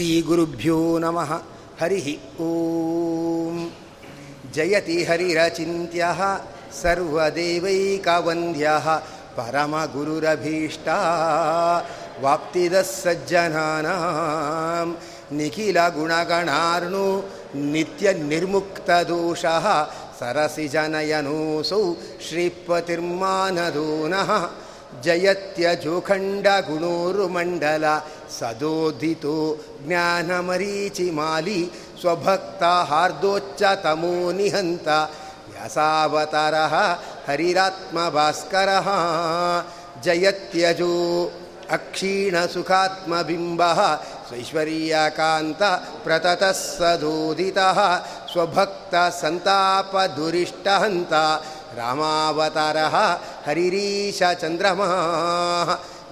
ಶ್ರೀಗುರುಭ್ಯೋ ನಮಃ ಹರಿ ಓಂ ಜಯತಿ ಹರಿರಚಿತ್ಯ ಸರ್ವದೇವೈಕವಂದ್ಯ ಪರಮಗುರುರಭೀಷ್ಟ ವಾಪ್ತಿದ ಸಜ್ಜನಾನ ನಿಖಿಲ ಗುಣಗಣಾರ್ಣು ನಿತ್ಯ ನಿರ್ಮುಕ್ತದೋಷ ಸರಸಿ ಜನಯನೋಸೌ ಶ್ರೀಪತಿರ್ಮಾನದೋನಃ ಜಯತ್ಯ ಜೋಖಂಡ ಗುಣೋರುಮಂಡಲ ಸದೋದಿತೋ ज्ञानमरीचिमाली स्वभक्ताहार्दोच्चतमो निहन्त। व्यासावतारः हरिरात्मभास्करः। जयत्यजो अक्षीणसुखात्मबिम्बः। स्वैश्वर्यकान्त प्रततः सदोदितः स्वभक्तसन्तापदुरिष्टहन्त रामावतारः हरिरीशचन्द्रमः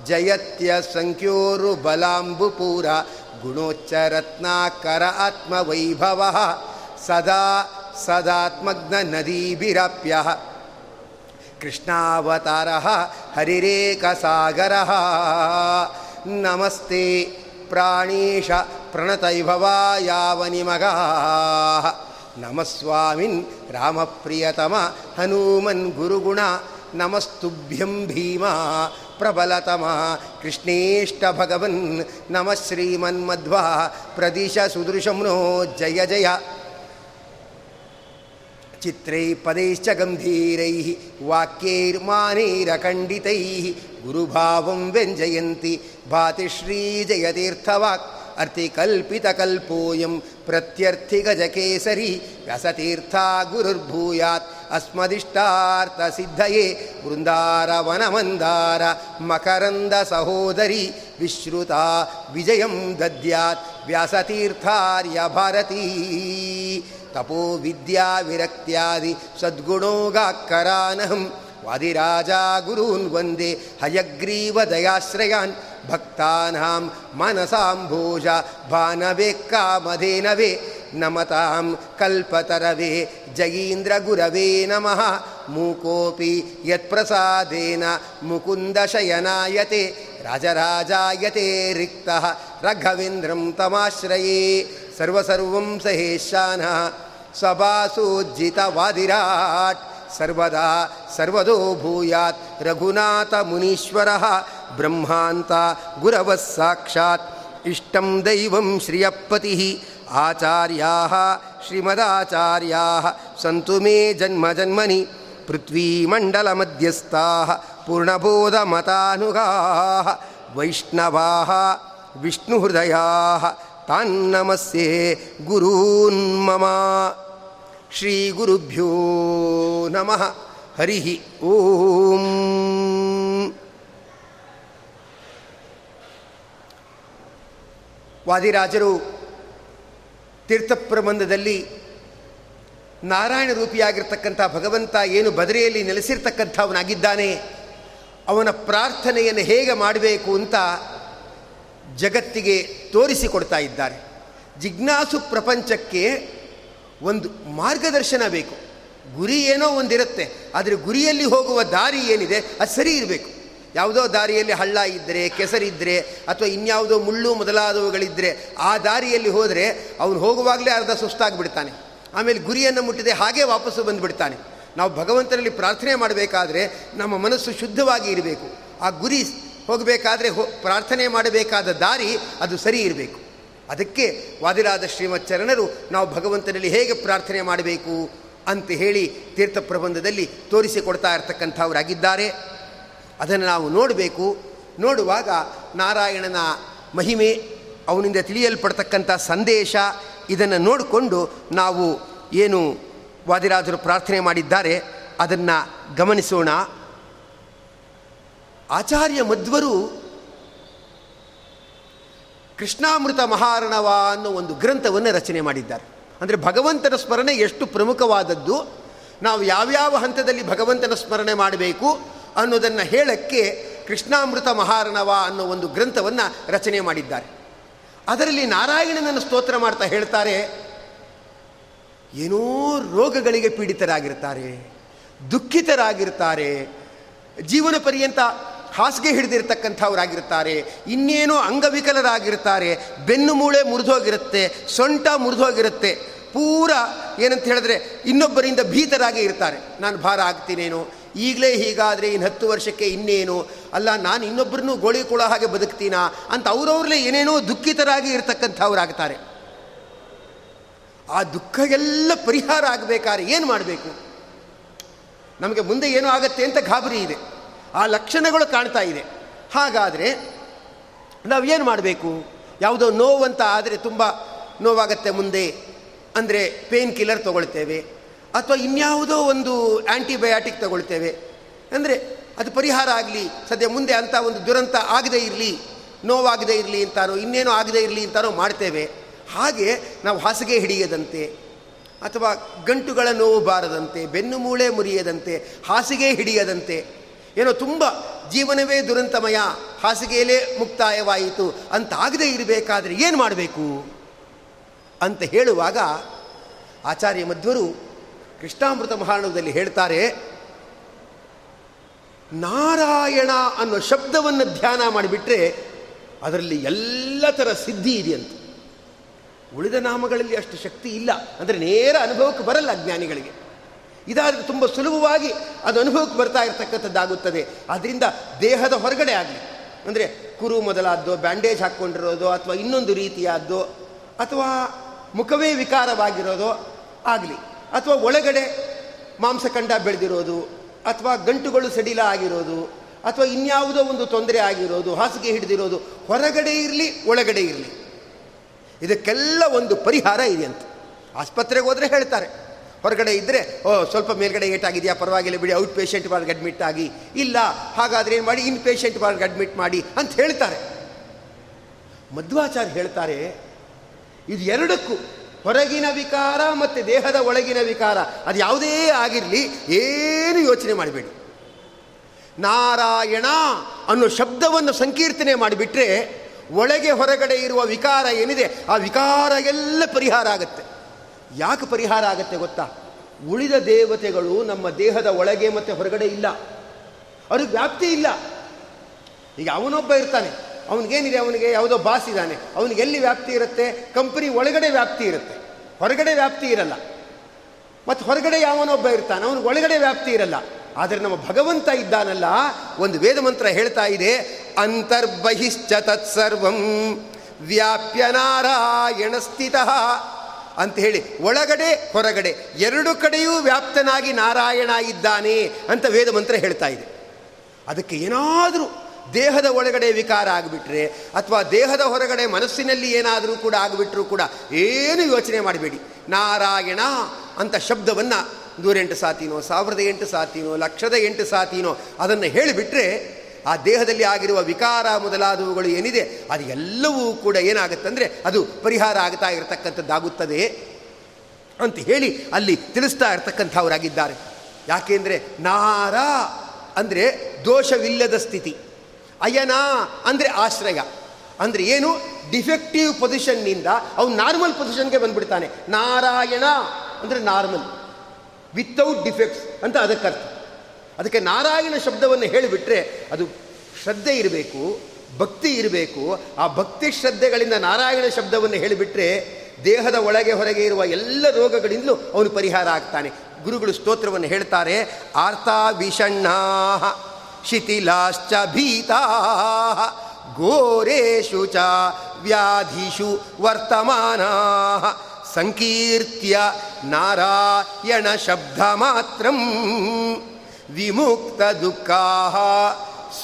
जयत्यसङ्ख्योरुबलाम्बुपूर ಗುಣೋಚ್ಚರತ್ನಾಕರ ಆತ್ಮವೈಭವ ಸದಾ ಸದಾತ್ಮಗ್ನ ನದೀಭಿರಪ್ಯ ಕೃಷ್ಣಾವತಾರ ಹರಿರೇಕಸಾಗರ. ನಮಸ್ತೆ ಪ್ರಾಣೀಶ ಪ್ರಣತೈಭವಾಯಾವನಿಮಗ. ನಮಸ್ವಾಮಿನ್ ರಾಮಪ್ರಿಯತಮ ಹನುಮನ್ ಗುರುಗುಣ. ನಮಸ್ತುಭ್ಯಂ ಭೀಮ ಪ್ರಬಲತಮ ಕೃಷ್ಣೇಷ್ಟ ಭಗವನ್ ನಮಃ ಶ್ರೀಮನ್ಮಧ್ವ ಪ್ರದಿಶ ಸುದೃಶಂನೋ ಜಯ ಜಯ ಚಿತ್ರೈ ಪದೈಶ್ಚ ಗಂಭೀರೈ ವಾಕ್ಯೈರ್ಮಾನೈರಖಂಡಿತೈ ಗುರುಭಾವಂ ವ್ಯಂಜಯಂತಿ ಭಾತಿಶ್ರೀ ಜಯತೀರ್ಥವಾಕ್ ಅರ್ಥಿ ಕಲ್ಪಿತ ಕಲ್ಪೋಯಂ ಪ್ರತ್ಯರ್ಥಿಗಜಕೇಸರಿ ರಸತೀರ್ಥ ಗುರುರ್ಭೂಯಾತ್ ಅಸ್ಮದಿಷ್ಟಾರ್ಥ ಸಿದ್ಧಯೇ ವೃಂದಾರ ವನಮಂದಾರ ಮಕರಂದ ಸಹೋದರಿ ವಿಶ್ರುತ ವಿಜಯಂ ದದ್ಯಾತ್ ವ್ಯಾಸತೀರ್ಥಾರ್ಯ ಭಾರತೀ. ತಪೋ ವಿದ್ಯಾ ವಿರಕ್ತ್ಯಾದಿ ಸದ್ಗುಣೋಗಾಕರಾನಹಂ ವಾದಿರಾಜಾ ಗುರೂನ್ ವಂದೇ ಹಯಗ್ರೀವ ದಯಾಶ್ರಯಾನ್. भक्तानां मनसाम्भोज भानवे कामधेनवे नमतां कल्पतरवे जयीन्द्रगुरवे नमः। मूकोऽपि यत्प्रसादेन मुकुन्दशयनायते राजराजायते रिक्तः रघवेन्द्रं तमाश्रये। सर्वसर्वं सहेशानः सभासोज्जितवादिराट्। सर्वदा सर्वदो भूयात् रघुनाथमुनीश्वरः ಬ್ರಹ್ಮಾಂತ ಗುರವಃ ಸಾಕ್ಷಾತ್. ಇಷ್ಟಂ ದೈವಂ ಶ್ರಿಯಪತಿ ಆಚಾರ್ಯಾ ಶ್ರೀಮದಾಚಾರ್ಯಾ. ಸಂತು ಮೇ ಜನ್ಮ ಜನ್ಮನಿ. ಪೃಥ್ವೀಮಂಡಲ ಮಧ್ಯಸ್ಥಾ. ಪೂರ್ಣಬೋಧಮತಾನುಗಾ ವೈಷ್ಣವಾ ವಿಷ್ಣುಹೃದಯಾ. ತಾನ್ನಮಸ್ಯೆ ಗುರೂನ್ಮಮ ಶ್ರೀಗುರುಭ್ಯೋ ನಮಃ. ಹರಿ ಓಂ. ವಾದಿರಾಜರು ತೀರ್ಥಪ್ರಬಂಧದಲ್ಲಿ ನಾರಾಯಣ ರೂಪಿಯಾಗಿರ್ತಕ್ಕಂಥ ಭಗವಂತ ಏನು ಬದರಿಯಲ್ಲಿ ನೆಲೆಸಿರ್ತಕ್ಕಂಥವನಾಗಿದ್ದಾನೆ, ಅವನ ಪ್ರಾರ್ಥನೆಯನ್ನು ಹೇಗೆ ಮಾಡಬೇಕು ಅಂತ ಜಗತ್ತಿಗೆ ತೋರಿಸಿಕೊಡ್ತಾ ಇದ್ದಾರೆ. ಜಿಜ್ಞಾಸು ಪ್ರಪಂಚಕ್ಕೆ ಒಂದು ಮಾರ್ಗದರ್ಶನ ಬೇಕು. ಗುರಿ ಏನೋ ಒಂದಿರುತ್ತೆ, ಆದರೆ ಗುರಿಯಲ್ಲಿ ಹೋಗುವ ದಾರಿ ಏನಿದೆ, ಅದು ಸರಿ ಇರಬೇಕು. ಯಾವುದೋ ದಾರಿಯಲ್ಲಿ ಹಳ್ಳ ಇದ್ದರೆ ಕೆಸರಿದ್ದರೆ ಅಥವಾ ಇನ್ಯಾವುದೋ ಮುಳ್ಳು ಮೊದಲಾದವುಗಳಿದ್ದರೆ ಆ ದಾರಿಯಲ್ಲಿ ಹೋದರೆ ಅವನು ಹೋಗುವಾಗಲೇ ಅರ್ಧ ಸುಸ್ತಾಗಿಬಿಡ್ತಾನೆ. ಆಮೇಲೆ ಗುರಿಯನ್ನು ಮುಟ್ಟಿದೆ, ಹಾಗೇ ವಾಪಸ್ಸು ಬಂದುಬಿಡ್ತಾನೆ. ನಾವು ಭಗವಂತನಲ್ಲಿ ಪ್ರಾರ್ಥನೆ ಮಾಡಬೇಕಾದ್ರೆ ನಮ್ಮ ಮನಸ್ಸು ಶುದ್ಧವಾಗಿ ಇರಬೇಕು. ಆ ಗುರಿ ಹೋಗಬೇಕಾದ್ರೆ ಹೋ, ಪ್ರಾರ್ಥನೆ ಮಾಡಬೇಕಾದ ದಾರಿ ಅದು ಸರಿ ಇರಬೇಕು. ಅದಕ್ಕೆ ವಾದಿರಾದ ಶ್ರೀಮಚ್ಚರಣರು ನಾವು ಭಗವಂತನಲ್ಲಿ ಹೇಗೆ ಪ್ರಾರ್ಥನೆ ಮಾಡಬೇಕು ಅಂತ ಹೇಳಿ ತೀರ್ಥ ಪ್ರಬಂಧದಲ್ಲಿ ತೋರಿಸಿಕೊಡ್ತಾ ಇರ್ತಕ್ಕಂಥವರಾಗಿದ್ದಾರೆ. ಅದನ್ನು ನಾವು ನೋಡಬೇಕು. ನೋಡುವಾಗ ನಾರಾಯಣನ ಮಹಿಮೆ, ಅವನಿಂದ ತಿಳಿಯಲ್ಪಡ್ತಕ್ಕಂಥ ಸಂದೇಶ ಇದನ್ನು ನೋಡಿಕೊಂಡು ನಾವು ಏನು ವಾದಿರಾಜರು ಪ್ರಾರ್ಥನೆ ಮಾಡಿದ್ದಾರೆ, ಅದನ್ನು ಗಮನಿಸೋಣ. ಆಚಾರ್ಯ ಮಧ್ವರು ಕೃಷ್ಣಾಮೃತ ಮಹಾರಣವ ಅನ್ನೋ ಒಂದು ಗ್ರಂಥವನ್ನು ರಚನೆ ಮಾಡಿದ್ದಾರೆ. ಅಂದರೆ ಭಗವಂತನ ಸ್ಮರಣೆ ಎಷ್ಟು ಪ್ರಮುಖವಾದದ್ದು, ನಾವು ಯಾವ್ಯಾವ ಹಂತದಲ್ಲಿ ಭಗವಂತನ ಸ್ಮರಣೆ ಮಾಡಬೇಕು ಅನ್ನೋದನ್ನು ಹೇಳಕ್ಕೆ ಕೃಷ್ಣಾಮೃತ ಮಹಾರಣವ ಅನ್ನೋ ಒಂದು ಗ್ರಂಥವನ್ನು ರಚನೆ ಮಾಡಿದ್ದಾರೆ. ಅದರಲ್ಲಿ ನಾರಾಯಣನನ್ನು ಸ್ತೋತ್ರ ಮಾಡ್ತಾ ಹೇಳ್ತಾರೆ, ಏನೋ ರೋಗಗಳಿಗೆ ಪೀಡಿತರಾಗಿರ್ತಾರೆ, ದುಃಖಿತರಾಗಿರ್ತಾರೆ, ಜೀವನ ಪರ್ಯಂತ ಹಾಸಿಗೆ ಹಿಡಿದಿರ್ತಕ್ಕಂಥವರಾಗಿರ್ತಾರೆ, ಇನ್ನೇನೋ ಅಂಗವಿಕಲರಾಗಿರ್ತಾರೆ, ಬೆನ್ನು ಮೂಳೆ ಮುರಿದೋಗಿರುತ್ತೆ, ಸೊಂಟ ಮುರಿದೋಗಿರುತ್ತೆ, ಪೂರ ಏನಂತ ಹೇಳಿದ್ರೆ ಇನ್ನೊಬ್ಬರಿಂದ ಭೀತರಾಗಿ ಇರ್ತಾರೆ. ನಾನು ಭಾರ ಆಗ್ತೀನೇನೋ ಈಗಲೇ ಹೀಗಾದರೆ ಇನ್ನು ಹತ್ತು ವರ್ಷಕ್ಕೆ ಇನ್ನೇನು? ಅಲ್ಲ, ನಾನು ಇನ್ನೊಬ್ಬರನ್ನು ಗೋಳಿ ಕೊಳೋ ಹಾಗೆ ಬದುಕ್ತೀನಾ? ಅಂತ ಅವರವ್ರಲ್ಲೇ ಏನೇನೋ ದುಃಖಿತರಾಗಿ ಇರ್ತಕ್ಕಂಥವ್ರಾಗ್ತಾರೆ. ಆ ದುಃಖ ಎಲ್ಲ ಪರಿಹಾರ ಆಗಬೇಕಾದ್ರೆ ಏನು ಮಾಡಬೇಕು? ನಮಗೆ ಮುಂದೆ ಏನೋ ಆಗತ್ತೆ ಅಂತ ಗಾಬರಿ ಇದೆ. ಆ ಲಕ್ಷಣಗಳು ಕಾಣ್ತಾ ಇದೆ. ಹಾಗಾದರೆ ನಾವು ಏನು ಮಾಡಬೇಕು? ಯಾವುದೋ ನೋವು ನೋವಂತ ಆದರೆ ತುಂಬ ನೋವಾಗತ್ತೆ ಮುಂದೆ. ಅಂದರೆ ಪೇನ್ ಕಿಲ್ಲರ್ ತೊಗೊಳ್ತೇವೆ. ಅಥವಾ ಇನ್ಯಾವುದೋ ಒಂದು ಆ್ಯಂಟಿಬಯಾಟಿಕ್ ತಗೊಳ್ತೇವೆ. ಅಂದರೆ ಅದು ಪರಿಹಾರ ಆಗಲಿ, ಸದ್ಯ ಮುಂದೆ ಅಂಥ ಒಂದು ದುರಂತ ಆಗದೇ ಇರಲಿ, ನೋವಾಗದೇ ಇರಲಿ ಅಂತಾರೋ ಇನ್ನೇನೋ ಆಗದೇ ಇರಲಿ ಅಂತಾರೋ ಮಾಡ್ತೇವೆ. ಹಾಗೆ ನಾವು ಹಾಸಿಗೆ ಹಿಡಿಯದಂತೆ, ಅಥವಾ ಗಂಟುಗಳ ನೋವು ಬಾರದಂತೆ, ಬೆನ್ನು ಮೂಳೆ ಮುರಿಯದಂತೆ, ಹಾಸಿಗೆ ಹಿಡಿಯದಂತೆ. ಏನೋ ತುಂಬ ಜೀವನವೇ ದುರಂತಮಯ, ಹಾಸಿಗೆಯಲ್ಲೇ ಮುಕ್ತಾಯವಾಯಿತು, ಅಂತ ಆಗದೇ ಇರಬೇಕಾದ್ರೆ ಏನು ಮಾಡಬೇಕು? ಅಂತ ಹೇಳುವಾಗ ಆಚಾರ್ಯ ಮಧ್ವರು ಕೃಷ್ಣಾಮೃತ ಮಹಾಣದಲ್ಲಿ ಹೇಳ್ತಾರೆ, ನಾರಾಯಣ ಅನ್ನೋ ಶಬ್ದವನ್ನು ಧ್ಯಾನ ಮಾಡಿಬಿಟ್ರೆ ಅದರಲ್ಲಿ ಎಲ್ಲ ಥರ ಸಿದ್ಧಿ ಇದೆಯಂತೆ. ಉಳಿದ ನಾಮಗಳಲ್ಲಿ ಅಷ್ಟು ಶಕ್ತಿ ಇಲ್ಲ. ಅಂದರೆ ನೇರ ಅನುಭವಕ್ಕೆ ಬರಲ್ಲ ಜ್ಞಾನಿಗಳಿಗೆ. ಇದಾದರೆ ತುಂಬ ಸುಲಭವಾಗಿ ಅದು ಅನುಭವಕ್ಕೆ ಬರ್ತಾ ಇರತಕ್ಕಂಥದ್ದಾಗುತ್ತದೆ. ಆದ್ದರಿಂದ ದೇಹದ ಹೊರಗಡೆ ಆಗಲಿ. ಅಂದರೆ ಕುರು ಮೊದಲಾದ್ದು, ಬ್ಯಾಂಡೇಜ್ ಹಾಕ್ಕೊಂಡಿರೋದು, ಅಥವಾ ಇನ್ನೊಂದು ರೀತಿಯಾದ್ದು, ಅಥವಾ ಮುಖವೇ ವಿಕಾರವಾಗಿರೋದು ಆಗಲಿ. ಅಥವಾ ಒಳಗಡೆ ಮಾಂಸಖಂಡ ಬೆಳೆದಿರೋದು, ಅಥವಾ ಗಂಟುಗಳು ಸಡಿಲ ಆಗಿರೋದು, ಅಥವಾ ಇನ್ಯಾವುದೋ ಒಂದು ತೊಂದರೆ ಆಗಿರೋದು, ಹಾಸಿಗೆ ಹಿಡಿದಿರೋದು, ಹೊರಗಡೆ ಇರಲಿ, ಒಳಗಡೆ ಇರಲಿ. ಇದಕ್ಕೆಲ್ಲ ಒಂದು ಪರಿಹಾರ ಇದೆ ಅಂತ. ಆಸ್ಪತ್ರೆಗೆ ಹೋದರೆ ಹೇಳ್ತಾರೆ. ಹೊರಗಡೆ ಇದ್ದರೆ ಓ, ಸ್ವಲ್ಪ ಮೇಲ್ಗಡೆ ಏಟಾಗಿದೆಯಾ ಪರವಾಗಿಲ್ಲ ಬಿಡಿ, ಔಟ್ ಪೇಷಂಟ್ ಬಾರ್ಗೆ ಅಡ್ಮಿಟ್ ಆಗಿ. ಇಲ್ಲ, ಹಾಗಾದರೆ ಏನು ಮಾಡಿ, ಇನ್ ಪೇಷಂಟ್ ಬಾರ್ಗೆ ಅಡ್ಮಿಟ್ ಮಾಡಿ ಅಂತ ಹೇಳ್ತಾರೆ. ಮಧ್ವಾಚಾರ್ಯ ಹೇಳ್ತಾರೆ, ಇದು ಎರಡಕ್ಕೂ ಹೊರಗಿನ ವಿಕಾರ ಮತ್ತು ದೇಹದ ಒಳಗಿನ ವಿಕಾರ, ಅದು ಯಾವುದೇ ಆಗಿರಲಿ, ಏನು ಯೋಚನೆ ಮಾಡಬೇಡಿ. ನಾರಾಯಣ ಅನ್ನೋ ಶಬ್ದವನ್ನು ಸಂಕೀರ್ತನೆ ಮಾಡಿಬಿಟ್ರೆ ಒಳಗೆ ಹೊರಗಡೆ ಇರುವ ವಿಕಾರ ಏನಿದೆ, ಆ ವಿಕಾರ ಎಲ್ಲ ಪರಿಹಾರ ಆಗುತ್ತೆ. ಯಾಕೆ ಪರಿಹಾರ ಆಗುತ್ತೆ ಗೊತ್ತಾ? ಉಳಿದ ದೇವತೆಗಳು ನಮ್ಮ ದೇಹದ ಒಳಗೆ ಮತ್ತು ಹೊರಗಡೆ ಇಲ್ಲ. ಅವ್ರಿಗೆ ವ್ಯಾಪ್ತಿ ಇಲ್ಲ. ಈಗ ಅವನೊಬ್ಬ ಇರ್ತಾನೆ. ಅವನಿಗೇನಿದೆ ಅವನಿಗೆ ಯಾವುದೋ ಬಾಸ್ ಇದ್ದಾನೆ. ಅವನಿಗೆ ಎಲ್ಲಿ ವ್ಯಾಪ್ತಿ ಇರುತ್ತೆ? ಕಂಪನಿ ಒಳಗಡೆ ವ್ಯಾಪ್ತಿ ಇರುತ್ತೆ. ಹೊರಗಡೆ ವ್ಯಾಪ್ತಿ ಇರಲ್ಲ. ಮತ್ತು ಹೊರಗಡೆ ಯಾವನೊಬ್ಬ ಇರ್ತಾನೆ, ಅವನಿಗೆ ಒಳಗಡೆ ವ್ಯಾಪ್ತಿ ಇರಲ್ಲ. ಆದರೆ ನಮ್ಮ ಭಗವಂತ ಇದ್ದಾನಲ್ಲ, ಒಂದು ವೇದ ಮಂತ್ರ ಹೇಳ್ತಾ ಇದೆ, ಅಂತರ್ಬಹಿಶ್ಚ ತತ್ಸರ್ವಂ ವ್ಯಾಪ್ಯ ನಾರಾಯಣ ಸ್ಥಿತ ಅಂತ ಹೇಳಿ, ಒಳಗಡೆ ಹೊರಗಡೆ, ಎರಡು ಕಡೆಯೂ ವ್ಯಾಪ್ತನಾಗಿ ನಾರಾಯಣ ಇದ್ದಾನೆ ಅಂತ ವೇದ ಮಂತ್ರ ಹೇಳ್ತಾ ಇದೆ. ಅದಕ್ಕೆ ಏನಾದರೂ ದೇಹದ ಒಳಗಡೆ ವಿಕಾರ ಆಗಿಬಿಟ್ರೆ ಅಥವಾ ದೇಹದ ಹೊರಗಡೆ ಮನಸ್ಸಿನಲ್ಲಿ ಏನಾದರೂ ಕೂಡ ಆಗಿಬಿಟ್ರೂ ಕೂಡ ಏನು ಯೋಚನೆ ಮಾಡಬೇಡಿ. ನಾರಾಯಣ ಅಂತ ಶಬ್ದವನ್ನು ನೂರೆಂಟು ಸಾತಿನೋ, ಸಾವಿರದ ಎಂಟು ಸಾತಿನೋ, ಲಕ್ಷದ ಎಂಟು ಸಾತಿನೋ ಅದನ್ನು ಹೇಳಿಬಿಟ್ರೆ ಆ ದೇಹದಲ್ಲಿ ಆಗಿರುವ ವಿಕಾರ ಮೊದಲಾದವುಗಳು ಏನಿದೆ, ಅದು ಎಲ್ಲವೂ ಕೂಡ ಏನಾಗುತ್ತಂದರೆ ಅದು ಪರಿಹಾರ ಆಗ್ತಾ ಇರತಕ್ಕಂಥದ್ದಾಗುತ್ತದೆ ಅಂತ ಹೇಳಿ ಅಲ್ಲಿ ತಿಳಿಸ್ತಾ ಇರತಕ್ಕಂಥವರಾಗಿದ್ದಾರೆ. ಯಾಕೆಂದರೆ ನಾರ ಅಂದರೆ ದೋಷವಿಲ್ಲದ ಸ್ಥಿತಿ. ಅಯನ ಅಂದರೆ ಆಶ್ರಯ. ಅಂದರೆ ಏನು? ಡಿಫೆಕ್ಟಿವ್ ಪೊಸಿಷನ್ನಿಂದ ಅವನು ನಾರ್ಮಲ್ ಪೊಸಿಷನ್ಗೆ ಬಂದ್ಬಿಡ್ತಾನೆ. ನಾರಾಯಣ, ಅಂದರೆ ನಾರ್ಮಲ್ ವಿತೌಟ್ ಡಿಫೆಕ್ಟ್ಸ್ ಅಂತ ಅದಕ್ಕರ್ಥ ಅದಕ್ಕೆ ನಾರಾಯಣ ಶಬ್ದವನ್ನು ಹೇಳಿಬಿಟ್ರೆ ಅದು ಶ್ರದ್ಧೆ ಇರಬೇಕು, ಭಕ್ತಿ ಇರಬೇಕು. ಆ ಭಕ್ತಿ ಶ್ರದ್ಧೆಗಳಿಂದ ನಾರಾಯಣ ಶಬ್ದವನ್ನು ಹೇಳಿಬಿಟ್ರೆ ದೇಹದ ಒಳಗೆ ಹೊರಗೆ ಇರುವ ಎಲ್ಲ ರೋಗಗಳಿಂದಲೂ ಅವನು ಪರಿಹಾರ ಆಗ್ತಾನೆ. ಗುರುಗಳು ಸ್ತೋತ್ರವನ್ನು ಹೇಳ್ತಾರೆ ಆರ್ತಾ ವಿಷಣ್ಣಾ ಶಿಥಿಲಾಶ್ಚ ಭೀತಾ ಘೋರೇಶು ಚ ವ್ಯಾಧಿಷು ವರ್ತಮಾನ ಸಂಕೀರ್ತ್ಯ ನಾರಾಯಣ ಶಬ್ದ ಮಾತ್ರ ವಿಮುಕ್ತ ದುಃಖಾ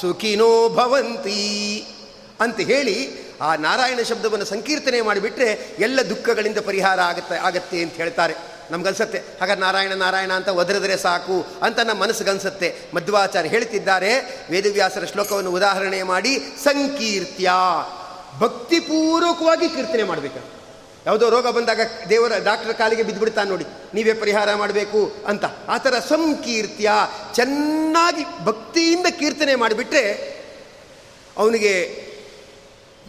ಸುಖಿನೋ ಭವಂತಿ ಅಂತ ಹೇಳಿ ಆ ನಾರಾಯಣ ಶಬ್ದವನ್ನು ಸಂಕೀರ್ತನೆ ಮಾಡಿಬಿಟ್ರೆ ಎಲ್ಲ ದುಃಖಗಳಿಂದ ಪರಿಹಾರ ಆಗತ್ತೆ ಆಗತ್ತೆ ಅಂತ ಹೇಳ್ತಾರೆ. ನಮ್ಗನ್ಸತ್ತೆ. ಹಾಗಾದ್ರೆ ನಾರಾಯಣ ನಾರಾಯಣ ಅಂತ ಒದರಿದ್ರೆ ಸಾಕು ಅಂತ ನಮ್ಮ ಮನಸ್ಸಿಗನ್ಸತ್ತೆ. ಮಧ್ವಾಚಾರ್ಯ ಹೇಳ್ತಿದ್ದಾರೆ. ವೇದವ್ಯಾಸರ ಶ್ಲೋಕವನ್ನು ಉದಾಹರಣೆ ಮಾಡಿ, ಸಂಕೀರ್ತ್ಯ. ಭಕ್ತಿಪೂರ್ವಕವಾಗಿ ಕೀರ್ತನೆ ಮಾಡಬೇಕು. ಯಾವುದೋ ರೋಗ ಬಂದಾಗ ದೇವರ, ಡಾಕ್ಟರ್ ಕಾಲಿಗೆ ಬಿದ್ದುಬಿಡ್ತಾನೆ ನೋಡಿ. ನೀವೇ ಪರಿಹಾರ ಮಾಡಬೇಕು ಅಂತ. ಆ ಥರ ಸಂಕೀರ್ತ್ಯ. ಚೆನ್ನಾಗಿ ಭಕ್ತಿಯಿಂದ ಕೀರ್ತನೆ ಮಾಡಿಬಿಟ್ರೆ ಅವನಿಗೆ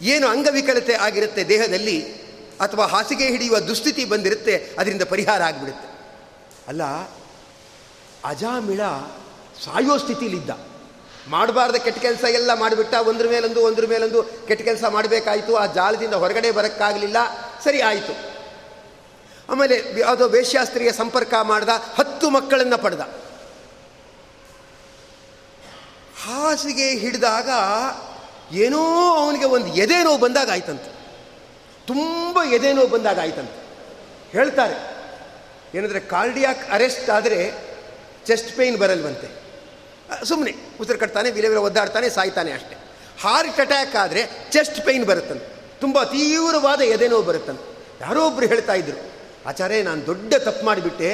ಏನು ಅಂಗವಿಕಲತೆ ಆಗಿರುತ್ತೆ ದೇಹದಲ್ಲಿ. ಅಥವಾ ಹಾಸಿಗೆ ಹಿಡಿಯುವ ದುಸ್ಥಿತಿ ಬಂದಿರುತ್ತೆ, ಅದರಿಂದ ಪರಿಹಾರ ಆಗಿಬಿಡುತ್ತೆ. ಅಲ್ಲ, ಅಜಾಮಿಳ ಸಾಯೋ ಸ್ಥಿತಿಲಿದ್ದ ಮಾಡಬಾರ್ದ ಕೆಟ್ಟ ಕೆಲಸ ಎಲ್ಲ ಮಾಡಿಬಿಟ್ಟ, ಒಂದ್ರ ಮೇಲೊಂದು ಒಂದ್ರ ಮೇಲೊಂದು ಕೆಟ್ಟ ಕೆಲಸ ಮಾಡಬೇಕಾಯಿತು, ಆ ಜಾಲದಿಂದ ಹೊರಗಡೆ ಬರೋಕ್ಕಾಗಲಿಲ್ಲ, ಸರಿ ಆಯಿತು. ಆಮೇಲೆ ಯಾವುದೋ ವೇಶ್ಯಾಸ್ತ್ರೀಯ ಸಂಪರ್ಕ ಮಾಡ್ದ, ಹತ್ತು ಮಕ್ಕಳನ್ನು ಪಡೆದ. ಹಾಸಿಗೆ ಹಿಡಿದಾಗ ಏನೋ ಅವನಿಗೆ ಒಂದು ಎದೆ ನೋವು ಬಂದಾಗ ಆಯ್ತಂತೆ ತುಂಬ ಎದೆ ನೋವು ಬಂದಾಗ ಆಯ್ತಂತೆ ಹೇಳ್ತಾರೆ, ಏನಂದರೆ ಕಾರ್ಡಿಯಾಕ್ ಅರೆಸ್ಟ್ ಆದರೆ ಚೆಸ್ಟ್ ಪೇಯ್ನ್ ಬರಲ್ವಂತೆ. ಸುಮ್ಮನೆ ಉಸಿರು ಕಟ್ತಾನೆ, ವಿಲೆ ವಿಲೆ ಒದ್ದಾಡ್ತಾನೆ, ಸಾಯ್ತಾನೆ ಅಷ್ಟೇ. ಹಾರ್ಟ್ ಅಟ್ಯಾಕ್ ಆದರೆ ಚೆಸ್ಟ್ ಪೇಯ್ನ್ ಬರುತ್ತಂತೆ. ತುಂಬ ತೀವ್ರವಾದ ಎದೆ ನೋವು ಬರುತ್ತಂತೆ. ಯಾರೋ ಒಬ್ಬರು ಹೇಳ್ತಾ ಇದ್ರು, ಆಚಾರ್ಯ, ನಾನು ದೊಡ್ಡ ತಪ್ಪು ಮಾಡಿಬಿಟ್ಟೆ,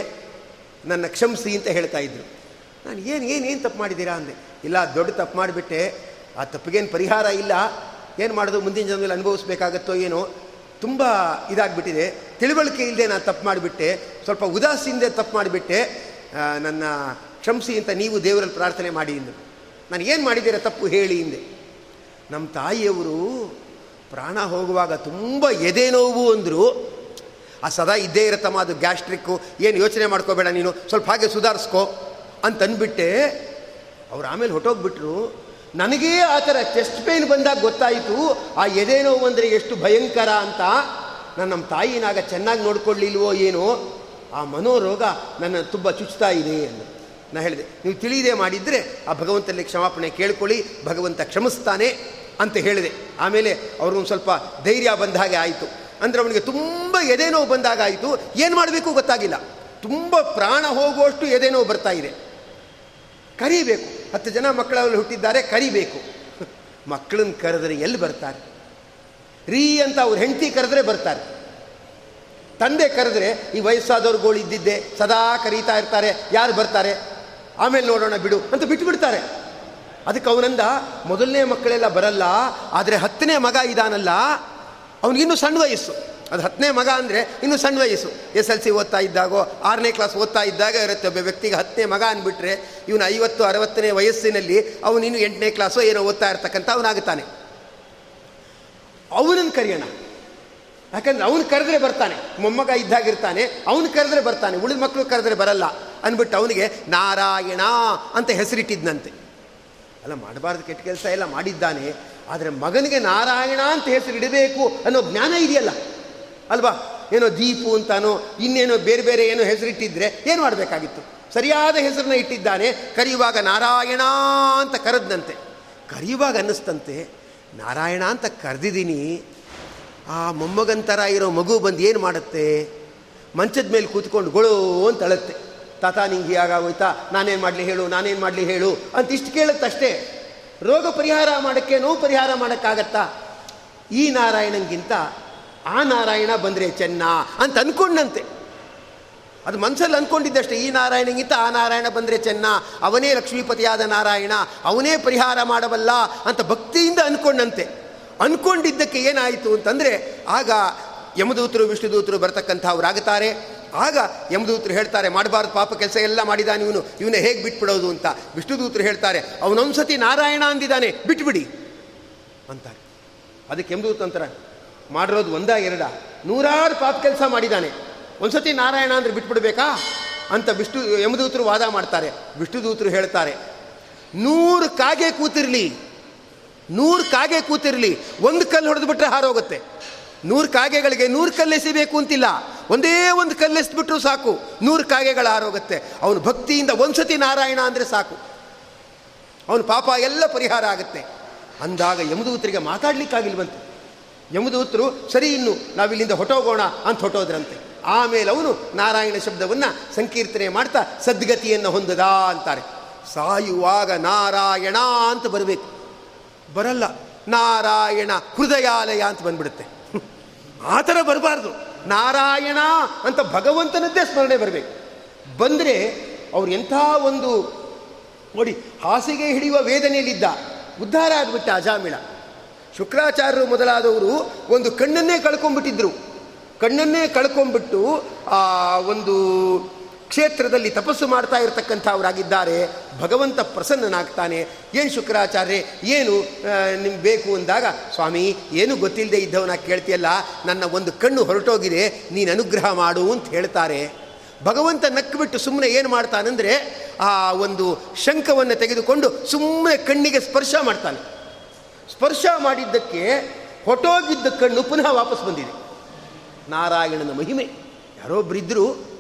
ನನ್ನ ಕ್ಷಮಿಸಿ ಅಂತ ಹೇಳ್ತಾ ಇದ್ರು. ನಾನು, ಏನು ಏನು ಏನು ತಪ್ಪು ಮಾಡಿದ್ದೀರಾ? ಅಂದೆ. ಇಲ್ಲ, ದೊಡ್ಡ ತಪ್ಪು ಮಾಡಿಬಿಟ್ಟೆ, ಆ ತಪ್ಪಿಗೇನು ಪರಿಹಾರ ಇಲ್ಲ, ಏನು ಮಾಡೋದು, ಮುಂದಿನ ಜನ್ಮದಲ್ಲಿ ಅನುಭವಿಸ್ಬೇಕಾಗತ್ತೋ ಏನೋ ತುಂಬ ಇದಾಗಿಬಿಟ್ಟಿದೆ. ತಿಳುವಳಿಕೆ ಇಲ್ಲದೆ ನಾನು ತಪ್ಪು ಮಾಡಿಬಿಟ್ಟೆ. ಸ್ವಲ್ಪ ಉದಾಸೀನದೆ ತಪ್ಪು ಮಾಡಿಬಿಟ್ಟೆ. ನನ್ನ ಕ್ಷಮಿಸಿ ಅಂತ ನೀವು ದೇವರಲ್ಲಿ ಪ್ರಾರ್ಥನೆ ಮಾಡಿ ಇಂದು ನಾನು ಏನು ಮಾಡಿದ್ದೀರ ತಪ್ಪು ಹೇಳಿ ಹಿಂದೆ ನಮ್ಮ ತಾಯಿಯವರು ಪ್ರಾಣ ಹೋಗುವಾಗ ತುಂಬ ಎದೆ ನೋವು ಅಂದರು. ಆ ಸದಾ ಇದ್ದೇ ಇರತ್ತಮ್ಮ, ಅದು ಗ್ಯಾಸ್ಟ್ರಿಕ್ಕು. ಏನು ಯೋಚನೆ ಮಾಡ್ಕೋಬೇಡ ನೀನು, ಸ್ವಲ್ಪ ಹಾಗೆ ಸುಧಾರಿಸ್ಕೋ ಅಂತ ಅಂದ್ಬಿಟ್ಟೆ. ಅವ್ರು ಆಮೇಲೆ ಹೊಟ್ಟೋಗ್ಬಿಟ್ರು ನನಗೇ ಆ ಥರ ಚೆಸ್ಟ್ ಪೇನ್ ಬಂದಾಗ ಗೊತ್ತಾಯಿತು, ಆ ಎದೆ ನೋವು ಅಂದರೆ ಎಷ್ಟು ಭಯಂಕರ ಅಂತ. ನಾನು ನಮ್ಮ ತಾಯಿನಾಗ ಚೆನ್ನಾಗಿ ನೋಡ್ಕೊಳ್ಳಿಲ್ವೋ ಏನೋ, ಆ ಮನೋರೋಗ ನನ್ನ ತುಂಬ ಚುಚ್ತಾ ಇದೆ ಅಂತ ನಾನು ಹೇಳಿದೆ, ನೀವು ತಿಳಿಯದೆ ಮಾಡಿದರೆ ಆ ಭಗವಂತನಲ್ಲಿ ಕ್ಷಮಾಪಣೆ ಕೇಳ್ಕೊಳ್ಳಿ, ಭಗವಂತ ಕ್ಷಮಿಸ್ತಾನೆ ಅಂತ ಹೇಳಿದೆ. ಆಮೇಲೆ ಅವ್ರಿಗೊಂದು ಸ್ವಲ್ಪ ಧೈರ್ಯ ಬಂದ ಹಾಗೆ ಆಯಿತು. ಅಂದರೆ ಅವನಿಗೆ ತುಂಬ ಎದೆ ನೋವು ಬಂದಾಗ ಆಯಿತು. ಏನು ಮಾಡಬೇಕು ಗೊತ್ತಾಗಿಲ್ಲ. ತುಂಬ ಪ್ರಾಣ ಹೋಗುವಷ್ಟು ಎದೆ ನೋವು ಬರ್ತಾ ಇದೆ. ಕರಿಬೇಕು. ಹತ್ತು ಜನ ಮಕ್ಕಳಲ್ಲಿ ಹುಟ್ಟಿದ್ದಾರೆ, ಕರಿಬೇಕು. ಮಕ್ಕಳನ್ನ ಕರೆದ್ರೆ ಎಲ್ಲಿ ಬರ್ತಾರೆ? ರೀ ಅಂತ ಅವ್ರು ಹೆಂಡತಿ ಕರೆದ್ರೆ ಬರ್ತಾರೆ. ತಂದೆ ಕರೆದ್ರೆ ಈ ವಯಸ್ಸಾದವ್ರುಗಳು ಇದ್ದಿದ್ದೆ, ಸದಾ ಕರೀತಾ ಇರ್ತಾರೆ, ಯಾರು ಬರ್ತಾರೆ? ಆಮೇಲೆ ನೋಡೋಣ ಬಿಡು ಅಂತ ಬಿಟ್ಟು ಬಿಡ್ತಾರೆ ಅದಕ್ಕೆ ಅವನಂದ, ಮೊದಲನೇ ಮಕ್ಕಳೆಲ್ಲ ಬರಲ್ಲ, ಆದರೆ ಹತ್ತನೇ ಮಗ ಇದಾನಲ್ಲ, ಅವನಿಗಿನ್ನೂ ಸಣ್ಣ ವಯಸ್ಸು. ಅದು ಹತ್ತನೇ ಮಗ ಅಂದರೆ ಇನ್ನು ಸಣ್ಣ ವಯಸ್ಸು. ಎಸ್ ಎಲ್ ಸಿ ಓದ್ತಾ ಇದ್ದಾಗೋ, ಆರನೇ ಕ್ಲಾಸ್ ಓದ್ತಾ ಇದ್ದಾಗ ಇರುತ್ತೆ. ಒಬ್ಬ ವ್ಯಕ್ತಿಗೆ ಹತ್ತನೇ ಮಗ ಅಂದ್ಬಿಟ್ರೆ ಇವನು ಐವತ್ತು, ಅರವತ್ತನೇ ವಯಸ್ಸಿನಲ್ಲಿ ಅವನು ಇನ್ನು ಎಂಟನೇ ಕ್ಲಾಸೋ ಏನೋ ಓದ್ತಾ ಇರ್ತಕ್ಕಂಥ ಅವನಾಗುತ್ತಾನೆ. ಅವನನ್ನು ಕರೆಯೋಣ. ಯಾಕಂದ್ರೆ ಅವನು ಕರೆದ್ರೆ ಬರ್ತಾನೆ. ಮೊಮ್ಮಗ ಇದ್ದಾಗಿರ್ತಾನೆ, ಅವನು ಕರೆದ್ರೆ ಬರ್ತಾನೆ. ಉಳಿದ ಮಕ್ಕಳು ಕರೆದ್ರೆ ಬರಲ್ಲ ಅಂದ್ಬಿಟ್ಟು ಅವನಿಗೆ ನಾರಾಯಣ ಅಂತ ಹೆಸರಿಟ್ಟಿದ್ದಂತೆ ಅಲ್ಲ, ಮಾಡಬಾರ್ದು, ಕೆಟ್ಟ ಕೆಲಸ ಎಲ್ಲ ಮಾಡಿದ್ದಾನೆ. ಆದರೆ ಮಗನಿಗೆ ನಾರಾಯಣ ಅಂತ ಹೆಸರಿಡಬೇಕು ಅನ್ನೋ ಜ್ಞಾನ ಇದೆಯಲ್ಲ. ಅಲ್ವಾ? ಏನೋ ದೀಪು ಅಂತಾನೋ, ಇನ್ನೇನೋ ಬೇರೆ ಬೇರೆ ಏನೋ ಹೆಸರಿಟ್ಟಿದ್ರೆ ಏನು ಮಾಡಬೇಕಾಗಿತ್ತು? ಸರಿಯಾದ ಹೆಸರನ್ನ ಇಟ್ಟಿದ್ದಾನೆ, ಕರೆಯುವಾಗ ನಾರಾಯಣ ಅಂತ ಕರೆದ್ನಂತೆ. ಕರೆಯುವಾಗ ಅನ್ನಿಸ್ತಂತೆ, ನಾರಾಯಣ ಅಂತ ಕರೆದಿದ್ದೀನಿ, ಆ ಮೊಮ್ಮಗಂತರ ಇರೋ ಮಗು ಬಂದು ಏನು ಮಾಡುತ್ತೆ? ಮಂಚದ ಮೇಲೆ ಕೂತ್ಕೊಂಡು ಗೊಳು ಅಂತ ಅಳತ್ತೆ. ತಾತ, ನಿಂಗೆ ಆಗೋಯ್ತಾ ನಾನೇನು ಮಾಡಲಿ ಹೇಳು, ನಾನೇನು ಮಾಡಲಿ ಹೇಳು ಅಂತ ಇಷ್ಟು ಕೇಳುತ್ತಷ್ಟೇ. ರೋಗ ಪರಿಹಾರ ಮಾಡೋಕ್ಕೆ ನೋವು ಪರಿಹಾರ ಮಾಡೋಕ್ಕಾಗತ್ತಾ? ಈ ನಾರಾಯಣಂಗಿಂತ ಆ ನಾರಾಯಣ ಬಂದರೆ ಚೆನ್ನ ಅಂತ ಅಂದ್ಕೊಂಡಂತೆ ಅದು ಮನಸ್ಸಲ್ಲಿ ಅಂದ್ಕೊಂಡಿದ್ದಷ್ಟೇ ಈ ನಾರಾಯಣಗಿಂತ ಆ ನಾರಾಯಣ ಬಂದರೆ ಚೆನ್ನ, ಅವನೇ ಲಕ್ಷ್ಮೀಪತಿಯಾದ ನಾರಾಯಣ, ಅವನೇ ಪರಿಹಾರ ಮಾಡಬಲ್ಲ ಅಂತ ಭಕ್ತಿಯಿಂದ ಅಂದ್ಕೊಂಡಂತೆ ಅಂದ್ಕೊಂಡಿದ್ದಕ್ಕೆ ಏನಾಯಿತು ಅಂತಂದರೆ, ಆಗ ಯಮದೂತರು, ವಿಷ್ಣುದೂತರು ಬರ್ತಕ್ಕಂಥವ್ರಾಗುತ್ತಾರೆ ಆಗ ಯಮದೂತರು ಹೇಳ್ತಾರೆ, ಮಾಡಬಾರ್ದು ಪಾಪ ಕೆಲಸ ಎಲ್ಲ ಮಾಡಿದಾನೆ ಇವನು, ಇವನ ಹೇಗೆ ಬಿಟ್ಬಿಡೋದು ಅಂತ. ವಿಷ್ಣುದೂತರು ಹೇಳ್ತಾರೆ, ಅವನೊಂದ್ಸತಿ ನಾರಾಯಣ ಅಂದಿದ್ದಾನೆ ಬಿಟ್ಬಿಡಿ. ಅಂತಾರೆ. ಅದಕ್ಕೆ ಯಮದೂತ ಅಂತಾರೆ ಮಾಡಿರೋದು ಒಂದ ಎರಡ? ನೂರಾರು ಪಾಪ ಕೆಲಸ ಮಾಡಿದ್ದಾನೆ ಒಂದ್ಸತಿ ನಾರಾಯಣ ಅಂದ್ರೆ ಬಿಟ್ಬಿಡ್ಬೇಕಾ? ಅಂತ ವಿಷ್ಣು, ಯಮದೂತರು ವಾದ ಮಾಡ್ತಾರೆ. ವಿಷ್ಣುದೂತರು ಹೇಳ್ತಾರೆ, ನೂರು ಕಾಗೆ ಕೂತಿರ್ಲಿ, ನೂರು ಕಾಗೆ ಕೂತಿರಲಿ, ಒಂದು ಕಲ್ಲು ಹೊಡೆದು ಬಿಟ್ರೆ ಹಾರೋಗುತ್ತೆ. ನೂರು ಕಾಗೆಗಳಿಗೆ ನೂರು ಕಲ್ಲು ಎಸಿಬೇಕು ಅಂತಿಲ್ಲ. ಒಂದೇ ಒಂದು ಕಲ್ಲು ಎಸ್ಬಿಟ್ರು ಸಾಕು, ನೂರು ಕಾಗೆಗಳು ಹಾರೋಗುತ್ತೆ. ಅವನು ಭಕ್ತಿಯಿಂದ ಒಂದ್ಸತಿ ನಾರಾಯಣ ಅಂದರೆ ಸಾಕು. ಅವನು ಪಾಪ ಎಲ್ಲ ಪರಿಹಾರ ಆಗುತ್ತೆ. ಅಂದಾಗ ಯಮದೂತರಿಗೆ ಮಾತಾಡ್ಲಿಕ್ಕಾಗಿಲ್ವಂತೆ. ಯಮದೂತರು ಸರಿ ಇನ್ನು, ನಾವಿಲ್ಲಿಂದ ಹೊಟ್ಟೋಗೋಣ ಅಂತ ಹೊಟ್ಟೋದ್ರಂತೆ ಆಮೇಲೆ ಅವನು ನಾರಾಯಣ ಶಬ್ದವನ್ನು ಸಂಕೀರ್ತನೆ ಮಾಡ್ತಾ, ಸದ್ಗತಿಯನ್ನು ಹೊಂದದ ಅಂತಾರೆ. ಸಾಯುವಾಗ ನಾರಾಯಣ ಅಂತ ಬರಬೇಕು. ಬರಲ್ಲ, ನಾರಾಯಣ ಹೃದಯಾಲಯ ಅಂತ ಬಂದ್ಬಿಡುತ್ತೆ. ಆ ಥರ ಬರಬಾರ್ದು. ನಾರಾಯಣ ಅಂತ ಭಗವಂತನದ್ದೇ ಸ್ಮರಣೆ ಬರಬೇಕು. ಬಂದರೆ ಅವ್ರು ಎಂಥ ಒಂದು, ನೋಡಿ, ಹಾಸಿಗೆ ಹಿಡಿಯುವ ವೇದನೆಯಲ್ಲಿದ್ದ ಉದ್ಧಾರ ಆಗಿಬಿಟ್ಟ ಅಜಾಮಿಳ ಶುಕ್ರಾಚಾರ್ಯರು ಮೊದಲಾದವರು ಒಂದು ಕಣ್ಣನ್ನೇ ಕಳ್ಕೊಂಡ್ಬಿಟ್ಟಿದ್ರು. ಕಣ್ಣನ್ನೇ ಕಳ್ಕೊಂಡ್ಬಿಟ್ಟು, ಆ, ಒಂದು ಕ್ಷೇತ್ರದಲ್ಲಿ ತಪಸ್ಸು ಮಾಡ್ತಾ ಇರತಕ್ಕಂಥವರಾಗಿದ್ದಾರೆ. ಭಗವಂತ ಪ್ರಸನ್ನನಾಗ್ತಾನೆ. ಏನು ಶುಕ್ರಾಚಾರ್ಯ ಏನು ನಿಮ್ಗೆ ಬೇಕು ಅಂದಾಗ, ಸ್ವಾಮಿ, ಏನು ಗೊತ್ತಿಲ್ಲದೆ ಇದ್ದವನ ಕೇಳ್ತಿಯಲ್ಲ, ನನ್ನ ಒಂದು ಕಣ್ಣು ಹೊರಟೋಗಿದೆ, ನೀನು ಅನುಗ್ರಹ ಮಾಡು ಅಂತ ಹೇಳ್ತಾರೆ. ಭಗವಂತ ನಕ್ಕಿಬಿಟ್ಟು ಸುಮ್ಮನೆ ಏನು ಮಾಡ್ತಾನಂದರೆ, ಆ, ಒಂದು ಶಂಖವನ್ನು ತೆಗೆದುಕೊಂಡು ಸುಮ್ಮನೆ ಕಣ್ಣಿಗೆ ಸ್ಪರ್ಶ ಮಾಡ್ತಾನೆ. ಸ್ಪರ್ಶ ಮಾಡಿದ್ದಕ್ಕೆ ಹೊಟ್ಟೋಗಿದ್ದ ಕಣ್ಣು ಪುನಃ ವಾಪಸ್ ಬಂದಿದೆ. ನಾರಾಯಣನ ಮಹಿಮೆ. ಯಾರೊಬ್ಬರಿದ್ದರು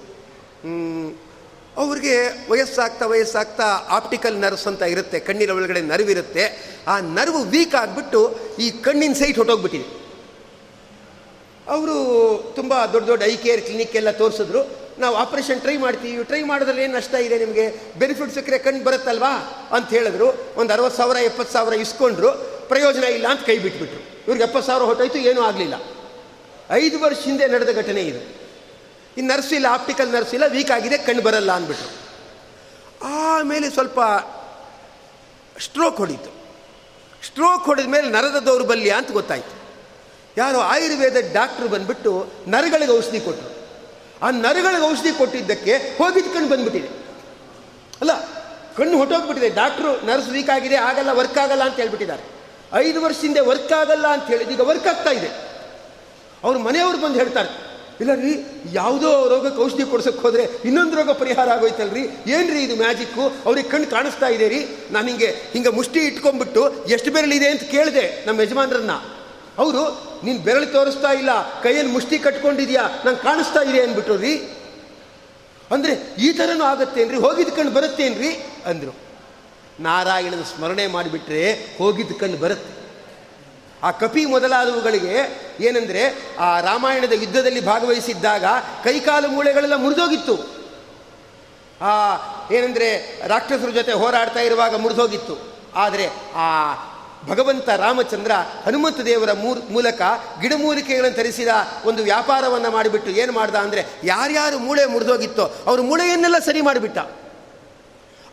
ಅವ್ರಿಗೆ ವಯಸ್ಸಾಗ್ತಾ ವಯಸ್ಸಾಗ್ತಾ ಆಪ್ಟಿಕಲ್ ನರ್ವ್ಸ್ ಅಂತ ಇರುತ್ತೆ, ಕಣ್ಣಿನ ಒಳಗಡೆ ನರ್ವಿರುತ್ತೆ ಆ ನರ್ವ್ ವೀಕ್ ಆಗಿಬಿಟ್ಟು ಈ ಕಣ್ಣಿನ ಸೈಟ್ ಹೊಟ್ಟೋಗ್ಬಿಟ್ಟಿದೆ ಅವರು ತುಂಬ ದೊಡ್ಡ ದೊಡ್ಡ ಐ ಕೇರ್ ಕ್ಲಿನಿಕ್ ಎಲ್ಲ ತೋರಿಸಿದ್ರು. ನಾವು ಆಪ್ರೇಷನ್ ಟ್ರೈ ಮಾಡ್ತೀವಿ. ಟ್ರೈ ಮಾಡೋದ್ರಲ್ಲಿ ಏನು ನಷ್ಟ ಇದೆ ನಿಮಗೆ? ಬೆನಿಫಿಟ್ ಸಿಕ್ಕರೆ ಕಣ್ಣು ಬರುತ್ತಲ್ವಾ? ಅಂತ ಹೇಳಿದ್ರು. ಒಂದು ಅರವತ್ತು ಸಾವಿರ, ಎಪ್ಪತ್ತು ಸಾವಿರ ಇಸ್ಕೊಂಡ್ರು. ಪ್ರಯೋಜನ ಇಲ್ಲ ಅಂತ ಕೈ ಬಿಟ್ಬಿಟ್ರು. ಇವ್ರಿಗೆ ಎಪ್ಪತ್ತು ಸಾವಿರ ಹೊಟ್ಟೋಯ್ತು ಏನೂ ಆಗಲಿಲ್ಲ. ಐದು ವರ್ಷ ಹಿಂದೆ ನಡೆದ ಘಟನೆ ಇದು. ಈ ನರ್ಸ್ ಇಲ್ಲ, ಆಪ್ಟಿಕಲ್ ನರ್ಸ್ ಇಲ್ಲ ವೀಕ್ ಆಗಿದೆ, ಕಣ್ಣು ಬರಲ್ಲ ಅಂದ್ಬಿಟ್ರು. ಆಮೇಲೆ ಸ್ವಲ್ಪ ಸ್ಟ್ರೋಕ್ ಹೊಡೀತು. ಸ್ಟ್ರೋಕ್ ಹೊಡೆದ ಮೇಲೆ ನರದ ದೌರ್ಬಲ್ಯ ಅಂತ ಗೊತ್ತಾಯಿತು. ಯಾರೋ ಆಯುರ್ವೇದ ಡಾಕ್ಟ್ರು ಬಂದ್ಬಿಟ್ಟು ನರಗಳಿಗೆ ಔಷಧಿ ಕೊಟ್ಟರು ಆ ನರಗಳಿಗೆ ಔಷಧಿ ಕೊಟ್ಟಿದ್ದಕ್ಕೆ ಹೋಗಿದ್ದು ಕಣ್ಣು ಬಂದ್ಬಿಟ್ಟಿದೆ. ಅಲ್ಲ, ಕಣ್ಣು ಹೊಟ್ಟೋಗ್ಬಿಟ್ಟಿದೆ ಡಾಕ್ಟ್ರು, ನರ್ಸ್ ವೀಕ್ ಆಗಿದೆ, ಆಗಲ್ಲ ವರ್ಕ್ ಆಗಲ್ಲ ಅಂತ ಹೇಳ್ಬಿಟ್ಟಿದ್ದಾರೆ. ಐದು ವರ್ಷದಿಂದ ವರ್ಕ್ ಆಗಲ್ಲ ಅಂತ ಹೇಳಿದ ಈಗ ವರ್ಕ್ ಆಗ್ತಾ ಇದೆ. ಅವ್ರ ಮನೆಯವ್ರು ಬಂದು ಹೇಳ್ತಾರೆ, ಇಲ್ಲ ರೀ, ಯಾವುದೋ ರೋಗಕ್ಕೆ ಔಷಧಿ ಕೊಡ್ಸಕ್ಕೆ ಹೋದರೆ ಇನ್ನೊಂದು ರೋಗ ಪರಿಹಾರ ಆಗೋಯ್ತಲ್ರಿ? ಏನ್ರಿ ಇದು ಮ್ಯಾಜಿಕ್ಕು ಅವ್ರಿಗೆ ಕಣ್ಣು ಕಾಣಿಸ್ತಾ ಇದೆ ರೀ. ನಾನು ಹಿಂಗೆ ಹಿಂಗೆ ಮುಷ್ಟಿ ಇಟ್ಕೊಂಡ್ಬಿಟ್ಟು ಎಷ್ಟು ಬೆರಳಿದೆ ಅಂತ ಕೇಳಿದೆ ನಮ್ಮ ಯಜಮಾನ್ರನ್ನ. ಅವರು, ನೀನು ಬೆರಳು ತೋರಿಸ್ತಾ ಇಲ್ಲ, ಕೈಯಲ್ಲಿ ಮುಷ್ಟಿ ಕಟ್ಕೊಂಡಿದ್ಯಾ, ನಂಗೆ ಕಾಣಿಸ್ತಾ ಇದೆ ಅಂದ್ಬಿಟ್ಟು ರೀ. ಅಂದರೆ ಈ ಥರನೂ ಆಗತ್ತೆನ್ರಿ? ಹೋಗಿದ್ದು ಕಣ್ಣು ಬರುತ್ತೇನ್ರಿ? ಅಂದರು. ನಾರಾಯಣನ ಸ್ಮರಣೆ ಮಾಡಿಬಿಟ್ರೆ ಹೋಗಿದ್ದ ಕಣ್ಣು ಬರುತ್ತೆ. ಆ ಕಪಿ ಮೊದಲಾದವುಗಳಿಗೆ ಏನಂದರೆ ಆ ರಾಮಾಯಣದ ಯುದ್ಧದಲ್ಲಿ ಭಾಗವಹಿಸಿದ್ದಾಗ ಕೈಕಾಲು ಮೂಳೆಗಳೆಲ್ಲ ಮುರಿದೋಗಿತ್ತು. ಆ ಏನಂದರೆ ರಾಕ್ಷಸರ ಜೊತೆ ಹೋರಾಡ್ತಾ ಇರುವಾಗ ಮುರಿದೋಗಿತ್ತು. ಆದರೆ ಆ ಭಗವಂತ ರಾಮಚಂದ್ರ ಹನುಮಂತ ದೇವರ ಮೂಲಕ ಗಿಡಮೂಲಿಕೆಗಳನ್ನು ತರಿಸಿದ ಒಂದು ವ್ಯಾಪಾರವನ್ನು ಮಾಡಿಬಿಟ್ಟು ಏನು ಮಾಡ್ದ ಅಂದರೆ ಯಾರ್ಯಾರು ಮೂಳೆ ಮುರಿದೋಗಿತ್ತೋ ಅವರು ಮೂಳೆಯನ್ನೆಲ್ಲ ಸರಿ ಮಾಡಿಬಿಟ್ಟ.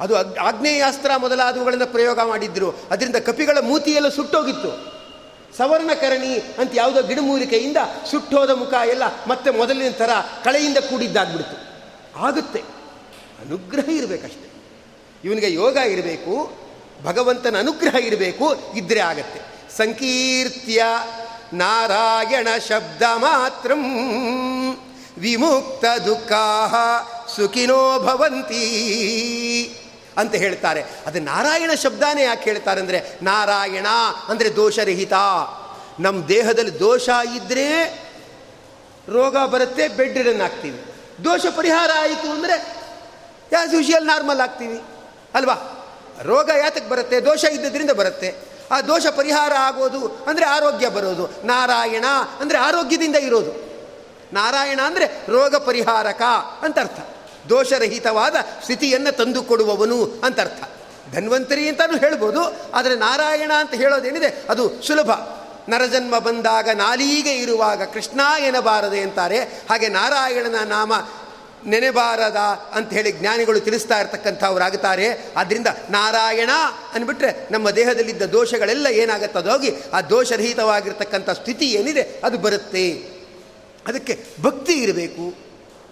ಅದು ಆಗ್ನೇಯಾಸ್ತ್ರ ಮೊದಲಾದವುಗಳನ್ನು ಪ್ರಯೋಗ ಮಾಡಿದ್ರು. ಅದರಿಂದ ಕಪಿಗಳ ಮೂತಿಯೆಲ್ಲ ಸುಟ್ಟೋಗಿತ್ತು. ಸವರ್ಣಕರಣಿ ಅಂತ ಯಾವುದೋ ಗಿಡಮೂಲಿಕೆಯಿಂದ ಸುಟ್ಟೋದ ಮುಖ ಎಲ್ಲ ಮತ್ತೆ ಮೊದಲಿನ ಥರ ಕಳೆಯಿಂದ ಕೂಡಿದ್ದಾಗ್ಬಿಡ್ತು. ಆಗುತ್ತೆ. ಅನುಗ್ರಹ ಇರಬೇಕಷ್ಟೆ. ಇವನಿಗೆ ಯೋಗ ಇರಬೇಕು, ಭಗವಂತನ ಅನುಗ್ರಹ ಇರಬೇಕು, ಇದ್ರೆ ಆಗತ್ತೆ. ಸಂಕೀರ್ತ್ಯ ನಾರಾಯಣ ಶಬ್ದ ಮಾತ್ರ. ವಿಮುಕ್ತ ದುಃಖಾ ಸುಖಿನೋ ಭವಂತಿ. ಅಂತ ಹೇಳ್ತಾರೆ. ಅದು ನಾರಾಯಣ ಶಬ್ದಾನೇ ಯಾಕೆ ಹೇಳ್ತಾರೆ ಅಂದರೆ, ನಾರಾಯಣ ಅಂದರೆ ದೋಷರಹಿತ. ನಮ್ಮ ದೇಹದಲ್ಲಿ ದೋಷ ಇದ್ದರೆ ರೋಗ ಬರುತ್ತೆ ಬೆಡ್ ರಿಡನ್ ಆಗ್ತೀವಿ ದೋಷ ಪರಿಹಾರ ಆಯಿತು ಅಂದರೆ ಯಾಸ್ ಯೂಶಿಯಲ್ ನಾರ್ಮಲ್ ಆಗ್ತೀವಿ ಅಲ್ವಾ? ರೋಗ ಯಾತಕ್ಕೆ ಬರುತ್ತೆ? ದೋಷ ಇದ್ದದ್ರಿಂದ ಬರುತ್ತೆ. ಆ ದೋಷ ಪರಿಹಾರ ಆಗೋದು ಅಂದರೆ ಆರೋಗ್ಯ ಬರೋದು. ನಾರಾಯಣ ಅಂದರೆ ಆರೋಗ್ಯದಿಂದ ಇರೋದು. ನಾರಾಯಣ ಅಂದರೆ ರೋಗ ಪರಿಹಾರಕ ಅಂತ ಅರ್ಥ. ದೋಷರಹಿತವಾದ ಸ್ಥಿತಿಯನ್ನು ತಂದುಕೊಡುವವನು ಅಂತ ಅರ್ಥ ಧನ್ವಂತರಿ ಅಂತಲೂ ಹೇಳ್ಬೋದು, ಆದರೆ ನಾರಾಯಣ ಅಂತ ಹೇಳೋದೇನಿದೆ, ಅದು ಸುಲಭ. ನರಜನ್ಮ ಬಂದಾಗ ನಾಲೀಗೆ ಇರುವಾಗ ಕೃಷ್ಣ ಎನಬಾರದೆ ಅಂತಾರೆ. ಹಾಗೆ ನಾರಾಯಣನ ನಾಮ ನೆನೆಬಾರದ ಅಂತ ಹೇಳಿ ಜ್ಞಾನಿಗಳು ತಿಳಿಸ್ತಾ ಇರ್ತಕ್ಕಂಥವ್ರಾಗುತ್ತಾರೆ ಆದ್ದರಿಂದ ನಾರಾಯಣ ಅಂದ್ಬಿಟ್ರೆ ನಮ್ಮ ದೇಹದಲ್ಲಿದ್ದ ದೋಷಗಳೆಲ್ಲ ಏನಾಗುತ್ತದೋಗಿ ಆ ದೋಷರಹಿತವಾಗಿರ್ತಕ್ಕಂಥ ಸ್ಥಿತಿ ಏನಿದೆ, ಅದು ಬರುತ್ತೆ. ಅದಕ್ಕೆ ಭಕ್ತಿ ಇರಬೇಕು.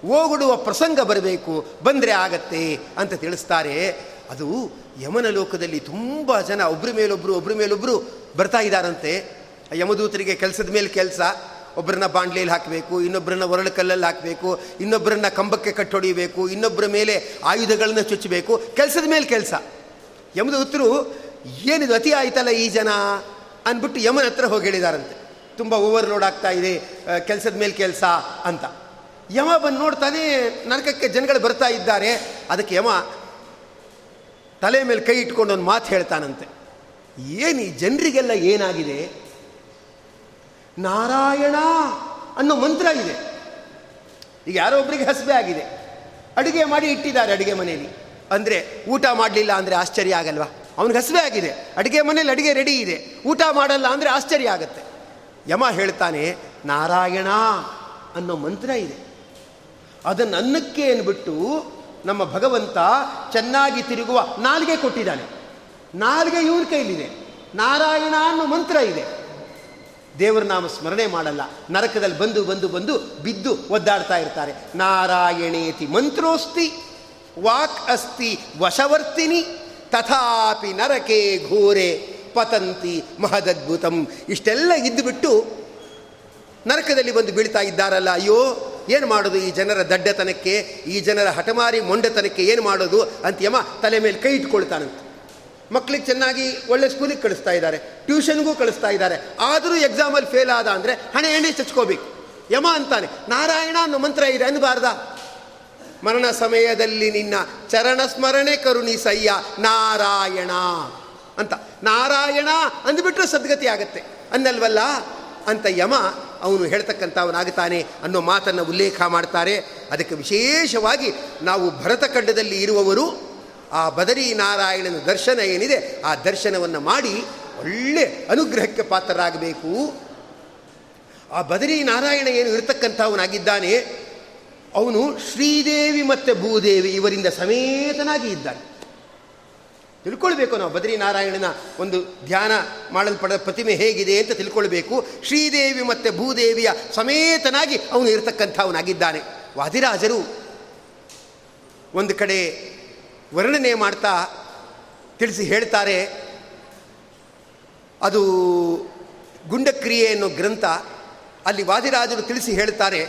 ಓಗುಡುವ ಪ್ರಸಂಗ ಬರಬೇಕು, ಬಂದರೆ ಆಗತ್ತೆ ಅಂತ ತಿಳಿಸ್ತಾರೆ. ಅದು ಯಮನ ಲೋಕದಲ್ಲಿ ತುಂಬ ಜನ ಒಬ್ಬರ ಮೇಲೊಬ್ಬರು ಒಬ್ಬರ ಮೇಲೊಬ್ಬರು ಬರ್ತಾ ಇದ್ದಾರಂತೆ. ಯಮದೂತರಿಗೆ ಕೆಲಸದ ಮೇಲೆ ಕೆಲಸ ಒಬ್ಬರನ್ನ ಬಾಂಡ್ಲಿಯಲ್ಲಿ ಹಾಕಬೇಕು ಇನ್ನೊಬ್ಬರನ್ನ ಒರಳು ಕಲ್ಲಲ್ಲಿ ಹಾಕಬೇಕು ಇನ್ನೊಬ್ಬರನ್ನ ಕಂಬಕ್ಕೆ ಕಟ್ಟೊಡಿಬೇಕು ಇನ್ನೊಬ್ಬರ ಮೇಲೆ ಆಯುಧಗಳನ್ನು ಚುಚ್ಚಬೇಕು, ಕೆಲಸದ ಮೇಲೆ ಕೆಲಸ. ಯಮದೂತರು, ಏನಿದು ಅತಿ ಆಯ್ತಲ್ಲ ಈ ಜನ? ಅಂದ್ಬಿಟ್ಟು ಯಮನ ಹತ್ರ ಹೋಗಿ ಹೇಳಿದಾರಂತೆ. ತುಂಬ ಓವರ್ಲೋಡ್ ಆಗ್ತಾ ಇದೆ ಕೆಲಸದ ಮೇಲೆ ಕೆಲಸ ಅಂತ. ಯಮ ಬಂದು ನೋಡ್ತಾನೆ ನರಕಕ್ಕೆ ಜನಗಳು ಬರ್ತಾ ಇದ್ದಾರೆ. ಅದಕ್ಕೆ ಯಮ ತಲೆ ಮೇಲೆ ಕೈ ಇಟ್ಕೊಂಡು ಒಂದು ಮಾತು ಹೇಳ್ತಾನಂತೆ. ಏನು ಈ ಜನರಿಗೆಲ್ಲ ಏನಾಗಿದೆ? ನಾರಾಯಣ ಅನ್ನೋ ಮಂತ್ರ ಇದೆ. ಈಗ ಯಾರೋ ಒಬ್ಬರಿಗೆ ಹಸಿವೆ ಆಗಿದೆ. ಅಡುಗೆ ಮಾಡಿ ಇಟ್ಟಿದ್ದಾರೆ ಅಡುಗೆ ಮನೆಯಲ್ಲಿ ಅಂದರೆ ಊಟ ಮಾಡಲಿಲ್ಲ ಅಂದರೆ ಆಶ್ಚರ್ಯ ಆಗಲ್ವಾ? ಅವನಿಗೆ ಹಸಿವೆ ಆಗಿದೆ. ಅಡುಗೆ ಮನೇಲಿ ಅಡುಗೆ ರೆಡಿ ಇದೆ. ಊಟ ಮಾಡಲ್ಲ ಅಂದರೆ ಆಶ್ಚರ್ಯ ಆಗುತ್ತೆ. ಯಮ ಹೇಳ್ತಾನೆ, ನಾರಾಯಣ ಅನ್ನೋ ಮಂತ್ರ ಇದೆ. ಅದನ್ನು ಅನ್ನಕ್ಕೆ ಅನ್ಬಿಟ್ಟು ನಮ್ಮ ಭಗವಂತ ಚೆನ್ನಾಗಿ ತಿರುಗುವ ನಾಲ್ಗೆ ಕೊಟ್ಟಿದ್ದಾನೆ. ನಾಲ್ಗೆ ಇವ್ರ ಕೈಲಿದೆ. ನಾರಾಯಣ ಅನ್ನೋ ಮಂತ್ರ ಇದೆ. ದೇವರ ನಾಮ ಸ್ಮರಣೆ ಮಾಡಲ್ಲ. ನರಕದಲ್ಲಿ ಬಂದು ಬಂದು ಬಂದು ಬಿದ್ದು ಒದ್ದಾಡ್ತಾ ಇರ್ತಾರೆ. ನಾರಾಯಣೇತಿ ಮಂತ್ರೋಸ್ತಿ, ವಾಕ್ ಅಸ್ತಿ ವಶವರ್ತಿನಿ, ತಥಾಪಿ ನರಕೆ ಘೋರೆ ಪತಂತಿ ಮಹದದ್ಭುತಂ. ಇಷ್ಟೆಲ್ಲ ಇದ್ದುಬಿಟ್ಟು ನರಕದಲ್ಲಿ ಬಂದು ಬೀಳ್ತಾ ಇದ್ದಾರಲ್ಲ, ಅಯ್ಯೋ, ಏನು ಮಾಡೋದು ಈ ಜನರ ದಡ್ಡತನಕ್ಕೆ, ಈ ಜನರ ಹಠಮಾರಿ ಮೊಂಡತನಕ್ಕೆ ಏನು ಮಾಡೋದು ಅಂತ ಯಮ ತಲೆ ಮೇಲೆ ಕೈ ಇಟ್ಕೊಳ್ತಾನಂತೆ ಮಕ್ಕಳಿಗೆ ಚೆನ್ನಾಗಿ ಒಳ್ಳೆ ಸ್ಕೂಲಿಗೆ ಕಳಿಸ್ತಾ ಇದ್ದಾರೆ ಟ್ಯೂಷನ್ಗೂ ಕಳಿಸ್ತಾ ಇದ್ದಾರೆ. ಆದರೂ ಎಕ್ಸಾಮಲ್ಲಿ ಫೇಲ್ ಆದ ಅಂದರೆ ಹಣೆ ಎಣ್ಣೆ ಚಚ್ಕೋಬೇಕು. ಯಮ ಅಂತಾನೆ, ನಾರಾಯಣ ಅನ್ನೋ ಮಂತ್ರ ಇದೆ ಅನ್ಬಾರ್ದ? ಮರಣ ಸಮಯದಲ್ಲಿ ನಿನ್ನ ಚರಣ ಸ್ಮರಣೆ ಕರುಣಿಸಯ್ಯ ನಾರಾಯಣ ಅಂತ. ನಾರಾಯಣ ಅಂದ್ಬಿಟ್ರೆ ಸದ್ಗತಿ ಆಗತ್ತೆ. ಅನ್ನಲ್ವಲ್ಲ? ಅಂತ ಯಮ ಅವನು ಹೇಳ್ತಕ್ಕಂಥವನಾಗುತ್ತಾನೆ ಅನ್ನೋ ಮಾತನ್ನು ಉಲ್ಲೇಖ ಮಾಡ್ತಾರೆ. ಅದಕ್ಕೆ ವಿಶೇಷವಾಗಿ ನಾವು ಭರತಖಂಡದಲ್ಲಿ ಇರುವವರು ಆ ಬದರಿ ನಾರಾಯಣನ ದರ್ಶನ ಏನಿದೆ, ಆ ದರ್ಶನವನ್ನು ಮಾಡಿ ಒಳ್ಳೆ ಅನುಗ್ರಹಕ್ಕೆ ಪಾತ್ರರಾಗಬೇಕು. ಆ ಬದರಿ ನಾರಾಯಣ ಏನು ಇರತಕ್ಕಂಥವನಾಗಿದ್ದಾನೆ, ಅವನು ಶ್ರೀದೇವಿ ಮತ್ತು ಭೂದೇವಿ ಇವರಿಂದ ಸಮೇತನಾಗಿ ಇದ್ದಾನೆ. ತಿಳ್ಕೊಳ್ಬೇಕು ನಾವು. ಬದ್ರಿನಾರಾಯಣನ ಒಂದು ಧ್ಯಾನ ಮಾಡಲ್ಪಡ ಪ್ರತಿಮೆ ಹೇಗಿದೆ ಅಂತ ತಿಳ್ಕೊಳ್ಬೇಕು. ಶ್ರೀದೇವಿ ಮತ್ತು ಭೂದೇವಿಯ ಸಮೇತನಾಗಿ ಅವನು ಇರತಕ್ಕಂಥವನಾಗಿದ್ದಾನೆ. ವಾದಿರಾಜರು ಒಂದು ಕಡೆ ವರ್ಣನೆ ಮಾಡ್ತಾ ತಿಳಿಸಿ ಹೇಳ್ತಾರೆ. ಅದು ಗುಂಡಕ್ರಿಯೆ ಅನ್ನೋ ಗ್ರಂಥ ಅಲ್ಲಿ ವಾದಿರಾಜರು ತಿಳಿಸಿ ಹೇಳ್ತಾರೆ.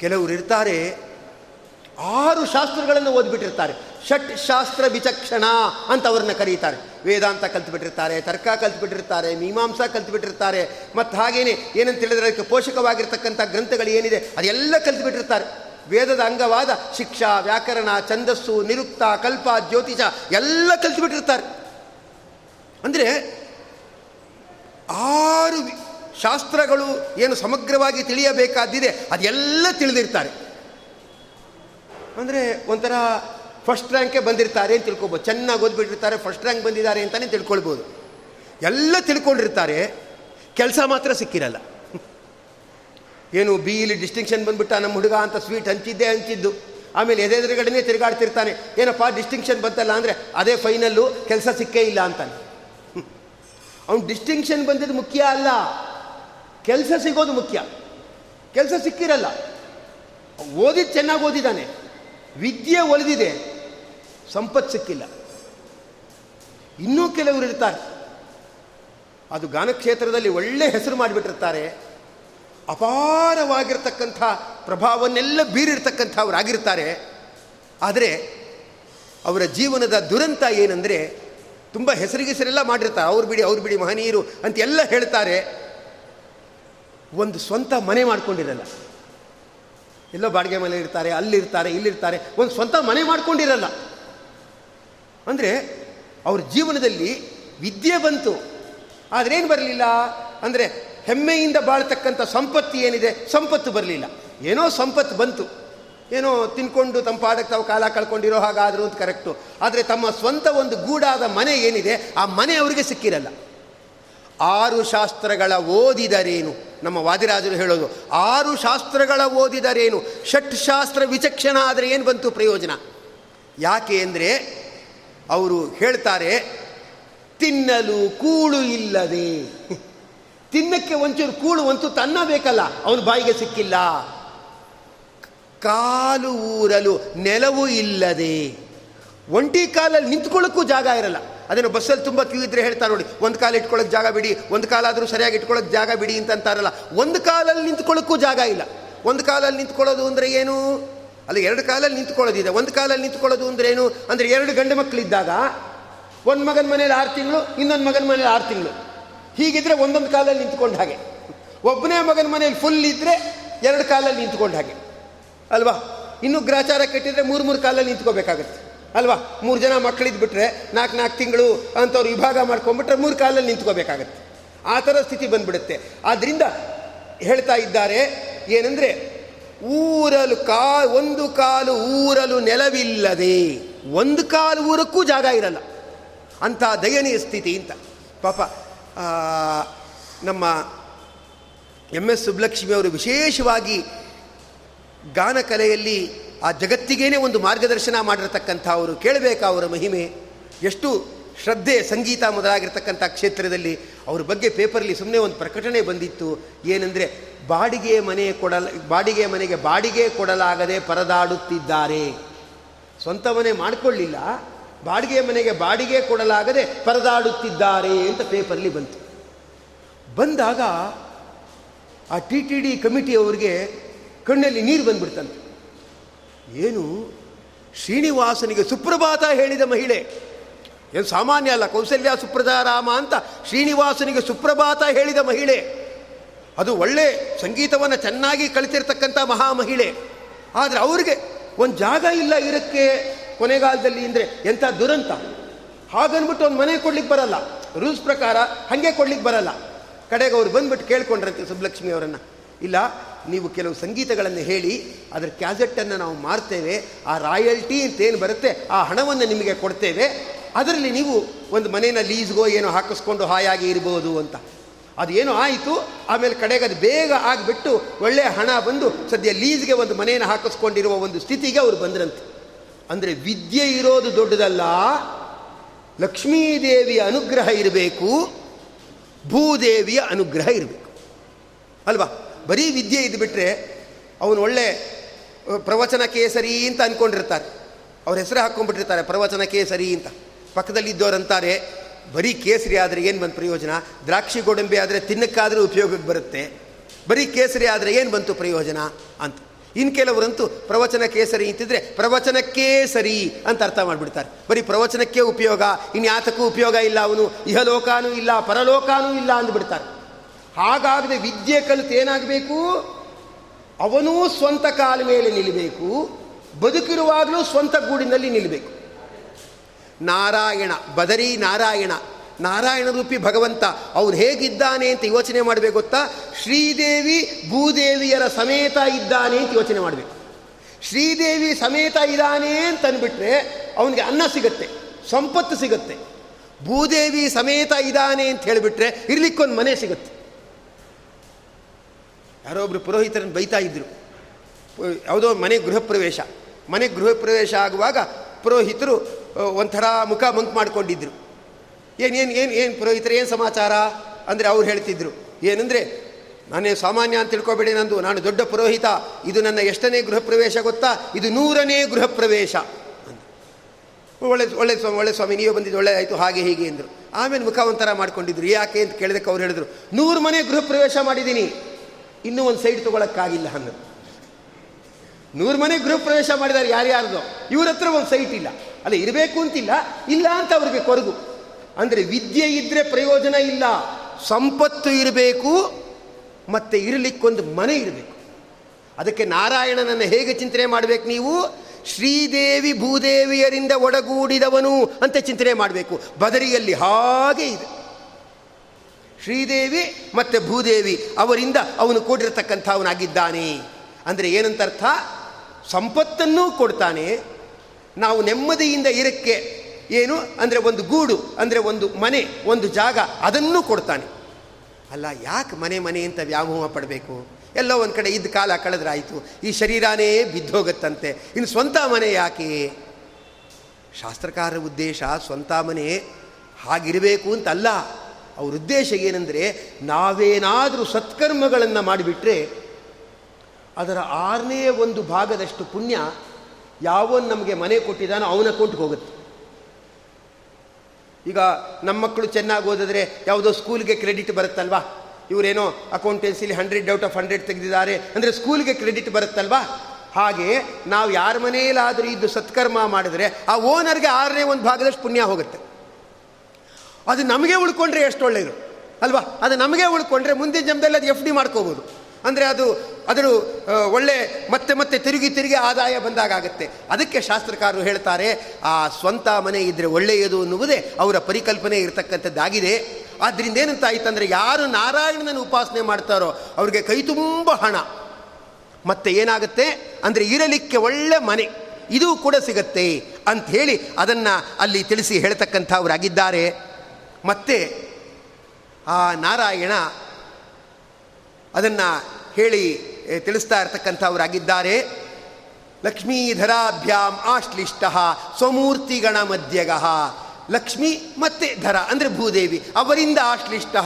ಕೆಲವರು ಇರ್ತಾರೆ ಆರು ಶಾಸ್ತ್ರಗಳನ್ನು ಓದ್ಬಿಟ್ಟಿರ್ತಾರೆ. ಷಟ್ ಶಾಸ್ತ್ರ ವಿಚಕ್ಷಣ ಅಂತ ಅವ್ರನ್ನ ಕರೀತಾರೆ. ವೇದಾಂತ ಕಲ್ತ್ಬಿಟ್ಟಿರ್ತಾರೆ, ತರ್ಕ ಕಲ್ತ್ಬಿಟ್ಟಿರ್ತಾರೆ, ಮೀಮಾಂಸಾ ಕಲ್ತ್ಬಿಟ್ಟಿರ್ತಾರೆ. ಮತ್ತು ಹಾಗೇನೆ ಏನಂತ ಹೇಳಿದ್ರೆ ಅದಕ್ಕೆ ಪೋಷಕವಾಗಿರ್ತಕ್ಕಂಥ ಗ್ರಂಥಗಳು ಏನಿದೆ ಅದೆಲ್ಲ ಕಲ್ತ್ಬಿಟ್ಟಿರ್ತಾರೆ. ವೇದದ ಅಂಗವಾದ ಶಿಕ್ಷಾ, ವ್ಯಾಕರಣ, ಛಂದಸ್ಸು, ನಿರುಕ್ತ, ಕಲ್ಪ, ಜ್ಯೋತಿಷ ಎಲ್ಲ ಕಲ್ತ್ಬಿಟ್ಟಿರ್ತಾರೆ. ಅಂದರೆ ಆರು ಶಾಸ್ತ್ರಗಳು ಏನು ಸಮಗ್ರವಾಗಿ ತಿಳಿಯಬೇಕಾದಿದೆ ಅದೆಲ್ಲ ತಿಳಿದಿರ್ತಾರೆ. ಅಂದರೆ ಒಂಥರ ಫಸ್ಟ್ ರ್ಯಾಂಕೇ ಬಂದಿರ್ತಾರೆ ಅಂತ ತಿಳ್ಕೊಬೋದು. ಚೆನ್ನಾಗಿ ಓದ್ಬಿಟ್ಟಿರ್ತಾರೆ ಫಸ್ಟ್ ರ್ಯಾಂಕ್ ಬಂದಿದ್ದಾರೆ ಅಂತಲೇ ತಿಳ್ಕೊಳ್ಬೋದು. ಎಲ್ಲ ತಿಳ್ಕೊಂಡಿರ್ತಾರೆ, ಕೆಲಸ ಮಾತ್ರ ಸಿಕ್ಕಿರಲ್ಲ. ಏನು ಬಿ ಇಲ್ಲಿ ಡಿಸ್ಟಿಂಕ್ಷನ್ ಬಂದುಬಿಟ್ಟ ನಮ್ಮ ಹುಡುಗ ಅಂತ ಸ್ವೀಟ್ ಹಂಚಿದ್ದೇ ಹಂಚಿದ್ದು. ಆಮೇಲೆ ಎದೆದುರುಗಡೆನೇ ತಿರುಗಾಡ್ತಿರ್ತಾನೆ. ಏನಪ್ಪ ಡಿಸ್ಟಿಂಕ್ಷನ್ ಬಂತಲ್ಲ ಅಂದರೆ ಅದೇ ಫೈನಲ್ಲು ಕೆಲಸ ಸಿಕ್ಕೇ ಇಲ್ಲ ಅಂತಾನೆ. ಅವ್ನು ಡಿಸ್ಟಿಂಕ್ಷನ್ ಬಂದಿದ್ದು ಮುಖ್ಯ ಅಲ್ಲ. ಕೆಲಸ ಸಿಗೋದು ಮುಖ್ಯ. ಕೆಲಸ ಸಿಕ್ಕಿರಲ್ಲ. ಓದಿದ್ದು ಚೆನ್ನಾಗಿ ಓದಿದ್ದಾನೆ ವಿದ್ಯೆ ಒಲಿದಿದೆ, ಸಂಪತ್ತು ಸಿಕ್ಕಿಲ್ಲ. ಇನ್ನೂ ಕೆಲವರು ಇರ್ತಾರೆ. ಅದು ಗಾನಕ್ಷೇತ್ರದಲ್ಲಿ ಒಳ್ಳೆ ಹೆಸರು ಮಾಡಿಬಿಟ್ಟಿರ್ತಾರೆ. ಅಪಾರವಾಗಿರ್ತಕ್ಕಂಥ ಪ್ರಭಾವನ್ನೆಲ್ಲ ಬೀರಿರ್ತಕ್ಕಂಥವರಾಗಿರ್ತಾರೆ ಆದರೆ ಅವರ ಜೀವನದ ದುರಂತ ಏನಂದರೆ ತುಂಬ ಹೆಸರಿಗೆಸರೆಲ್ಲ ಮಾಡಿರ್ತಾರೆ. ಅವ್ರು ಬಿಡಿ ಅವ್ರು ಬಿಡಿ ಮಹನೀಯರು ಅಂತ ಎಲ್ಲ ಹೇಳ್ತಾರೆ. ಒಂದು ಸ್ವಂತ ಮನೆ ಮಾಡ್ಕೊಂಡಿರಲ್ಲ. ಎಲ್ಲೋ ಬಾಡಿಗೆ ಮನೆ ಇರ್ತಾರೆ ಅಲ್ಲಿರ್ತಾರೆ ಇಲ್ಲಿರ್ತಾರೆ ಒಂದು ಸ್ವಂತ ಮನೆ ಮಾಡ್ಕೊಂಡಿರಲ್ಲ. ಅಂದರೆ ಅವ್ರ ಜೀವನದಲ್ಲಿ ವಿದ್ಯೆ ಬಂತು. ಆದರೆ ಏನು ಬರಲಿಲ್ಲ? ಅಂದರೆ ಹೆಮ್ಮೆಯಿಂದ ಬಾಳ್ತಕ್ಕಂಥ ಸಂಪತ್ತು ಏನಿದೆ? ಸಂಪತ್ತು ಬರಲಿಲ್ಲ. ಏನೋ ಸಂಪತ್ತು ಬಂತು. ಏನೋ ತಿನ್ಕೊಂಡು ತಮ್ಮ ಪಾಡಕ್ಕೆ ತಾವು ಕಾಲ ಕಳ್ಕೊಂಡಿರೋ ಹಾಗಾದರೂ ಅಂತ ಕರೆಕ್ಟು ಆದರೆ ತಮ್ಮ ಸ್ವಂತ ಒಂದು ಗೂಡಾದ ಮನೆ ಏನಿದೆ? ಆ ಮನೆ ಅವರಿಗೆ ಸಿಕ್ಕಿರಲ್ಲ. ಆರು ಶಾಸ್ತ್ರಗಳ ಓದಿದರೇನು? ನಮ್ಮ ವಾದಿರಾಜರು ಹೇಳೋದು, ಆರು ಶಾಸ್ತ್ರಗಳ ಓದಿದರೇನು? ಷಟ್ ಶಾಸ್ತ್ರ ವಿಚಕ್ಷಣ ಆದರೆ ಏನು ಬಂತು ಪ್ರಯೋಜನ? ಯಾಕೆ ಅಂದರೆ ಅವರು ಹೇಳ್ತಾರೆ, ತಿನ್ನಲು ಕೂಳು ಇಲ್ಲದೆ. ತಿನ್ನಕ್ಕೆ ಒಂಚೂರು ಕೂಳು ಅಂತೂ ತನ್ನ ಬೇಕಲ್ಲ ಅವನ ಬಾಯಿಗೆ ಸಿಕ್ಕಿಲ್ಲ. ಕಾಲು ಊರಲು ನೆಲವು ಇಲ್ಲದೆ. ಒಂಟಿ ಕಾಲಲ್ಲಿ ನಿಂತ್ಕೊಳ್ಳೋಕ್ಕೂ ಜಾಗ ಇರಲ್ಲ. ಅದನ್ನು ಬಸ್ಸಲ್ಲಿ ತುಂಬ ಕ್ಯೂ ಇದ್ದರೆ ಹೇಳ್ತಾರೆ ನೋಡಿ, ಒಂದು ಕಾಲು ಇಟ್ಕೊಳ್ಳೋಕೆ ಜಾಗ ಬಿಡಿ, ಒಂದು ಕಾಲಾದರೂ ಸರಿಯಾಗಿ ಇಟ್ಕೊಳ್ಳೋಕೆ ಜಾಗ ಬಿಡಿ ಅಂತ ಅಂತಾರಲ್ಲ, ಒಂದು ಕಾಲಲ್ಲಿ ನಿಂತ್ಕೊಳ್ಳೋಕ್ಕೂ ಜಾಗ ಇಲ್ಲ. ಒಂದು ಕಾಲಲ್ಲಿ ನಿಂತ್ಕೊಳ್ಳೋದು ಅಂದರೆ ಏನು? ಅಲ್ಲಿ ಎರಡು ಕಾಲಲ್ಲಿ ನಿಂತ್ಕೊಳ್ಳೋದಿದೆ. ಒಂದು ಕಾಲಲ್ಲಿ ನಿಂತ್ಕೊಳ್ಳೋದು ಅಂದ್ರೆ ಏನು? ಅಂದರೆ ಎರಡು ಗಂಡು ಮಕ್ಕಳಿದ್ದಾಗ ಒಂದು ಮಗನ ಮನೇಲಿ ಆರು ತಿಂಗಳು, ಇನ್ನೊಂದು ಮಗನ ಮನೇಲಿ ಆರು ತಿಂಗಳು. ಹೀಗಿದ್ರೆ ಒಂದೊಂದು ಕಾಲಲ್ಲಿ ನಿಂತ್ಕೊಂಡು ಹಾಗೆ. ಒಬ್ಬನೇ ಮಗನ ಮನೇಲಿ ಫುಲ್ ಇದ್ದರೆ ಎರಡು ಕಾಲಲ್ಲಿ ನಿಂತ್ಕೊಂಡು ಹಾಗೆ. ಅಲ್ವಾ? ಇನ್ನೂ ಗ್ರಾಚಾರ ಕೆಟ್ಟಿದ್ರೆ ಮೂರು ಮೂರು ಕಾಲಲ್ಲಿ ನಿಂತ್ಕೋಬೇಕಾಗತ್ತೆ. ಅಲ್ವಾ? ಮೂರು ಜನ ಮಕ್ಕಳಿದ್ಬಿಟ್ರೆ ನಾಲ್ಕು ನಾಲ್ಕು ತಿಂಗಳು ಅಂಥವ್ರು ವಿಭಾಗ ಮಾಡ್ಕೊಂಡ್ಬಿಟ್ರೆ ಮೂರು ಕಾಲಲ್ಲಿ ನಿಂತ್ಕೋಬೇಕಾಗತ್ತೆ. ಆ ಥರ ಸ್ಥಿತಿ ಬಂದ್ಬಿಡುತ್ತೆ. ಆದ್ದರಿಂದ ಹೇಳ್ತಾ ಇದ್ದಾರೆ, ಏನಂದರೆ ಊರಲು ಕಾ, ಒಂದು ಕಾಲು ಊರಲು ನೆಲವಿಲ್ಲದೆ ಒಂದು ಕಾಲು ಊರಕ್ಕೂ ಜಾಗ ಇರಲ್ಲ. ಅಂಥ ದಯನೀಯ ಸ್ಥಿತಿ ಅಂತ. ಪಾಪ ನಮ್ಮ ಎಂ ಎಸ್ ಸುಬ್ಲಕ್ಷ್ಮಿ ಅವರು ವಿಶೇಷವಾಗಿ ಗಾನಕಲೆಯಲ್ಲಿ ಆ ಜಗತ್ತಿಗೇನೆ ಒಂದು ಮಾರ್ಗದರ್ಶನ ಮಾಡಿರತಕ್ಕಂಥ ಅವರು, ಕೇಳಬೇಕಾ ಅವರ ಮಹಿಮೆ? ಎಷ್ಟು ಶ್ರದ್ಧೆ, ಸಂಗೀತ ಮೊದಲಾಗಿರ್ತಕ್ಕಂಥ ಕ್ಷೇತ್ರದಲ್ಲಿ ಅವ್ರ ಬಗ್ಗೆ ಪೇಪರಲ್ಲಿ ಸುಮ್ಮನೆ ಒಂದು ಪ್ರಕಟಣೆ ಬಂದಿತ್ತು. ಏನೆಂದರೆ, ಬಾಡಿಗೆ ಮನೆ ಕೊಡಲ, ಬಾಡಿಗೆ ಮನೆಗೆ ಬಾಡಿಗೆ ಕೊಡಲಾಗದೆ ಪರದಾಡುತ್ತಿದ್ದಾರೆ. ಸ್ವಂತ ಮನೆ ಮಾಡಿಕೊಳ್ಳಿಲ್ಲ, ಬಾಡಿಗೆ ಮನೆಗೆ ಬಾಡಿಗೆ ಕೊಡಲಾಗದೆ ಪರದಾಡುತ್ತಿದ್ದಾರೆ ಅಂತ ಪೇಪರಲ್ಲಿ ಬಂತು. ಬಂದಾಗ ಆ ಟಿ ಟಿ ಡಿ ಕಮಿಟಿಯವರಿಗೆ ಕಣ್ಣಲ್ಲಿ ನೀರು ಬಂದ್ಬಿಡ್ತಂತೆ. ಏನು ಶ್ರೀನಿವಾಸನಿಗೆ ಸುಪ್ರಭಾತ ಹೇಳಿದ ಮಹಿಳೆ? ಏನು ಸಾಮಾನ್ಯ ಅಲ್ಲ, ಕೌಸಲ್ಯ ಸುಪ್ರಜಾರಾಮ ಅಂತ ಶ್ರೀನಿವಾಸನಿಗೆ ಸುಪ್ರಭಾತ ಹೇಳಿದ ಮಹಿಳೆ. ಅದು ಒಳ್ಳೆ ಸಂಗೀತವನ್ನು ಚೆನ್ನಾಗಿ ಕಲಿತಿರ್ತಕ್ಕಂಥ ಮಹಾಮಹಿಳೆ. ಆದರೆ ಅವ್ರಿಗೆ ಒಂದು ಜಾಗ ಇಲ್ಲ ಇರಕ್ಕೆ ಕೊನೆಗಾಲದಲ್ಲಿ ಅಂದರೆ ಎಂಥ ದುರಂತ? ಹಾಗನ್ಬಿಟ್ಟು ಒಂದು ಮನೆ ಕೊಡ್ಲಿಕ್ಕೆ ಬರಲ್ಲ. ರೂಲ್ಸ್ ಪ್ರಕಾರ ಹಾಗೆ ಕೊಡ್ಲಿಕ್ಕೆ ಬರಲ್ಲ. ಕಡೆಗೆ ಅವ್ರು ಬಂದ್ಬಿಟ್ಟು ಕೇಳ್ಕೊಂಡ್ರಂತೆ ಸುಬ್ಲಕ್ಷ್ಮಿ ಅವರನ್ನು. ಇಲ್ಲ ನೀವು ಕೆಲವು ಸಂಗೀತಗಳನ್ನು ಹೇಳಿ, ಅದರ ಕ್ಯಾಸೆಟ್ಟನ್ನು ನಾವು ಮಾರ್ತೇವೆ, ಆ ರಾಯಲ್ಟಿ ಅಂತ ಏನು ಬರುತ್ತೆ, ಆ ಹಣವನ್ನು ನಿಮಗೆ ಕೊಡ್ತೇವೆ, ಅದರಲ್ಲಿ ನೀವು ಒಂದು ಮನೇನ ಲೀಸ್ಗೋ ಏನೋ ಹಾಕಿಸ್ಕೊಂಡು ಹಾಯಾಗಿ ಇರ್ಬೋದು ಅಂತ. ಅದೇನೋ ಆಯಿತು, ಆಮೇಲೆ ಕಡೆಗೆ ಅದು ಬೇಗ ಆಗಿಬಿಟ್ಟು ಒಳ್ಳೆಯ ಹಣ ಬಂದು ಸದ್ಯ ಲೀಸ್ಗೆ ಒಂದು ಮನೇನ ಹಾಕಿಸ್ಕೊಂಡಿರುವ ಒಂದು ಸ್ಥಿತಿಗೆ ಅವರು ಬಂದ್ರಂತೆ. ಅಂದರೆ ವಿದ್ಯೆ ಇರೋದು ದೊಡ್ಡದಲ್ಲ, ಲಕ್ಷ್ಮೀದೇವಿಯ ಅನುಗ್ರಹ ಇರಬೇಕು, ಭೂದೇವಿಯ ಅನುಗ್ರಹ ಇರಬೇಕು. ಅಲ್ವಾ? ಬರೀ ವಿದ್ಯೆ ಇದ್ದುಬಿಟ್ರೆ ಅವನು ಒಳ್ಳೆ ಪ್ರವಚನ ಕೇಸರಿ ಅಂತ ಅಂದ್ಕೊಂಡಿರ್ತಾರೆ ಅವ್ರ ಹೆಸರು ಹಾಕ್ಕೊಂಡ್ಬಿಟ್ಟಿರ್ತಾರೆ ಪ್ರವಚನ ಕೇಸರಿ ಅಂತ. ಪಕ್ಕದಲ್ಲಿ ಇದ್ದವರಂತಾರೆ ಬರೀ ಕೇಸರಿ ಆದರೆ ಏನು ಬಂತು ಪ್ರಯೋಜನ? ದ್ರಾಕ್ಷಿ ಗೋಡಂಬಿ ಆದರೆ ತಿನ್ನಕ್ಕಾದರೂ ಉಪಯೋಗಕ್ಕೆ ಬರುತ್ತೆ. ಬರೀ ಕೇಸರಿ ಆದರೆ ಏನು ಬಂತು ಪ್ರಯೋಜನ ಅಂತ. ಇನ್ನು ಕೆಲವರಂತೂ ಪ್ರವಚನ ಕೇಸರಿ ಅಂತಿದ್ರೆ ಪ್ರವಚನಕ್ಕೇ ಸರಿ ಅಂತ ಅರ್ಥ ಮಾಡಿಬಿಡ್ತಾರೆ. ಬರೀ ಪ್ರವಚನಕ್ಕೆ ಉಪಯೋಗ, ಇನ್ಯಾತಕ್ಕೂ ಉಪಯೋಗ ಇಲ್ಲ ಅವನು, ಇಹಲೋಕಾನೂ ಇಲ್ಲ, ಪರಲೋಕಾನೂ ಇಲ್ಲ ಅಂದ್ಬಿಡ್ತಾರೆ. ಹಾಗಾಗದೆ ವಿದ್ಯೆ ಕಲಿತು ಏನಾಗಬೇಕು? ಅವನೂ ಸ್ವಂತ ಕಾಲ ಮೇಲೆ ನಿಲ್ಲಬೇಕು ಬದುಕಿರುವಾಗಲೂ ಸ್ವಂತ ಗೂಡಿನಲ್ಲಿ ನಿಲ್ಲಬೇಕು ನಾರಾಯಣ, ಬದರಿ ನಾರಾಯಣ ನಾರಾಯಣ ರೂಪಿ ಭಗವಂತ ಅವನು ಹೇಗಿದ್ದಾನೆ ಅಂತ ಯೋಚನೆ ಮಾಡಬೇಕು ಗೊತ್ತಾ? ಶ್ರೀದೇವಿ ಭೂದೇವಿಯರ ಸಮೇತ ಇದ್ದಾನೆ ಅಂತ ಯೋಚನೆ ಮಾಡಬೇಕು. ಶ್ರೀದೇವಿ ಸಮೇತ ಇದ್ದಾನೆ ಅಂತ ಅಂದ್ಬಿಟ್ರೆ ಅವನಿಗೆ ಅನ್ನ ಸಿಗತ್ತೆ, ಸಂಪತ್ತು ಸಿಗತ್ತೆ. ಭೂದೇವಿ ಸಮೇತ ಇದ್ದಾನೆ ಅಂತ ಹೇಳಿಬಿಟ್ರೆ ಇರ್ಲಿಕ್ಕೊಂದು ಮನೆ ಸಿಗತ್ತೆ. ಯಾರೋ ಒಬ್ಬರು ಪುರೋಹಿತರನ್ನು ಬೈತಾ ಇದ್ದರು ಯಾವುದೋ ಮನೆ ಗೃಹ ಪ್ರವೇಶ. ಮನೆ ಗೃಹ ಪ್ರವೇಶ ಆಗುವಾಗ ಪುರೋಹಿತರು ಒಂಥರ ಮುಖ ಮಂಕ್ ಮಾಡಿಕೊಂಡಿದ್ರು. ಏನು ಏನು ಏನು ಏನು ಪುರೋಹಿತರು, ಏನು ಸಮಾಚಾರ? ಅಂದರೆ ಅವ್ರು ಹೇಳ್ತಿದ್ರು. ಏನಂದರೆ, ನಾನೇ ಸಾಮಾನ್ಯ ಅಂತ ತಿಳ್ಕೊಬೇಡಿ ನಂದು. ನಾನು ದೊಡ್ಡ ಪುರೋಹಿತ. ಇದು ನನ್ನ ಎಷ್ಟನೇ ಗೃಹ ಪ್ರವೇಶ ಗೊತ್ತಾ? ಇದು ನೂರನೇ ಗೃಹ ಪ್ರವೇಶ. ಒಳ್ಳೆ ಒಳ್ಳೆ ಸ್ವಾಮಿ ಒಳ್ಳೆ ಸ್ವಾಮಿ, ನೀವು ಬಂದಿದ್ದು ಒಳ್ಳೆ ಆಯಿತು, ಹಾಗೆ, ಹೀಗೆ ಅಂದರು. ಆಮೇಲೆ ಮುಖ ಒಂಥರ ಮಾಡ್ಕೊಂಡಿದ್ರು. ಯಾಕೆ ಅಂತ ಕೇಳಿದಕ್ಕೆ ಅವ್ರು ಹೇಳಿದ್ರು. ನೂರು ಮನೆ ಗೃಹ ಪ್ರವೇಶ ಮಾಡಿದ್ದೀನಿ. ಇನ್ನೂ ಒಂದು ಸೈಡ್ ತೊಗೊಳಕ್ಕಾಗಿಲ್ಲ ಅಂದರು ನೂರು ಮನೆ ಗೃಹ ಪ್ರವೇಶ ಮಾಡಿದ್ದಾರೆ ಯಾರ್ಯಾರ್ದು ಇವ್ರ ಹತ್ರ ಒಂದು ಸೈಟ್ ಇಲ್ಲ. ಅಲ್ಲ, ಇರಬೇಕು ಅಂತಿಲ್ಲ, ಇಲ್ಲ ಅಂತ ಅವ್ರಿಗೆ ಕೊರಗು. ಅಂದರೆ ವಿದ್ಯೆ ಇದ್ದರೆ ಪ್ರಯೋಜನ ಇಲ್ಲ, ಸಂಪತ್ತು ಇರಬೇಕು, ಮತ್ತು ಇರಲಿಕ್ಕೊಂದು ಮನೆ ಇರಬೇಕು. ಅದಕ್ಕೆ ನಾರಾಯಣನನ್ನು ಹೇಗೆ ಚಿಂತನೆ ಮಾಡಬೇಕು ನೀವು? ಶ್ರೀದೇವಿ ಭೂದೇವಿಯರಿಂದ ಒಡಗೂಡಿದವನು ಅಂತ ಚಿಂತನೆ ಮಾಡಬೇಕು. ಬದರಿಯಲ್ಲಿ ಹಾಗೆ ಇದೆ. ಶ್ರೀದೇವಿ ಮತ್ತು ಭೂದೇವಿ ಅವರಿಂದ ಅವನು ಕೂಡಿರತಕ್ಕಂಥವನಾಗಿದ್ದಾನೆ ಅಂದರೆ ಏನಂತ ಅರ್ಥ ಸಂಪತ್ತನ್ನೂ ಕೊಡ್ತಾನೆ. ನಾವು ನೆಮ್ಮದಿಯಿಂದ ಇರಕ್ಕೆ ಏನು? ಅಂದರೆ ಒಂದು ಗೂಡು, ಅಂದರೆ ಒಂದು ಮನೆ, ಒಂದು ಜಾಗ ಅದನ್ನೂ ಕೊಡ್ತಾನೆ. ಅಲ್ಲ, ಯಾಕೆ ಮನೆ ಮನೆ ಅಂತ ವ್ಯಾಮೋಹ ಪಡಬೇಕು? ಎಲ್ಲೋ ಒಂದು ಕಡೆ ಇದ್ದ ಕಾಲ ಕಳೆದ್ರಾಯಿತು. ಈ ಶರೀರನೇ ಬಿದ್ದೋಗತ್ತಂತೆ. ಇನ್ನು ಸ್ವಂತ ಮನೆ ಯಾಕೆ? ಶಾಸ್ತ್ರಕಾರರ ಉದ್ದೇಶ ಸ್ವಂತ ಮನೆ ಹಾಗಿರಬೇಕು ಅಂತಲ್ಲ. ಅವ್ರ ಉದ್ದೇಶ ಏನೆಂದರೆ ನಾವೇನಾದರೂ ಸತ್ಕರ್ಮಗಳನ್ನು ಮಾಡಿಬಿಟ್ರೆ ಅದರ ಆರನೇ ಒಂದು ಭಾಗದಷ್ಟು ಪುಣ್ಯ ಯಾವೊಂದು ನಮಗೆ ಮನೆ ಕೊಟ್ಟಿದ್ದಾನೋ ಅವನ ಅಕೌಂಟ್ಗೆ ಹೋಗುತ್ತೆ. ಈಗ ನಮ್ಮ ಮಕ್ಕಳು ಚೆನ್ನಾಗಿ ಓದಿದ್ರೆ ಯಾವುದೋ ಸ್ಕೂಲ್ಗೆ ಕ್ರೆಡಿಟ್ ಬರುತ್ತಲ್ವಾ? ಇವರೇನೋ ಅಕೌಂಟೆನ್ಸಿಲಿ ಹಂಡ್ರೆಡ್ ಔಟ್ ಆಫ್ ಹಂಡ್ರೆಡ್ ತೆಗೆದಿದ್ದಾರೆ ಅಂದರೆ ಸ್ಕೂಲ್ಗೆ ಕ್ರೆಡಿಟ್ ಬರುತ್ತಲ್ವಾ? ಹಾಗೆ ನಾವು ಯಾರ ಮನೆಯಲ್ಲಾದರೂ ಇದ್ದು ಸತ್ಕರ್ಮ ಮಾಡಿದ್ರೆ ಆ ಓನರ್ಗೆ ಆರನೇ ಒಂದು ಭಾಗದಷ್ಟು ಪುಣ್ಯ ಹೋಗುತ್ತೆ. ಅದು ನಮಗೆ ಉಳ್ಕೊಂಡ್ರೆ ಎಷ್ಟು ಒಳ್ಳೆಯದು? ಅಲ್ವಾ? ಅದು ನಮಗೆ ಉಳ್ಕೊಂಡ್ರೆ ಮುಂದಿನ ಜನ್ಮದಲ್ಲಿ ಅದು ಎಫ್ ಡಿ ಮಾಡ್ಕೋಬೋದು. ಅಂದರೆ ಅದು ಅದರ ಒಳ್ಳೆ ಮತ್ತೆ ಮತ್ತೆ ತಿರುಗಿ ತಿರುಗಿ ಆದಾಯ ಬಂದಾಗುತ್ತೆ ಅದಕ್ಕೆ ಶಾಸ್ತ್ರಕಾರರು ಹೇಳ್ತಾರೆ, ಆ ಸ್ವಂತ ಮನೆ ಇದ್ದರೆ ಒಳ್ಳೆಯದು ಅನ್ನುವುದೇ ಅವರ ಪರಿಕಲ್ಪನೆ ಇರತಕ್ಕಂಥದ್ದಾಗಿದೆ. ಆದ್ದರಿಂದ ಏನಂತ ಆಯ್ತಂದರೆ ಯಾರು ನಾರಾಯಣನನ್ನು ಉಪಾಸನೆ ಮಾಡ್ತಾರೋ ಅವ್ರಿಗೆ ಕೈ ತುಂಬ ಹಣ. ಮತ್ತೆ ಏನಾಗುತ್ತೆ? ಅಂದರೆ ಇರಲಿಕ್ಕೆ ಒಳ್ಳೆ ಮನೆ. ಇದು ಕೂಡ ಸಿಗತ್ತೆ ಅಂತ ಹೇಳಿ ಅದನ್ನು ಅಲ್ಲಿ ತಿಳಿಸಿ ಹೇಳ್ತಕ್ಕಂಥವರಾಗಿದ್ದಾರೆ. ಮತ್ತೆ ಆ ನಾರಾಯಣ ಅದನ್ನು ಹೇಳಿ ತಿಳಿಸ್ತಾ ಇರ್ತಕ್ಕಂಥವರಾಗಿದ್ದಾರೆ. ಲಕ್ಷ್ಮೀಧರಾಭ್ಯಾಂ ಆಶ್ಲಿಷ್ಟ ಸ್ವಮೂರ್ತಿಗಣ ಮಧ್ಯಗ. ಲಕ್ಷ್ಮಿ ಮತ್ತೆ ಧರ, ಅಂದರೆ ಭೂದೇವಿ, ಅವರಿಂದ ಆಶ್ಲಿಷ್ಟ,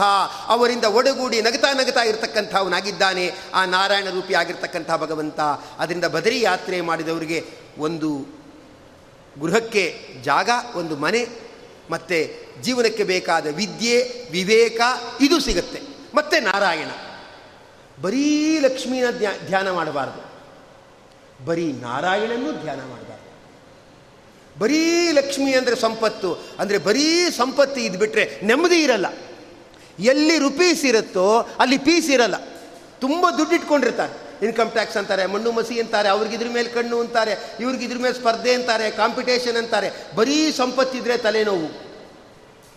ಅವರಿಂದ ಒಡಗೂಡಿ ನಗತಾ ನಗತಾ ಇರತಕ್ಕಂಥವನಾಗಿದ್ದಾನೆ, ಆ ನಾರಾಯಣ ರೂಪಿ ಆಗಿರ್ತಕ್ಕಂಥ ಭಗವಂತ. ಅದರಿಂದ ಬದರಿ ಯಾತ್ರೆ ಮಾಡಿದವರಿಗೆ ಒಂದು ಗೃಹಕ್ಕೆ ಜಾಗ, ಒಂದು ಮನೆ ಮತ್ತು ಜೀವನಕ್ಕೆ ಬೇಕಾದ ವಿದ್ಯೆ, ವಿವೇಕ, ಇದು ಸಿಗುತ್ತೆ. ಮತ್ತೆ ನಾರಾಯಣ. ಬರೀ ಲಕ್ಷ್ಮೀನ ಧ್ಯಾನ ಮಾಡಬಾರ್ದು. ಬರೀ ನಾರಾಯಣನೂ ಧ್ಯಾನ ಮಾಡಬಾರ್ದು. ಬರೀ ಲಕ್ಷ್ಮಿ ಅಂದರೆ ಸಂಪತ್ತು, ಅಂದರೆ ಬರೀ ಸಂಪತ್ತು ಇದ್ಬಿಟ್ರೆ ನೆಮ್ಮದಿ ಇರಲ್ಲ. ಎಲ್ಲಿ ರುಪೀಸ್ ಇರುತ್ತೋ ಅಲ್ಲಿ ಪೀಸ್ ಇರಲ್ಲ. ತುಂಬ ದುಡ್ಡು ಇಟ್ಕೊಂಡಿರ್ತಾರೆ. ಇನ್ಕಮ್ ಟ್ಯಾಕ್ಸ್ ಅಂತಾರೆ, ಮಣ್ಣು ಮಸಿ ಅಂತಾರೆ, ಅವ್ರಿಗಿದ್ರ ಮೇಲೆ ಕಣ್ಣು ಅಂತಾರೆ, ಇವ್ರಿಗಿದ್ರ ಮೇಲೆ ಸ್ಪರ್ಧೆ ಅಂತಾರೆ ಕಾಂಪಿಟೇಷನ್ ಅಂತಾರೆ, ಬರೀ ಸಂಪತ್ತಿದ್ರೆ ತಲೆನೋವು.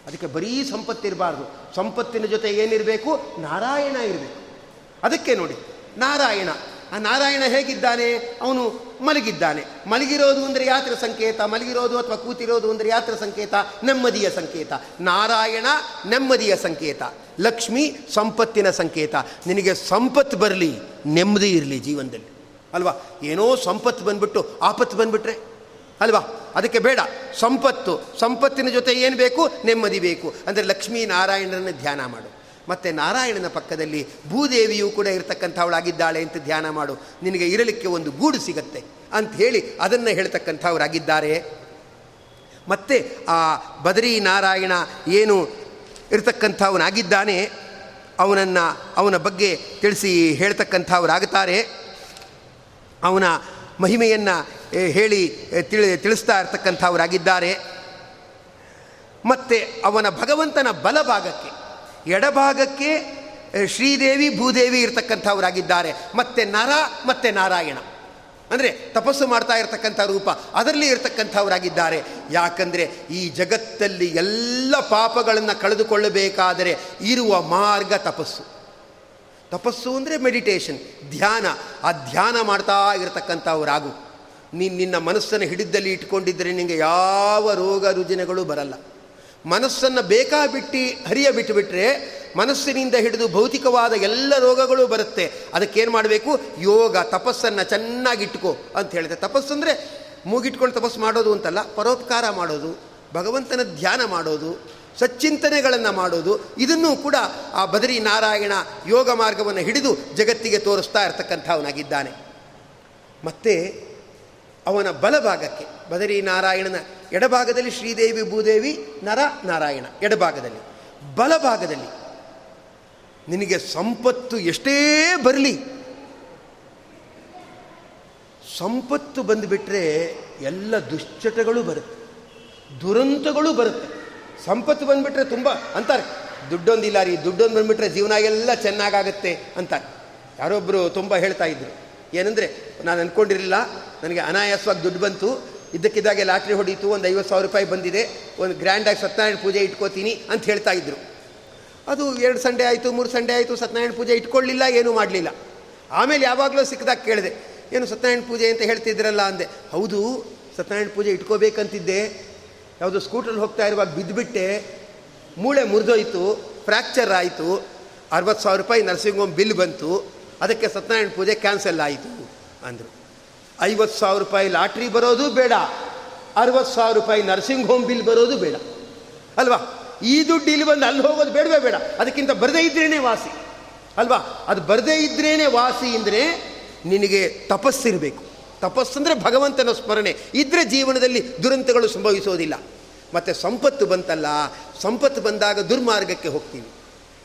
ಅದಕ್ಕೆ ಬರೀ ಸಂಪತ್ತಿರಬಾರ್ದು. ಸಂಪತ್ತಿನ ಜೊತೆ ಏನಿರಬೇಕು? ನಾರಾಯಣ ಇರಬೇಕು. ಅದಕ್ಕೆ ನೋಡಿ, ನಾರಾಯಣ. ಆ ನಾರಾಯಣ ಹೇಗಿದ್ದಾನೆ? ಅವನು ಮಲಗಿದ್ದಾನೆ. ಮಲಗಿರೋದು ಅಂದರೆ ಯಾತ್ರ ಸಂಕೇತ, ಮಲಗಿರೋದು ಅಥವಾ ಕೂತಿರೋದು ಅಂದರೆ ಯಾತ್ರ ಸಂಕೇತ? ನೆಮ್ಮದಿಯ ಸಂಕೇತ. ನಾರಾಯಣ ನೆಮ್ಮದಿಯ ಸಂಕೇತ. ಲಕ್ಷ್ಮಿ ಸಂಪತ್ತಿನ ಸಂಕೇತ. ನಿನಗೆ ಸಂಪತ್ತು ಬರಲಿ, ನೆಮ್ಮದಿ ಇರಲಿ ಜೀವನದಲ್ಲಿ. ಅಲ್ವಾ? ಏನೋ ಸಂಪತ್ತು ಬಂದ್ಬಿಟ್ಟು ಆಪತ್ತು ಬಂದ್ಬಿಟ್ರೆ. ಅಲ್ವಾ? ಅದಕ್ಕೆ ಬೇಡ. ಸಂಪತ್ತು. ಸಂಪತ್ತಿನ ಜೊತೆ ಏನು ಬೇಕು? ನೆಮ್ಮದಿ ಬೇಕು. ಅಂದರೆ ಲಕ್ಷ್ಮೀ ನಾರಾಯಣರನ್ನು ಧ್ಯಾನ ಮಾಡು. ಮತ್ತು ನಾರಾಯಣನ ಪಕ್ಕದಲ್ಲಿ ಭೂದೇವಿಯೂ ಕೂಡ ಇರತಕ್ಕಂಥವಳಾಗಿದ್ದಾಳೆ ಅಂತ ಧ್ಯಾನ ಮಾಡು. ನಿನಗೆ ಇರಲಿಕ್ಕೆ ಒಂದು ಗೂಡು ಸಿಗತ್ತೆ ಅಂತ ಹೇಳಿ ಅದನ್ನು ಹೇಳ್ತಕ್ಕಂಥವರಾಗಿದ್ದಾರೆ. ಮತ್ತೆ ಆ ಬದರಿ ನಾರಾಯಣ ಏನು ಇರತಕ್ಕಂಥವನಾಗಿದ್ದಾನೆ, ಅವನನ್ನು ಅವನ ಬಗ್ಗೆ ತಿಳಿಸಿ ಹೇಳ್ತಕ್ಕಂಥವರಾಗುತ್ತಾರೆ. ಅವನ ಮಹಿಮೆಯನ್ನು ಹೇಳಿ ತಿಳಿ, ತಿಳಿಸ್ತಾ ಇರ್ತಕ್ಕಂಥವರಾಗಿದ್ದಾರೆ. ಮತ್ತು ಅವನ ಭಗವಂತನ ಬಲಭಾಗಕ್ಕೆ ಎಡಭಾಗಕ್ಕೆ ಶ್ರೀದೇವಿ, ಭೂದೇವಿ ಇರ್ತಕ್ಕಂಥವರಾಗಿದ್ದಾರೆ. ಮತ್ತೆ ನರ, ಮತ್ತು ನಾರಾಯಣ. ಅಂದರೆ ತಪಸ್ಸು ಮಾಡ್ತಾ ಇರತಕ್ಕಂಥ ರೂಪ, ಅದರಲ್ಲಿ ಇರತಕ್ಕಂಥವರಾಗಿದ್ದಾರೆ. ಯಾಕಂದರೆ ಈ ಜಗತ್ತಲ್ಲಿ ಎಲ್ಲ ಪಾಪಗಳನ್ನು ಕಳೆದುಕೊಳ್ಳಬೇಕಾದರೆ ಇರುವ ಮಾರ್ಗ ತಪಸ್ಸು. ತಪಸ್ಸು ಅಂದರೆ ಮೆಡಿಟೇಷನ್, ಧ್ಯಾನ. ಆ ಧ್ಯಾನ ಮಾಡ್ತಾ ಇರತಕ್ಕಂಥವರಾಗು. ನೀನು ನಿನ್ನ ಮನಸ್ಸನ್ನು ಹಿಡಿದಲ್ಲಿ ಇಟ್ಕೊಂಡಿದ್ದರೆ ನಿನಗೆ ಯಾವ ರೋಗ ರುಜಿನಗಳು ಬರಲ್ಲ. ಮನಸ್ಸನ್ನು ಬೇಕಾ ಬಿಟ್ಟು ಹರಿಯ ಬಿಟ್ಟುಬಿಟ್ರೆ ಮನಸ್ಸಿನಿಂದ ಹಿಡಿದು ಭೌತಿಕವಾದ ಎಲ್ಲ ರೋಗಗಳು ಬರುತ್ತೆ. ಅದಕ್ಕೇನು ಮಾಡಬೇಕು? ಯೋಗ, ತಪಸ್ಸನ್ನು ಚೆನ್ನಾಗಿಟ್ಕೋ ಅಂತ ಹೇಳಿದೆ ತಪಸ್ಸು ಅಂದರೆ ಮೂಗಿಟ್ಕೊಂಡು ತಪಸ್ಸು ಮಾಡೋದು ಅಂತಲ್ಲ, ಪರೋಪಕಾರ ಮಾಡೋದು, ಭಗವಂತನ ಧ್ಯಾನ ಮಾಡೋದು, ಸಚ್ಚಿಂತನೆಗಳನ್ನು ಮಾಡೋದು, ಇದನ್ನೂ ಕೂಡ ಆ ಬದರಿ ನಾರಾಯಣ ಯೋಗ ಮಾರ್ಗವನ್ನು ಹಿಡಿದು ಜಗತ್ತಿಗೆ ತೋರಿಸ್ತಾ ಇರ್ತಕ್ಕಂಥವನಾಗಿದ್ದಾನೆ. ಮತ್ತು ಅವನ ಬಲಭಾಗಕ್ಕೆ ಬದರಿ ನಾರಾಯಣನ ಎಡಭಾಗದಲ್ಲಿ ಶ್ರೀದೇವಿ, ಭೂದೇವಿ, ನರ, ನಾರಾಯಣ. ಎಡಭಾಗದಲ್ಲಿ. ಬಲಭಾಗದಲ್ಲಿ. ನಿನಗೆ ಸಂಪತ್ತು ಎಷ್ಟೇ ಬರಲಿ, ಸಂಪತ್ತು ಬಂದುಬಿಟ್ರೆ ಎಲ್ಲ ದುಶ್ಚಟಗಳು ಬರುತ್ತೆ. ದುರಂತಗಳು ಬರುತ್ತೆ. ಸಂಪತ್ತು ಬಂದುಬಿಟ್ರೆ ತುಂಬ ಅಂತಾರೆ. ದುಡ್ಡೊಂದಿಲ್ಲ ರೀ, ದುಡ್ಡೊಂದು ಬಂದುಬಿಟ್ರೆ ಜೀವನ ಎಲ್ಲ ಚೆನ್ನಾಗಾಗತ್ತೆ ಅಂತಾರೆ. ಯಾರೊಬ್ಬರು ತುಂಬ ಹೇಳ್ತಾ ಇದ್ರು. ಏನಂದರೆ, ನಾನು ಅಂದ್ಕೊಂಡಿರಲಿಲ್ಲ ನನಗೆ ಅನಾಯಾಸವಾಗಿ ದುಡ್ಡು ಬಂತು. ಇದ್ದಕ್ಕಿದ್ದಾಗೆ ಲಾಟ್ರಿ ಹೊಡೀತು, ಒಂದು ಐವತ್ತು ಸಾವಿರ ರೂಪಾಯಿ ಬಂದಿದೆ, ಒಂದು ಗ್ರ್ಯಾಂಡಾಗಿ ಸತ್ಯನಾರಾಯಣ ಪೂಜೆ ಇಟ್ಕೋತೀನಿ ಅಂತ ಹೇಳ್ತಾ ಇದ್ರು. ಅದು ಎರಡು ಸಂಡೆ ಆಯಿತು, ಮೂರು ಸಂಡೆ ಆಯಿತು, ಸತ್ಯನಾರಾಯಣ ಪೂಜೆ ಇಟ್ಕೊಳ್ಳಿಲ್ಲ, ಏನೂ ಮಾಡಲಿಲ್ಲ. ಆಮೇಲೆ ಯಾವಾಗಲೂ ಸಿಕ್ಕದಾಗ ಕೇಳಿದೆ, ಏನು ಸತ್ಯನಾರಾಯಣ ಪೂಜೆ ಅಂತ ಹೇಳ್ತಿದ್ರಲ್ಲ ಅಂದೆ, ಹೌದು, ಸತ್ಯನಾರಾಯಣ ಪೂಜೆ ಇಟ್ಕೋಬೇಕಂತಿದ್ದೆ, ಯಾವುದೋ ಸ್ಕೂಟ್ರಲ್ಲಿ ಹೋಗ್ತಾ ಇರುವಾಗ ಬಿದ್ದುಬಿಟ್ಟೆ ಮೂಳೆ ಮುರಿದೋಯ್ತು, ಫ್ರ್ಯಾಕ್ಚರ್ ಆಯಿತು, ಅರವತ್ತು ಸಾವಿರ ರೂಪಾಯಿ ನರ್ಸಿಂಗ್ ಹೋಮ್ ಬಿಲ್ ಬಂತು, ಅದಕ್ಕೆ ಸತ್ಯನಾರಾಯಣ ಪೂಜೆ ಕ್ಯಾನ್ಸಲ್ ಆಯಿತು ಅಂದರು. ಐವತ್ತು ಸಾವಿರ ರೂಪಾಯಿ ಲಾಟ್ರಿ ಬರೋದು ಬೇಡ, ಅರವತ್ತು ಸಾವಿರ ರೂಪಾಯಿ ನರ್ಸಿಂಗ್ ಹೋಮ್ ಬಿಲ್ ಬರೋದು ಬೇಡ, ಅಲ್ವಾ? ಈ ದುಡ್ಡು ಇಲ್ಲಿ ಬಂದು ಅಲ್ಲಿ ಹೋಗೋದು ಬೇಡವೇ ಬೇಡ, ಅದಕ್ಕಿಂತ ಬರದೇ ಇದ್ರೇ ವಾಸಿ, ಅಲ್ವಾ? ಅದು ಬರದೇ ಇದ್ರೇ ವಾಸಿ ಅಂದರೆ ನಿನಗೆ ತಪಸ್ಸಿರಬೇಕು. ತಪಸ್ಸಂದರೆ ಭಗವಂತನ ಸ್ಮರಣೆ. ಇದ್ರೆ ಜೀವನದಲ್ಲಿ ದುರಂತಗಳು ಸಂಭವಿಸೋದಿಲ್ಲ. ಮತ್ತು ಸಂಪತ್ತು ಬಂತಲ್ಲ, ಸಂಪತ್ತು ಬಂದಾಗ ದುರ್ಮಾರ್ಗಕ್ಕೆ ಹೋಗ್ತೀವಿ.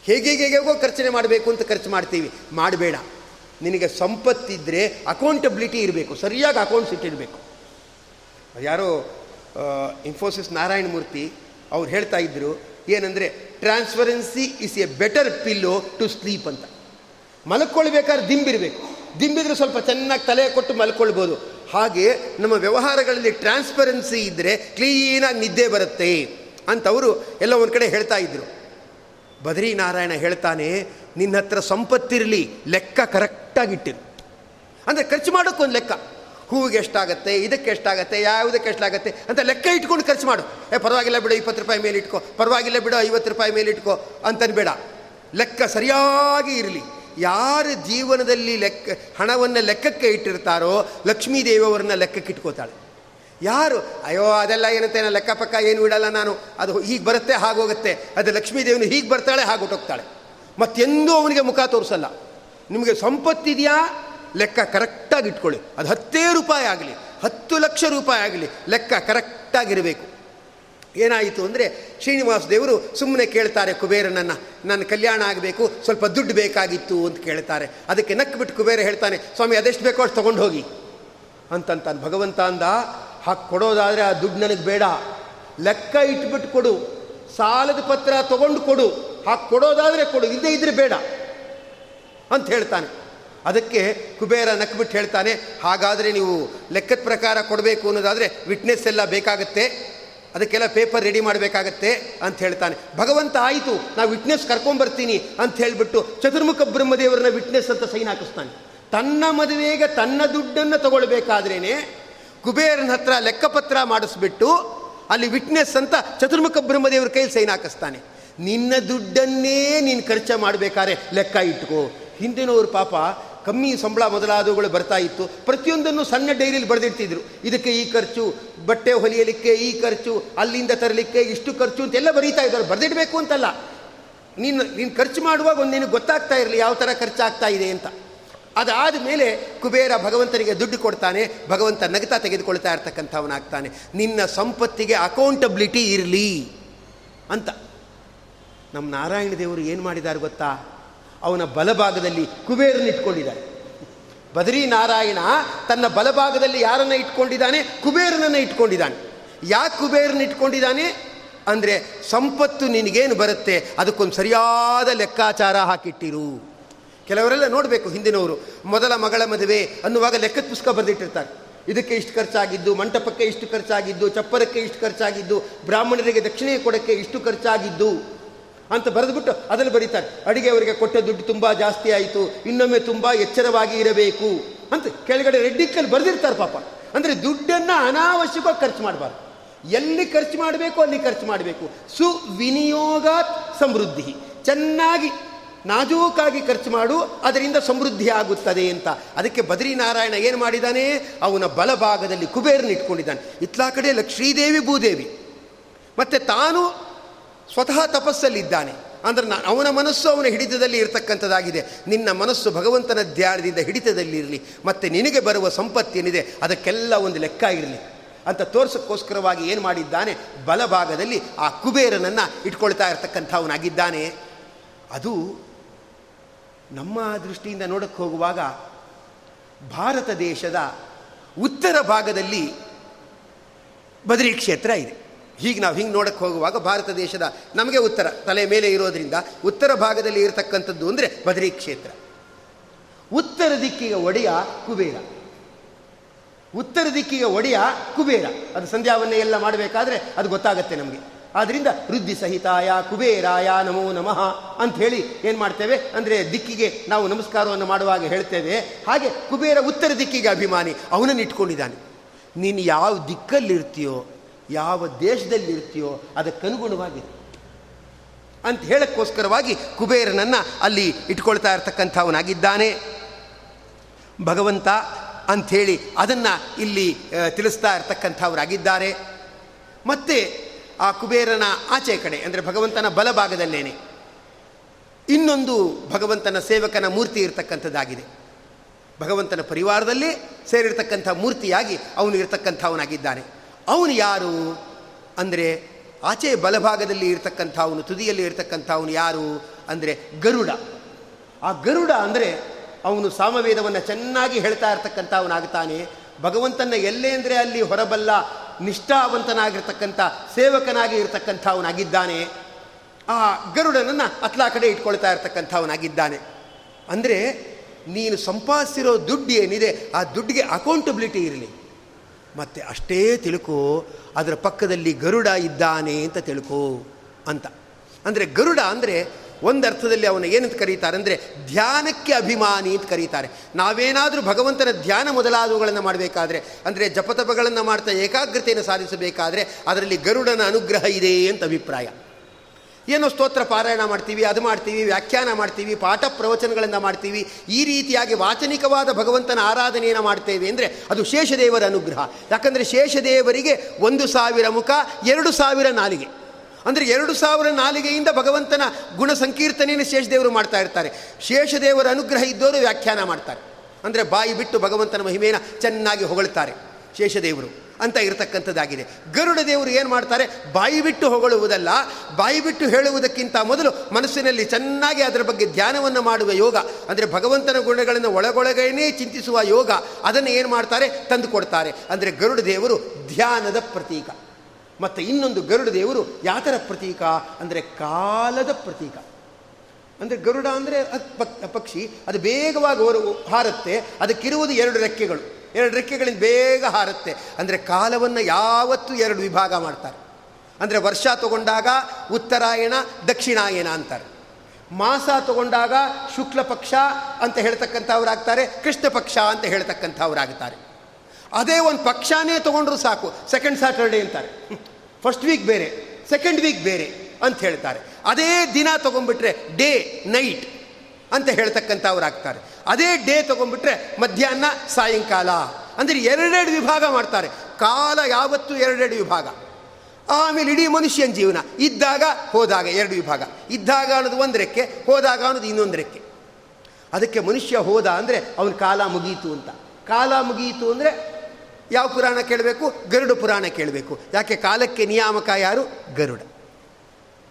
ಹೇಗೆ ಹೇಗೋ ಖರ್ಚನೆ ಮಾಡಬೇಕು ಅಂತ ಖರ್ಚು ಮಾಡ್ತೀವಿ. ಮಾಡಬೇಡ. ನಿನಗೆ ಸಂಪತ್ತಿದ್ದರೆ ಅಕೌಂಟಬಿಲಿಟಿ ಇರಬೇಕು. ಸರಿಯಾಗಿ ಅಕೌಂಟ್ಸ್ ಇಟ್ಟಿರಬೇಕು. ಯಾರೋ ಇನ್ಫೋಸಿಸ್ ನಾರಾಯಣ ಮೂರ್ತಿ ಅವ್ರು ಹೇಳ್ತಾ ಇದ್ದರು ಏನಂದರೆ transparency is a better pillow to sleep ಅಂತ. ಮಲ್ಕೊಳ್ಬೇಕಾದ್ರೆ ದಿಂಬಿರಬೇಕು ದಿಂಬಿದ್ರೆ ಸ್ವಲ್ಪ ಚೆನ್ನಾಗಿ ತಲೆ ಕೊಟ್ಟು ಮಲ್ಕೊಳ್ಬೋದು. ಹಾಗೆ ನಮ್ಮ ವ್ಯವಹಾರಗಳಲ್ಲಿ ಟ್ರಾನ್ಸ್ಪರೆನ್ಸಿ ಇದ್ದರೆ ಕ್ಲೀನಾಗಿ ನಿದ್ದೆ ಬರುತ್ತೆ ಅಂತವರು ಎಲ್ಲ ಒಂದು ಕಡೆ ಹೇಳ್ತಾ ಇದ್ದರು ಬದ್ರಿನಾರಾಯಣ ಹೇಳ್ತಾನೆ, ನಿನ್ನ ಹತ್ರ ಸಂಪತ್ತಿರಲಿ, ಲೆಕ್ಕ ಕರೆಕ್ಟಾಗಿಟ್ಟಿರು. ಅಂದರೆ ಖರ್ಚು ಮಾಡೋಕ್ಕೊಂದು ಲೆಕ್ಕ. ಹೂವಿಗೆ ಎಷ್ಟಾಗತ್ತೆ, ಇದಕ್ಕೆ ಎಷ್ಟಾಗತ್ತೆ, ಯಾವುದಕ್ಕೆ ಎಷ್ಟಾಗತ್ತೆ ಅಂತ ಲೆಕ್ಕ ಇಟ್ಕೊಂಡು ಖರ್ಚು ಮಾಡು. ಏ, ಪರವಾಗಿಲ್ಲ ಬಿಡು, ಇಪ್ಪತ್ತು ರೂಪಾಯಿ ಮೇಲೆ ಇಟ್ಕೋ, ಪರವಾಗಿಲ್ಲ ಬಿಡು, ಐವತ್ತು ರೂಪಾಯಿ ಮೇಲೆ ಇಟ್ಕೋ ಬೇಡ ಲೆಕ್ಕ ಸರಿಯಾಗಿ ಇರಲಿ. ಯಾರ ಜೀವನದಲ್ಲಿ ಲೆಕ್ಕ, ಹಣವನ್ನು ಲೆಕ್ಕಕ್ಕೆ ಇಟ್ಟಿರ್ತಾರೋ ಲಕ್ಷ್ಮೀ ದೇವಿಯವರನ್ನ ಲೆಕ್ಕಕ್ಕೆ ಇಟ್ಕೋತಾಳೆ. ಯಾರು? ಅಯ್ಯೋ, ಅದೆಲ್ಲ ಏನಂತೆ ನಾನು ಲೆಕ್ಕಪಕ್ಕ ಏನು ಇಡಲ್ಲ ನಾನು. ಅದು ಹೀಗೆ ಬರುತ್ತೆ ಹಾಗೋಗುತ್ತೆ ಅದು ಲಕ್ಷ್ಮೀ ದೇವಿನ ಹೀಗೆ ಬರ್ತಾಳೆ, ಹಾಗೆ ಹೊಟ್ಟೋಗ್ತಾಳೆ. ಮತ್ತೆಂದೂ ಅವನಿಗೆ ಮುಖ ತೋರಿಸಲ್ಲ. ನಿಮಗೆ ಸಂಪತ್ತಿದೆಯಾ? ಲೆಕ್ಕ ಕರೆಕ್ಟಾಗಿ ಇಟ್ಕೊಳ್ಳಿ. ಅದು ಹತ್ತೇ ರೂಪಾಯಿ ಆಗಲಿ, ಹತ್ತು ಲಕ್ಷ ರೂಪಾಯಿ ಆಗಲಿ, ಲೆಕ್ಕ ಕರೆಕ್ಟಾಗಿರಬೇಕು. ಏನಾಯಿತು ಅಂದರೆ, ಶ್ರೀನಿವಾಸ ದೇವರು ಸುಮ್ಮನೆ ಕೇಳ್ತಾರೆ ಕುಬೇರನನ್ನು, ನನ್ನ ಕಲ್ಯಾಣ ಆಗಬೇಕು, ಸ್ವಲ್ಪ ದುಡ್ಡು ಬೇಕಾಗಿತ್ತು ಅಂತ ಕೇಳ್ತಾರೆ. ಅದಕ್ಕೆ ನಕ್ಕಿಬಿಟ್ಟು ಕುಬೇರ ಹೇಳ್ತಾನೆ, ಸ್ವಾಮಿ, ಅದೆಷ್ಟು ಬೇಕೋ ಅಷ್ಟು ತೊಗೊಂಡು ಹೋಗಿ ಅಂತಂತಾನೆ. ಭಗವಂತ ಅಂದ ಹಾಗೆ ಕೊಡೋದಾದರೆ ಆ ದುಡ್ಡು ನನಗೆ ಬೇಡ. ಲೆಕ್ಕ ಇಟ್ಬಿಟ್ಟು ಕೊಡು. ಸಾಲದ ಪತ್ರ ತಗೊಂಡು ಕೊಡು. ಹಾಗೆ ಕೊಡೋದಾದರೆ ಕೊಡು. ಇದ್ದೇ ಇದ್ರೆ ಬೇಡ ಅಂತ ಹೇಳ್ತಾನೆ. ಅದಕ್ಕೆ ಕುಬೇರ ನಕ್ಬಿಟ್ಟು ಹೇಳ್ತಾನೆ, ಹಾಗಾದರೆ ನೀವು ಲೆಕ್ಕದ ಪ್ರಕಾರ ಕೊಡಬೇಕು ಅನ್ನೋದಾದರೆ ವಿಟ್ನೆಸ್ ಎಲ್ಲ ಬೇಕಾಗತ್ತೆ. ಅದಕ್ಕೆಲ್ಲ ಪೇಪರ್ ರೆಡಿ ಮಾಡಬೇಕಾಗತ್ತೆ ಅಂತ ಹೇಳ್ತಾನೆ. ಭಗವಂತ ಆಯಿತು ನಾವು ವಿಟ್ನೆಸ್ ಕರ್ಕೊಂಬರ್ತೀನಿ ಅಂತ ಹೇಳಿಬಿಟ್ಟು ಚತುರ್ಮುಖ ಬ್ರಹ್ಮದೇವರನ್ನ ವಿಟ್ನೆಸ್ ಅಂತ ಸೈನ್ ಹಾಕಿಸ್ತಾನೆ. ತನ್ನ ಮದುವೆಗೆ ತನ್ನ ದುಡ್ಡನ್ನು ತಗೊಳ್ಬೇಕಾದ್ರೇ ಕುಬೇರನ ಹತ್ರ ಲೆಕ್ಕಪತ್ರ ಮಾಡಿಸ್ಬಿಟ್ಟು ಅಲ್ಲಿ ವಿಟ್ನೆಸ್ ಅಂತ ಚತುರ್ಮುಖ ಬ್ರಹ್ಮದೇವ್ರ ಕೈಲಿ ಸೈನ್ ಹಾಕಿಸ್ತಾನೆ. ನಿನ್ನ ದುಡ್ಡನ್ನೇ ನೀನು ಖರ್ಚು ಮಾಡಬೇಕಾದ್ರೆ ಲೆಕ್ಕ ಇಟ್ಕೋ. ಹಿಂದಿನವ್ರ ಪಾಪ ಕಮ್ಮಿ ಸಂಬಳ ಮೊದಲಾದವುಗಳು ಬರ್ತಾ ಇತ್ತು. ಪ್ರತಿಯೊಂದನ್ನು ಸಣ್ಣ ಡೈರಿಲಿ ಬರೆದಿಡ್ತಿದ್ರು. ಇದಕ್ಕೆ ಈ ಖರ್ಚು, ಬಟ್ಟೆ ಹೊಲಿಯಲಿಕ್ಕೆ ಈ ಖರ್ಚು, ಅಲ್ಲಿಂದ ತರಲಿಕ್ಕೆ ಇಷ್ಟು ಖರ್ಚು ಅಂತೆಲ್ಲ ಬರೀತಾ ಇದ್ದಾರೆ. ಬರೆದಿಡಬೇಕು ಅಂತಲ್ಲ. ನೀನು ನೀನು ಖರ್ಚು ಮಾಡುವಾಗ ನಿನಗೆ ಗೊತ್ತಾಗ್ತಾ ಇರಲಿ, ಯಾವ ಥರ ಖರ್ಚಾಗ್ತಾ ಇದೆ ಅಂತ. ಅದಾದ ಮೇಲೆ ಕುಬೇರ ಭಗವಂತನಿಗೆ ದುಡ್ಡು ಕೊಡ್ತಾನೆ, ಭಗವಂತ ನಗತ ತೆಗೆದುಕೊಳ್ತಾ ಇರ್ತಕ್ಕಂಥವನಾಗ್ತಾನೆ. ನಿನ್ನ ಸಂಪತ್ತಿಗೆ ಅಕೌಂಟಬಿಲಿಟಿ ಇರಲಿ ಅಂತ. ನಮ್ಮ ನಾರಾಯಣ ದೇವರು ಏನು ಮಾಡಿದ್ದಾರೆ ಗೊತ್ತಾ? ಅವನ ಬಲಭಾಗದಲ್ಲಿ ಕುಬೇರನ ಇಟ್ಕೊಂಡಿದ್ದಾರೆ. ಬದರಿ ನಾರಾಯಣ ತನ್ನ ಬಲಭಾಗದಲ್ಲಿ ಯಾರನ್ನ ಇಟ್ಕೊಂಡಿದ್ದಾನೆ? ಕುಬೇರನನ್ನು ಇಟ್ಕೊಂಡಿದ್ದಾನೆ. ಯಾಕೆ ಕುಬೇರನ ಇಟ್ಕೊಂಡಿದ್ದಾನೆ? ಅಂದರೆ ಸಂಪತ್ತು ನಿನಗೇನು ಬರುತ್ತೆ? ಅದಕ್ಕೊಂದು ಸರಿಯಾದ ಲೆಕ್ಕಾಚಾರ ಹಾಕಿಟ್ಟಿರು. ಕೆಲವರೆಲ್ಲ ನೋಡಬೇಕು ಹಿಂದಿನವರು. ಮೊದಲ ಮಗಳ ಮದುವೆ ಅನ್ನುವಾಗ ಲೆಕ್ಕದ ಪುಸ್ತಕ ಬರೆದಿಟ್ಟಿರ್ತಾರೆ. ಇದಕ್ಕೆ ಇಷ್ಟು ಖರ್ಚಾಗಿದ್ದು, ಮಂಟಪಕ್ಕೆ ಇಷ್ಟು ಖರ್ಚಾಗಿದ್ದು, ಚಪ್ಪರಕ್ಕೆ ಇಷ್ಟು ಖರ್ಚಾಗಿದ್ದು, ಬ್ರಾಹ್ಮಣರಿಗೆ ದಕ್ಷಿಣೆ ಕೊಡೋಕ್ಕೆ ಇಷ್ಟು ಖರ್ಚಾಗಿದ್ದು ಅಂತ ಬರೆದ್ಬಿಟ್ಟು ಅದನ್ನು ಬರೀತಾರೆ. ಅಡಿಗೆ ಅವರಿಗೆ ಕೊಟ್ಟ ದುಡ್ಡು ತುಂಬ ಜಾಸ್ತಿ ಆಯಿತು, ಇನ್ನೊಮ್ಮೆ ತುಂಬ ಎಚ್ಚರವಾಗಿ ಇರಬೇಕು ಅಂತ ಕೆಳಗಡೆ ರೆಡ್ಡಿಕ್ಕಲ್ಲಿ ಬರೆದಿರ್ತಾರೆ ಪಾಪ. ಅಂದರೆ ದುಡ್ಡನ್ನು ಅನಾವಶ್ಯಕವಾಗಿ ಖರ್ಚು ಮಾಡಬಾರ್ದು. ಎಲ್ಲಿ ಖರ್ಚು ಮಾಡಬೇಕು, ಅಲ್ಲಿ ಖರ್ಚು ಮಾಡಬೇಕು. ಸುವಿನಿಯೋಗ ಸಮೃದ್ಧಿ. ಚೆನ್ನಾಗಿ ನಾಜೂಕಾಗಿ ಖರ್ಚು ಮಾಡು, ಅದರಿಂದ ಸಮೃದ್ಧಿ ಆಗುತ್ತದೆ ಅಂತ. ಅದಕ್ಕೆ ಬದ್ರಿನಾರಾಯಣ ಏನು ಮಾಡಿದ್ದಾನೆ ಅವನ ಬಲಭಾಗದಲ್ಲಿ ಕುಬೇರನ ಇಟ್ಕೊಂಡಿದ್ದಾನೆ. ಇತ್ಲಾ ಕಡೆ ಲಕ್ಷ್ಮೀದೇವಿ ಭೂದೇವಿ. ಮತ್ತು ತಾನು ಸ್ವತಃ ತಪಸ್ಸಲ್ಲಿದ್ದಾನೆ. ಅಂದರೆ ನಾನು ಅವನ ಮನಸ್ಸು ಅವನ ಹಿಡಿತದಲ್ಲಿ ಇರತಕ್ಕಂಥದ್ದಾಗಿದೆ. ನಿನ್ನ ಮನಸ್ಸು ಭಗವಂತನ ಧ್ಯಾನದಿಂದ ಹಿಡಿತದಲ್ಲಿರಲಿ. ಮತ್ತು ನಿನಗೆ ಬರುವ ಸಂಪತ್ತೇನಿದೆ ಅದಕ್ಕೆಲ್ಲ ಒಂದು ಲೆಕ್ಕ ಇರಲಿ. ಅಂತ ತೋರ್ಸೋಕ್ಕೋಸ್ಕರವಾಗಿ ಏನು ಮಾಡಿದ್ದಾನೆ? ಬಲಭಾಗದಲ್ಲಿ ಆ ಕುಬೇರನನ್ನು ಇಟ್ಕೊಳ್ತಾ ಇರ್ತಕ್ಕಂಥವನಾಗಿದ್ದಾನೆ. ಅದು ನಮ್ಮ ದೃಷ್ಟಿಯಿಂದ ನೋಡಕ್ಕೆ ಹೋಗುವಾಗ ಭಾರತ ದೇಶದ ಉತ್ತರ ಭಾಗದಲ್ಲಿ ಬದರಿ ಕ್ಷೇತ್ರ ಇದೆ. ಹೀಗೆ ನಾವು ಹಿಂಗೆ ನೋಡಕ್ಕೆ ಹೋಗುವಾಗ ಭಾರತ ದೇಶದ ನಮಗೆ ಉತ್ತರ, ತಲೆ ಮೇಲೆ ಇರೋದರಿಂದ ಉತ್ತರ ಭಾಗದಲ್ಲಿ ಇರತಕ್ಕಂಥದ್ದು ಅಂದರೆ ಬದರಿ ಕ್ಷೇತ್ರ. ಉತ್ತರ ದಿಕ್ಕಿಗೆ ಒಡೆಯ ಕುಬೇರ. ಉತ್ತರ ದಿಕ್ಕಿಗೆ ಒಡೆಯ ಕುಬೇರ. ಅದು ಸಂಧ್ಯಾವನ್ನೇ ಎಲ್ಲ ಮಾಡಬೇಕಾದ್ರೆ ಅದು ಗೊತ್ತಾಗತ್ತೆ ನಮಗೆ. ಆದ್ದರಿಂದ ವೃದ್ಧಿ ಸಹಿತಾಯ, ಕುಬೇರಾಯ ನಮೋ ನಮಃ ಅಂತ ಹೇಳಿ ಏನು ಮಾಡ್ತೇವೆ? ಅಂದರೆ ದಿಕ್ಕಿಗೆ ನಾವು ನಮಸ್ಕಾರವನ್ನು ಮಾಡುವಾಗ ಹೇಳ್ತೇವೆ. ಹಾಗೆ ಕುಬೇರ ಉತ್ತರ ದಿಕ್ಕಿಗೆ ಅಭಿಮಾನಿ, ಅವನನ್ನು ಇಟ್ಕೊಂಡಿದ್ದಾನೆ. ನೀನು ಯಾವ ದಿಕ್ಕಲ್ಲಿರ್ತೀಯೋ, ಯಾವ ದೇಶದಲ್ಲಿರ್ತೀಯೋ ಅದಕ್ಕನುಗುಣವಾಗಿ ಅಂತ ಹೇಳಕ್ಕೋಸ್ಕರವಾಗಿ ಕುಬೇರನನ್ನು ಅಲ್ಲಿ ಇಟ್ಕೊಳ್ತಾ ಇರ್ತಕ್ಕಂಥವನಾಗಿದ್ದಾನೆ. ಭಗವಂತ ಅಂಥೇಳಿ ಅದನ್ನು ಇಲ್ಲಿ ತಿಳಿಸ್ತಾ ಇರ್ತಕ್ಕಂಥವರಾಗಿದ್ದಾರೆ. ಮತ್ತು ಆ ಕುಬೇರನ ಆಚೆ ಕಡೆ, ಅಂದರೆ ಭಗವಂತನ ಬಲಭಾಗದಲ್ಲೇನೆ. ಇನ್ನೊಂದು ಭಗವಂತನ ಸೇವಕನ ಮೂರ್ತಿ ಇರತಕ್ಕಂಥದ್ದಾಗಿದೆ. ಭಗವಂತನ ಪರಿವಾರದಲ್ಲಿ ಸೇರಿರ್ತಕ್ಕಂಥ ಮೂರ್ತಿಯಾಗಿ ಅವನು ಇರತಕ್ಕಂಥವನಾಗಿದ್ದಾನೆ. ಅವನು ಯಾರು? ಅಂದರೆ ಆಚೆ ಬಲಭಾಗದಲ್ಲಿ ಇರತಕ್ಕಂಥ ಅವನು, ತುದಿಯಲ್ಲಿ ಇರ್ತಕ್ಕಂಥವನು ಯಾರು? ಅಂದರೆ ಗರುಡ. ಆ ಗರುಡ ಅಂದರೆ ಅವನು ಸಾಮವೇದವನ್ನು ಚೆನ್ನಾಗಿ ಹೇಳ್ತಾ ಇರ್ತಕ್ಕಂಥವನಾಗ್ತಾನೆ. ಭಗವಂತನ ಎಲ್ಲೇ ಅಂದರೆ ಅಲ್ಲಿ ಹೊರಬಲ್ಲ ನಿಷ್ಠಾವಂತನಾಗಿರ್ತಕ್ಕಂಥ ಸೇವಕನಾಗಿ ಇರತಕ್ಕಂಥವನಾಗಿದ್ದಾನೆ. ಆ ಗರುಡನನ್ನು ಅತ್ಲಾ ಕಡೆ ಇಟ್ಕೊಳ್ತಾ ಇರ್ತಕ್ಕಂಥವನಾಗಿದ್ದಾನೆ. ಅಂದರೆ ನೀನು ಸಂಪಾದಿಸಿರೋ ದುಡ್ಡು ಏನಿದೆ, ಆ ದುಡ್ಡಿಗೆ ಅಕೌಂಟಬಿಲಿಟಿ ಇರಲಿ. ಮತ್ತು ಅಷ್ಟೇ ತಿಳ್ಕೊ, ಅದರ ಪಕ್ಕದಲ್ಲಿ ಗರುಡ ಇದ್ದಾನೆ ಅಂತ ತಿಳ್ಕೋ ಅಂತ. ಅಂದರೆ ಗರುಡ ಅಂದರೆ ಒಂದು ಅರ್ಥದಲ್ಲಿ ಅವನು ಏನಂತ ಕರೀತಾರೆ ಅಂದರೆ ಧ್ಯಾನಕ್ಕೆ ಅಭಿಮಾನಿ ಅಂತ ಕರೀತಾರೆ. ನಾವೇನಾದರೂ ಭಗವಂತನ ಧ್ಯಾನ ಮೊದಲಾದವುಗಳನ್ನು ಮಾಡಬೇಕಾದ್ರೆ, ಅಂದರೆ ಜಪತಪಗಳನ್ನು ಮಾಡ್ತಾ ಏಕಾಗ್ರತೆಯನ್ನು ಸಾಧಿಸಬೇಕಾದ್ರೆ ಅದರಲ್ಲಿ ಗರುಡನ ಅನುಗ್ರಹ ಇದೆ ಅಂತ ಅಭಿಪ್ರಾಯ. ಏನೋ ಸ್ತೋತ್ರ ಪಾರಾಯಣ ಮಾಡ್ತೀವಿ, ಅದು ಮಾಡ್ತೀವಿ, ವ್ಯಾಖ್ಯಾನ ಮಾಡ್ತೀವಿ, ಪಾಠ ಪ್ರವಚನಗಳನ್ನು ಮಾಡ್ತೀವಿ, ಈ ರೀತಿಯಾಗಿ ವಾಚನಿಕವಾದ ಭಗವಂತನ ಆರಾಧನೆಯನ್ನು ಮಾಡ್ತೇವೆ ಅಂದರೆ ಅದು ಶೇಷದೇವರ ಅನುಗ್ರಹ. ಯಾಕಂದರೆ ಶೇಷದೇವರಿಗೆ ಒಂದು ಸಾವಿರ ಮುಖ, ಎರಡು ಸಾವಿರ ನಾಲಿಗೆ. ಅಂದರೆ ಎರಡು ಸಾವಿರ ನಾಲಿಗೆಯಿಂದ ಭಗವಂತನ ಗುಣ ಸಂಕೀರ್ತನೆಯನ್ನು ಶೇಷದೇವರು ಮಾಡ್ತಾ ಇರ್ತಾರೆ. ಶೇಷದೇವರ ಅನುಗ್ರಹ ಇದ್ದವರು ವ್ಯಾಖ್ಯಾನ ಮಾಡ್ತಾರೆ. ಅಂದರೆ ಬಾಯಿ ಬಿಟ್ಟು ಭಗವಂತನ ಮಹಿಮೆಯನ್ನು ಚೆನ್ನಾಗಿ ಹೊಗಳ್ತಾರೆ ಶೇಷದೇವರು ಅಂತ ಇರತಕ್ಕಂಥದ್ದಾಗಿದೆ. ಗರುಡ ದೇವರು ಏನು ಮಾಡ್ತಾರೆ? ಬಾಯಿ ಬಿಟ್ಟು ಹೊಗಳುವುದಲ್ಲ, ಬಾಯಿ ಬಿಟ್ಟು ಹೇಳುವುದಕ್ಕಿಂತ ಮೊದಲು ಮನಸ್ಸಿನಲ್ಲಿ ಚೆನ್ನಾಗಿ ಅದರ ಬಗ್ಗೆ ಧ್ಯಾನವನ್ನು ಮಾಡುವ ಯೋಗ, ಅಂದರೆ ಭಗವಂತನ ಗುಣಗಳನ್ನು ಒಳಗೊಳಗೇನೇ ಚಿಂತಿಸುವ ಯೋಗ, ಅದನ್ನು ಏನು ಮಾಡ್ತಾರೆ? ತಂದು ಕೊಡ್ತಾರೆ. ಅಂದರೆ ಗರುಡ ದೇವರು ಧ್ಯಾನದ ಪ್ರತೀಕ. ಮತ್ತು ಇನ್ನೊಂದು ಗರುಡ ದೇವರು ಯಾತರ ಪ್ರತೀಕ ಅಂದರೆ ಕಾಲದ ಪ್ರತೀಕ. ಅಂದರೆ ಗರುಡ ಅಂದರೆ ಪಕ್ಷಿ, ಅದು ಬೇಗವಾಗಿ ಹೊರ ಹಾರುತ್ತೆ, ಅದಕ್ಕಿರುವುದು ಎರಡು ರೆಕ್ಕೆಗಳು. ಎರಡು ರೆಕ್ಕೆಗಳಿಂದ ಬೇಗ ಹಾರುತ್ತೆ. ಅಂದರೆ ಕಾಲವನ್ನು ಯಾವತ್ತೂ ಎರಡು ವಿಭಾಗ ಮಾಡ್ತಾರೆ. ಅಂದರೆ ವರ್ಷ ತಗೊಂಡಾಗ ಉತ್ತರಾಯಣ, ದಕ್ಷಿಣಾಯಣ ಅಂತಾರೆ. ಮಾಸ ತಗೊಂಡಾಗ ಶುಕ್ಲ ಪಕ್ಷ ಅಂತ ಹೇಳ್ತಕ್ಕಂಥವ್ರಾಗ್ತಾರೆ ಕೃಷ್ಣ ಪಕ್ಷ ಅಂತ ಹೇಳ್ತಕ್ಕಂಥವ್ರಾಗ್ತಾರೆ. ಅದೇ ಒಂದು ಪಕ್ಷನೇ ತೊಗೊಂಡ್ರು ಸಾಕು ಸೆಕೆಂಡ್ ಸ್ಯಾಟರ್ಡೇ ಅಂತಾರೆ. ಫಸ್ಟ್ ವೀಕ್ ಬೇರೆ ಸೆಕೆಂಡ್ ವೀಕ್ ಬೇರೆ ಅಂತ ಹೇಳ್ತಾರೆ. ಅದೇ ದಿನ ತೊಗೊಂಡ್ಬಿಟ್ರೆ ಡೇ, ನೈಟ್ ಅಂತ ಹೇಳ್ತಕ್ಕಂಥವ್ರಾಗ್ತಾರೆ. ಅದೇ ಡೇ ತೊಗೊಂಡ್ಬಿಟ್ರೆ ಮಧ್ಯಾಹ್ನ, ಸಾಯಂಕಾಲ ಅಂದರೆ ಎರಡೆರಡು ವಿಭಾಗ ಮಾಡ್ತಾರೆ. ಕಾಲ ಯಾವತ್ತೂ ಎರಡೆರಡು ವಿಭಾಗ. ಆಮೇಲೆ ಇಡೀ ಮನುಷ್ಯನ ಜೀವನ ಇದ್ದಾಗ ಹೋದಾಗ ಎರಡು ವಿಭಾಗ. ಇದ್ದಾಗ ಅನ್ನೋದು ಒಂದು ರೆಕ್ಕೆ ಹೋದಾಗ ಅನ್ನೋದು ಇನ್ನೊಂದು ರೆಕ್ಕೆ ಅದಕ್ಕೆ ಮನುಷ್ಯ ಹೋದ ಅಂದರೆ ಅವನ ಕಾಲ ಮುಗಿಯಿತು ಅಂತ. ಕಾಲ ಮುಗಿಯಿತು ಅಂದರೆ ಯಾವ ಪುರಾಣ ಕೇಳಬೇಕು? ಗರುಡ ಪುರಾಣ ಕೇಳಬೇಕು. ಯಾಕೆ? ಕಾಲಕ್ಕೆ ನಿಯಾಮಕ ಯಾರು? ಗರುಡ.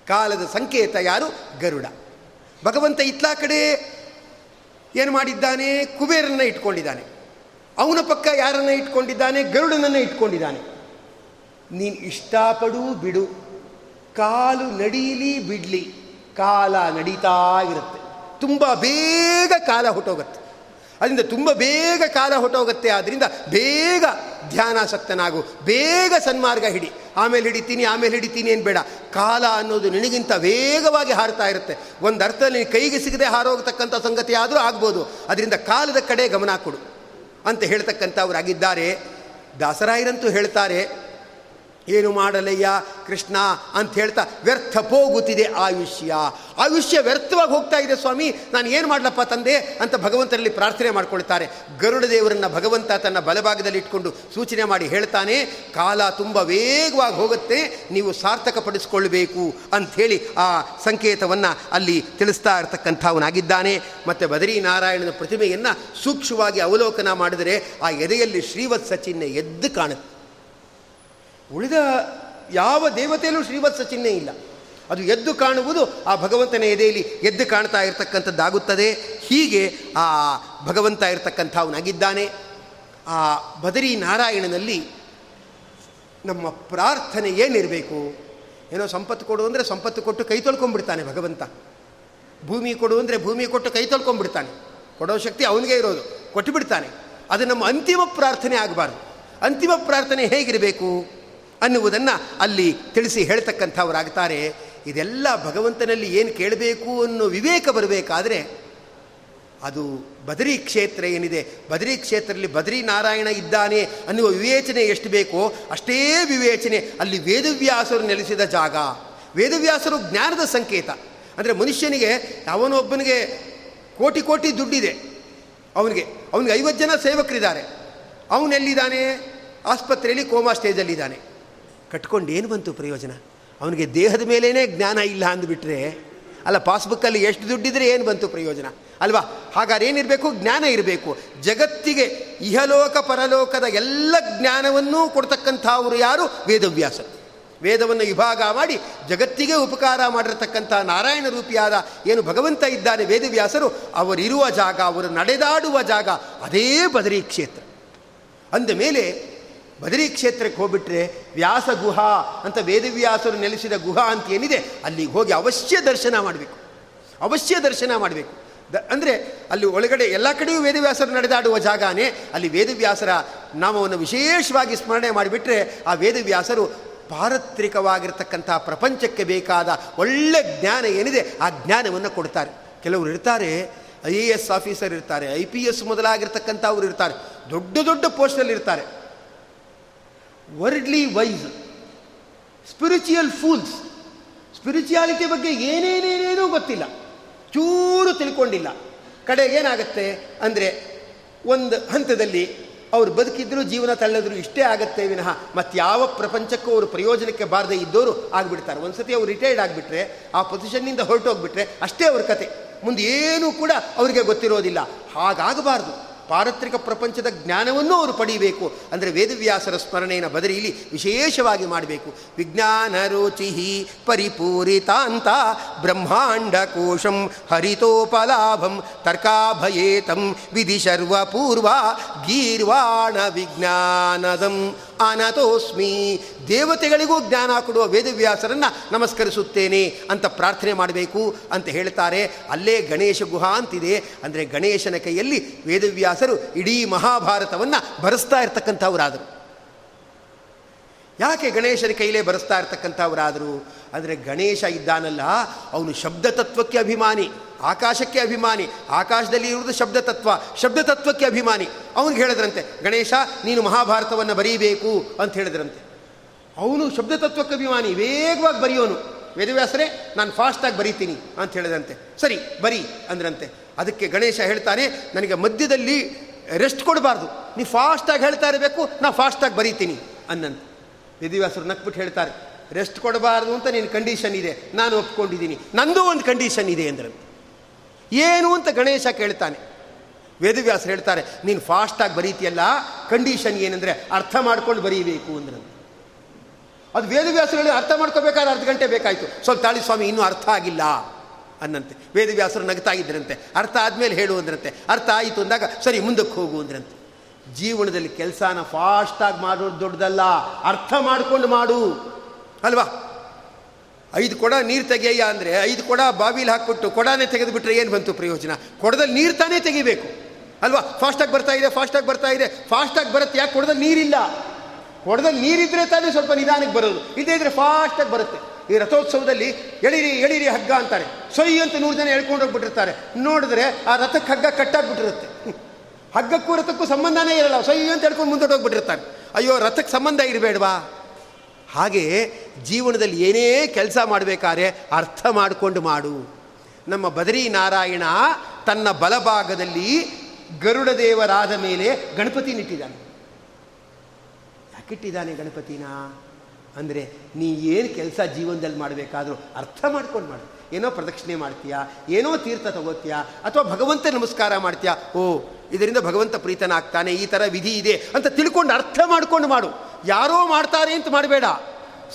ಕಾಲದ ಸಂಕೇತ ಯಾರು? ಗರುಡ. ಭಗವಂತ ಇತ್ಲಾ ಕಡೆ ಏನು ಮಾಡಿದ್ದಾನೆ? ಕುಬೇರನ್ನು ಇಟ್ಕೊಂಡಿದ್ದಾನೆ. ಅವನ ಪಕ್ಕ ಯಾರನ್ನ ಇಟ್ಕೊಂಡಿದ್ದಾನೆ? ಗರುಡನನ್ನು ಇಟ್ಕೊಂಡಿದ್ದಾನೆ. ನೀನು ಇಷ್ಟಪಡು ಬಿಡು. ಕಾಲು ನಡೀಲಿ ಬಿಡಲಿ. ಕಾಲ ನಡೀತಾ ಇರುತ್ತೆ. ತುಂಬ ಬೇಗ ಕಾಲ ಹೊಟ್ಟೋಗುತ್ತೆ. ಅದರಿಂದ ತುಂಬ ಬೇಗ ಕಾಲ ಹೊಟ್ಟೋಗುತ್ತೆ ಆದ್ದರಿಂದ ಬೇಗ ಧ್ಯಾನಾಸಕ್ತನಾಗು. ಬೇಗ ಸನ್ಮಾರ್ಗ ಹಿಡಿ. ಆಮೇಲೆ ಹಿಡಿತೀನಿ ಆಮೇಲೆ ಹಿಡಿತೀನಿ ಏನು ಬೇಡ ಕಾಲ ಅನ್ನೋದು ನಿನಗಿಂತ ವೇಗವಾಗಿ ಹಾರ್ತಾ ಇರುತ್ತೆ. ಒಂದು ಅರ್ಥದಲ್ಲಿ ಕೈಗೆ ಸಿಗದೆ ಹಾರೋಗತಕ್ಕಂಥ ಸಂಗತಿ ಆದರೂ ಆಗ್ಬೋದು. ಅದರಿಂದ ಕಾಲದ ಕಡೆ ಗಮನ ಕೊಡು. ಅಂತ ಹೇಳ್ತಕ್ಕಂಥವರಾಗಿದ್ದಾರೆ. ದಾಸರಾಯರಂತೂ ಹೇಳ್ತಾರೆ ಏನು ಮಾಡಲಯ್ಯ ಕೃಷ್ಣ ಅಂತ ಹೇಳ್ತಾ ವ್ಯರ್ಥ ಹೋಗುತ್ತಿದೆ ಆಯುಷ್ಯ. ಆಯುಷ್ಯ ವ್ಯರ್ಥವಾಗಿ ಹೋಗ್ತಾ ಇದೆ ಸ್ವಾಮಿ. ನಾನು ಏನು ಮಾಡಲಪ್ಪ ತಂದೆ ಅಂತ ಭಗವಂತನಲ್ಲಿ ಪ್ರಾರ್ಥನೆ ಮಾಡ್ಕೊಳ್ತಾರೆ. ಗರುಡ ದೇವರನ್ನು ಭಗವಂತ ತನ್ನ ಬಲಭಾಗದಲ್ಲಿ ಇಟ್ಕೊಂಡು ಸೂಚನೆ ಮಾಡಿ ಹೇಳ್ತಾನೆ, ಕಾಲ ತುಂಬ ವೇಗವಾಗಿ ಹೋಗುತ್ತೆ, ನೀವು ಸಾರ್ಥಕಪಡಿಸ್ಕೊಳ್ಬೇಕು ಅಂಥೇಳಿ ಆ ಸಂಕೇತವನ್ನು ಅಲ್ಲಿ ತಿಳಿಸ್ತಾ ಇರ್ತಕ್ಕಂಥವನಾಗಿದ್ದಾನೆ. ಮತ್ತು ಬದರಿ ನಾರಾಯಣನ ಪ್ರತಿಮೆಯನ್ನು ಸೂಕ್ಷ್ಮವಾಗಿ ಅವಲೋಕನ ಮಾಡಿದರೆ ಆ ಎದೆಯಲ್ಲಿ ಶ್ರೀವತ್ಸ ಚಿಹ್ನೆ ಎದ್ದು ಕಾಣುತ್ತೆ. ಉಳಿದ ಯಾವ ದೇವತೆಯಲ್ಲೂ ಶ್ರೀವತ್ಸ ಚಿಹ್ನೆ ಇಲ್ಲ. ಅದು ಎದ್ದು ಕಾಣುವುದು ಆ ಭಗವಂತನ ಎದೆಯಲ್ಲಿ ಎದ್ದು ಕಾಣ್ತಾ ಇರತಕ್ಕಂಥದ್ದಾಗುತ್ತದೆ. ಹೀಗೆ ಆ ಭಗವಂತ ಇರತಕ್ಕಂಥ ಅವನಾಗಿದ್ದಾನೆ ಆ ಬದರಿ ನಾರಾಯಣನಲ್ಲಿ ನಮ್ಮ ಪ್ರಾರ್ಥನೆ ಏನಿರಬೇಕು? ಏನೋ ಸಂಪತ್ತು ಕೊಡು ಅಂದರೆ ಸಂಪತ್ತು ಕೊಟ್ಟು ಕೈ ತೊಳ್ಕೊಂಡ್ಬಿಡ್ತಾನೆ ಭಗವಂತ. ಭೂಮಿ ಕೊಡು ಅಂದರೆ ಭೂಮಿ ಕೊಟ್ಟು ಕೈ ತೊಳ್ಕೊಂಡ್ಬಿಡ್ತಾನೆ. ಕೊಡೋ ಶಕ್ತಿ ಅವನಿಗೆ ಇರೋದು ಕೊಟ್ಟುಬಿಡ್ತಾನೆ ಅದು ನಮ್ಮ ಅಂತಿಮ ಪ್ರಾರ್ಥನೆ ಆಗಬಾರ್ದು. ಅಂತಿಮ ಪ್ರಾರ್ಥನೆ ಹೇಗಿರಬೇಕು? ಅನ್ನುವುದನ್ನು ಅಲ್ಲಿ ತಿಳಿಸಿ ಹೇಳ್ತಕ್ಕಂಥವರಾಗ್ತಾರೆ. ಇದೆಲ್ಲ ಭಗವಂತನಲ್ಲಿ ಏನು ಕೇಳಬೇಕು ಅನ್ನೋ ವಿವೇಕ ಬರಬೇಕಾದ್ರೆ ಅದು ಬದರಿ ಕ್ಷೇತ್ರ ಏನಿದೆ? ಬದರಿ ಕ್ಷೇತ್ರದಲ್ಲಿ ಬದರಿ ನಾರಾಯಣ ಇದ್ದಾನೆ ಅನ್ನುವ ವಿವೇಚನೆ ಎಷ್ಟು ಬೇಕೋ ಅಷ್ಟೇ ವಿವೇಚನೆ ಅಲ್ಲಿ ವೇದವ್ಯಾಸರು ನೆಲೆಸಿದ ಜಾಗ. ವೇದವ್ಯಾಸರು ಜ್ಞಾನದ ಸಂಕೇತ. ಅಂದರೆ ಮನುಷ್ಯನಿಗೆ ಅವನೊಬ್ಬನಿಗೆ ಕೋಟಿ ಕೋಟಿ ದುಡ್ಡಿದೆ. ಅವನಿಗೆ ಅವನಿಗೆ ಐವತ್ತು ಜನ ಸೇವಕರಿದ್ದಾರೆ. ಅವನೆಲ್ಲಿದ್ದಾನೆ? ಆಸ್ಪತ್ರೆಯಲ್ಲಿ ಕೋಮಾ ಸ್ಟೇಜಲ್ಲಿದ್ದಾನೆ. ಕಟ್ಕೊಂಡು ಏನು ಬಂತು ಪ್ರಯೋಜನ? ಅವನಿಗೆ ದೇಹದ ಮೇಲೇ ಜ್ಞಾನ ಇಲ್ಲ ಅಂದುಬಿಟ್ರೆ, ಅಲ್ಲ ಪಾಸ್ಬುಕ್ಕಲ್ಲಿ ಎಷ್ಟು ದುಡ್ಡಿದ್ರೆ ಏನು ಬಂತು ಪ್ರಯೋಜನ? ಅಲ್ವಾ? ಹಾಗಾದ್ರೆ ಏನಿರಬೇಕು? ಜ್ಞಾನ ಇರಬೇಕು. ಜಗತ್ತಿಗೆ ಇಹಲೋಕ ಪರಲೋಕದ ಎಲ್ಲ ಜ್ಞಾನವನ್ನೂ ಕೊಡ್ತಕ್ಕಂಥವರು ಯಾರು? ವೇದವ್ಯಾಸ ವೇದವನ್ನು ವಿಭಾಗ ಮಾಡಿ ಜಗತ್ತಿಗೆ ಉಪಕಾರ ಮಾಡಿರತಕ್ಕಂಥ ನಾರಾಯಣ ರೂಪಿಯಾದ ಏನು ಭಗವಂತ ಇದ್ದಾನೆ ವೇದವ್ಯಾಸರು, ಅವರಿರುವ ಜಾಗ, ಅವರು ನಡೆದಾಡುವ ಜಾಗ, ಅದೇ ಬದರಿ ಕ್ಷೇತ್ರ. ಅಂದ ಮೇಲೆ ಬದರಿ ಕ್ಷೇತ್ರಕ್ಕೆ ಹೋಗ್ಬಿಟ್ರೆ ವ್ಯಾಸ ಗುಹಾ ಅಂತ ವೇದವ್ಯಾಸರು ನೆಲೆಸಿದ ಗುಹಾ ಅಂತ ಏನಿದೆ, ಅಲ್ಲಿಗೆ ಹೋಗಿ ಅವಶ್ಯ ದರ್ಶನ ಮಾಡಬೇಕು. ಅವಶ್ಯ ದರ್ಶನ ಮಾಡಬೇಕು. ದ, ಅಂದರೆ ಅಲ್ಲಿ ಒಳಗಡೆ ಎಲ್ಲ ಕಡೆಯೂ ವೇದವ್ಯಾಸರು ನಡೆದಾಡುವ ಜಾಗನೇ, ಅಲ್ಲಿ ವೇದವ್ಯಾಸರ ನಾಮವನ್ನು ವಿಶೇಷವಾಗಿ ಸ್ಮರಣೆ ಮಾಡಿಬಿಟ್ರೆ ಆ ವೇದವ್ಯಾಸರು ಪಾರತ್ರಿಕವಾಗಿರ್ತಕ್ಕಂಥ ಪ್ರಪಂಚಕ್ಕೆ ಬೇಕಾದ ಒಳ್ಳೆ ಜ್ಞಾನ ಏನಿದೆ, ಆ ಜ್ಞಾನವನ್ನು ಕೊಡ್ತಾರೆ. ಕೆಲವರು ಇರ್ತಾರೆ, ಐ ಎ ಎಸ್ ಆಫೀಸರ್ ಇರ್ತಾರೆ, ಐ ಪಿ ಎಸ್ ಮೊದಲಾಗಿರ್ತಕ್ಕಂಥವ್ರು ಇರ್ತಾರೆ, ದೊಡ್ಡ ದೊಡ್ಡ ಪೋಸ್ಟಲ್ಲಿ ಇರ್ತಾರೆ. Worldly wise spiritual fools spirituality ಬಗ್ಗೆ ಏನೇನೇನೇನೂ ಗೊತ್ತಿಲ್ಲ. ಚೂರು ತಿಳ್ಕೊಂಡಿಲ್ಲ. ಕಡೆಗೇನಾಗತ್ತೆ ಅಂದರೆ ಒಂದು ಹಂತದಲ್ಲಿ ಅವರು ಬದುಕಿದ್ರು, ಜೀವನ ತಳ್ಳಿದ್ರು, ಇಷ್ಟೇ ಆಗತ್ತೆ ವಿನಃ ಮತ್ತು ಯಾವ ಪ್ರಪಂಚಕ್ಕೂ ಅವರು ಪ್ರಯೋಜನಕ್ಕೆ ಬಾರದೆ ಇದ್ದವರು ಆಗಿಬಿಡ್ತಾರೆ. ಒಂದು ಸತಿ ಅವ್ರು ರಿಟೈರ್ಡ್ ಆಗಿಬಿಟ್ರೆ, ಆ ಪೊಸಿಷನ್ನಿಂದ ಹೊರಟೋಗ್ಬಿಟ್ರೆ ಅಷ್ಟೇ ಅವ್ರ ಕತೆ. ಮುಂದೆ ಏನೂ ಕೂಡ ಅವರಿಗೆ ಗೊತ್ತಿರೋದಿಲ್ಲ. ಹಾಗಾಗಬಾರ್ದು. ಪಾರತ್ರಿಕ ಪ್ರಪಂಚದ ಜ್ಞಾನವನ್ನು ಅವರು ಪಡೀಬೇಕು ಅಂದರೆ ವೇದವ್ಯಾಸರ ಸ್ಮರಣೆಯನ್ನು ಬದರಿಯಲ್ಲಿ ವಿಶೇಷವಾಗಿ ಮಾಡಬೇಕು. ವಿಜ್ಞಾನ ರುಚಿ ಪರಿಪೂರಿತಾಂತ ಬ್ರಹ್ಮಾಂಡ ಕೋಶಂ ಹರಿತೋಪಲಾಭಂ ತರ್ಕಾಭಯೇತಂ ವಿಧಿ ಸರ್ವಪೂರ್ವ ಗೀರ್ವಾಣ ವಿಜ್ಞಾನದಂ ಅನತೋಸ್ಮಿ ದೇವತೆಗಳಿಗೂ ಜ್ಞಾನ ಕೊಡುವ ವೇದವ್ಯಾಸರನ್ನು ನಮಸ್ಕರಿಸುತ್ತೇನೆ ಅಂತ ಪ್ರಾರ್ಥನೆ ಮಾಡಬೇಕು ಅಂತ ಹೇಳ್ತಾರೆ. ಅಲ್ಲೇ ಗಣೇಶ ಗುಹಾ ಅಂತಿದೆ. ಅಂದರೆ ಗಣೇಶನ ಕೈಯಲ್ಲಿ ವೇದವ್ಯಾಸರು ಇಡೀ ಮಹಾಭಾರತವನ್ನು ಬರೆಸ್ತಾ ಇರ್ತಕ್ಕಂಥವರಾದರು. ಯಾಕೆ ಗಣೇಶನ ಕೈಲೇ ಬರೆಸ್ತಾ ಇರ್ತಕ್ಕಂಥವರಾದರು? ಅಂದರೆ ಗಣೇಶ ಇದ್ದಾನಲ್ಲ, ಅವನು ಶಬ್ದ ತತ್ವಕ್ಕೆ ಅಭಿಮಾನಿ, ಆಕಾಶಕ್ಕೆ ಅಭಿಮಾನಿ, ಆಕಾಶದಲ್ಲಿ ಇರುವುದು ಶಬ್ದ ತತ್ವ ಶಬ್ದ ತತ್ವಕ್ಕೆ ಅಭಿಮಾನಿ. ಅವನಿಗೆ ಹೇಳಿದ್ರಂತೆ, ಗಣೇಶ, ನೀನು ಮಹಾಭಾರತವನ್ನು ಬರೀಬೇಕು ಅಂತ ಹೇಳಿದ್ರಂತೆ. ಅವನು ಶಬ್ದ ತತ್ವಕ್ಕೆ ಅಭಿಮಾನಿ, ವೇಗವಾಗಿ ಬರೆಯೋನು. ವೇದವ್ಯಾಸರೇ, ನಾನು ಫಾಸ್ಟಾಗಿ ಬರೀತೀನಿ ಅಂತ ಹೇಳಿದಂತೆ ಸರಿ, ಬರಿ ಅಂದ್ರಂತೆ. ಅದಕ್ಕೆ ಗಣೇಶ ಹೇಳ್ತಾನೆ ನನಗೆ ಮಧ್ಯದಲ್ಲಿ ರೆಸ್ಟ್ ಕೊಡಬಾರ್ದು. ನೀವು ಫಾಸ್ಟಾಗಿ ಹೇಳ್ತಾ ಇರಬೇಕು, ನಾ ಫಾಸ್ಟಾಗಿ ಬರೀತೀನಿ ಅನ್ನಂತೆ. ವೇದವ್ಯಾಸರು ನಕ್ಬಿಟ್ಟು ಹೇಳ್ತಾರೆ ರೆಸ್ಟ್ ಕೊಡಬಾರ್ದು ಅಂತ ನಿನ್ನ ಕಂಡೀಷನ್ ಇದೆ. ನಾನು ಒಪ್ಕೊಂಡಿದ್ದೀನಿ. ನಂದು ಒಂದು ಕಂಡೀಷನ್ ಇದೆ ಅಂದ್ರೆ. ಏನು ಅಂತ ಗಣೇಶ ಕೇಳ್ತಾನೆ. ವೇದವ್ಯಾಸರು ಹೇಳ್ತಾರೆ, ನೀನು ಫಾಸ್ಟಾಗಿ ಬರೀತಿಯಲ್ಲ ಕಂಡೀಷನ್ ಏನಂದರೆ ಅರ್ಥ ಮಾಡ್ಕೊಂಡು ಬರೀಬೇಕು ಅಂದ್ರೆ. ಅದು ವೇದವ್ಯಾಸರು ಅರ್ಥ ಮಾಡ್ಕೋಬೇಕಾದ್ರೆ ಅರ್ಧ ಗಂಟೆ ಬೇಕಾಯಿತು. ಸ್ವಲ್ಪ ತಾಳಿ ಸ್ವಾಮಿ, ಇನ್ನೂ ಅರ್ಥ ಆಗಿಲ್ಲ ಅನ್ನಂತೆ. ವೇದವ್ಯಾಸರು ನಗ್ತಾ ಇದ್ರಂತೆ. ಅರ್ಥ ಆದಮೇಲೆ ಹೇಳು ಅಂದ್ರಂತೆ. ಅರ್ಥ ಆಯಿತು ಅಂದಾಗ ಸರಿ, ಮುಂದಕ್ಕೆ ಹೋಗು ಅಂದ್ರಂತೆ. ಜೀವನದಲ್ಲಿ ಕೆಲಸನ ಫಾಸ್ಟಾಗಿ ಮಾಡೋದು ದೊಡ್ಡದಲ್ಲ. ಅರ್ಥ ಮಾಡ್ಕೊಂಡು ಮಾಡು. ಅಲ್ವಾ? ಐದು ಕೊಡ ನೀರು ತೆಗೆಯ ಅಂದರೆ ಐದು ಕೊಡ ಬಾವಿಲಿ ಹಾಕ್ಬಿಟ್ಟು ಕೊಡನೇ ತೆಗೆದುಬಿಟ್ರೆ ಏನು ಬಂತು ಪ್ರಯೋಜನ? ಕೊಡದಲ್ಲಿ ನೀರು ತಾನೇ ತೆಗಿಬೇಕು. ಅಲ್ವಾ? ಫಾಸ್ಟಾಗಿ ಬರ್ತಾ ಇದೆ ಫಾಸ್ಟಾಗಿ ಬರ್ತಾ ಇದೆ. ಫಾಸ್ಟಾಗಿ ಬರುತ್ತೆ, ಯಾಕೆ ಕೊಡದಲ್ಲಿ ನೀರಿಲ್ಲ? ಕೊಡದಲ್ಲಿ ನೀರಿದ್ರೆ ತಾನೇ ಸ್ವಲ್ಪ ನಿಧಾನಕ್ಕೆ ಬರೋದು. ಇದೇ ಇದ್ರೆ ಫಾಸ್ಟಾಗಿ ಬರುತ್ತೆ. ಈ ರಥೋತ್ಸವದಲ್ಲಿ ಎಳಿರಿ ಎಳಿರಿ ಹಗ್ಗ ಅಂತಾರೆ. ಸೊಯ್ ಅಂತ ನೂರು ಜನ ಎಳ್ಕೊಂಡು ಹೋಗ್ಬಿಟ್ಟಿರ್ತಾರೆ. ನೋಡಿದ್ರೆ ಆ ರಥಕ್ಕೆ ಹಗ್ಗ ಕಟ್ಟಾಗ್ಬಿಟ್ಟಿರುತ್ತೆ. ಹಗ್ಗಕ್ಕೂ ರಥಕ್ಕೂ ಸಂಬಂಧನೇ ಇರಲ್ಲ. ಸೊಯ್ ಅಂತ ಹೇಳ್ಕೊಂಡು ಮುಂದೆ ಹೋಗ್ಬಿಟ್ಟಿರ್ತಾರೆ. ಅಯ್ಯೋ ರಥಕ್ಕೆ ಸಂಬಂಧ ಇರಬೇಡವಾ? ಹಾಗೆ ಜೀವನದಲ್ಲಿ ಏನೇ ಕೆಲಸ ಮಾಡಬೇಕಾದ್ರೆ ಅರ್ಥ ಮಾಡಿಕೊಂಡು ಮಾಡು. ನಮ್ಮ ಬದರಿ ನಾರಾಯಣ ತನ್ನ ಬಲಭಾಗದಲ್ಲಿ ಗರುಡ ದೇವರಾದ ಮೇಲೆ ಗಣಪತಿ ನಿಟ್ಟಿದ್ದಾನೆ. ಯಾಕಿಟ್ಟಿದ್ದಾನೆ ಗಣಪತಿನ? ಅಂದರೆ ನೀ ಏನು ಕೆಲಸ ಜೀವನದಲ್ಲಿ ಮಾಡಬೇಕಾದ್ರೂ ಅರ್ಥ ಮಾಡ್ಕೊಂಡು ಮಾಡು. ಏನೋ ಪ್ರದಕ್ಷಿಣೆ ಮಾಡ್ತೀಯಾ? ಏನೋ ತೀರ್ಥ ತಗೋತೀಯಾ? ಅಥವಾ ಭಗವಂತ ನಮಸ್ಕಾರ ಮಾಡ್ತೀಯಾ? ಓ, ಇದರಿಂದ ಭಗವಂತ ಪ್ರೀತನಾಗ್ತಾನೆ, ಈ ಥರ ವಿಧಿ ಇದೆ ಅಂತ ತಿಳ್ಕೊಂಡು ಅರ್ಥ ಮಾಡ್ಕೊಂಡು ಮಾಡು. ಯಾರೋ ಮಾಡ್ತಾರೆ ಅಂತ ಮಾಡಬೇಡ.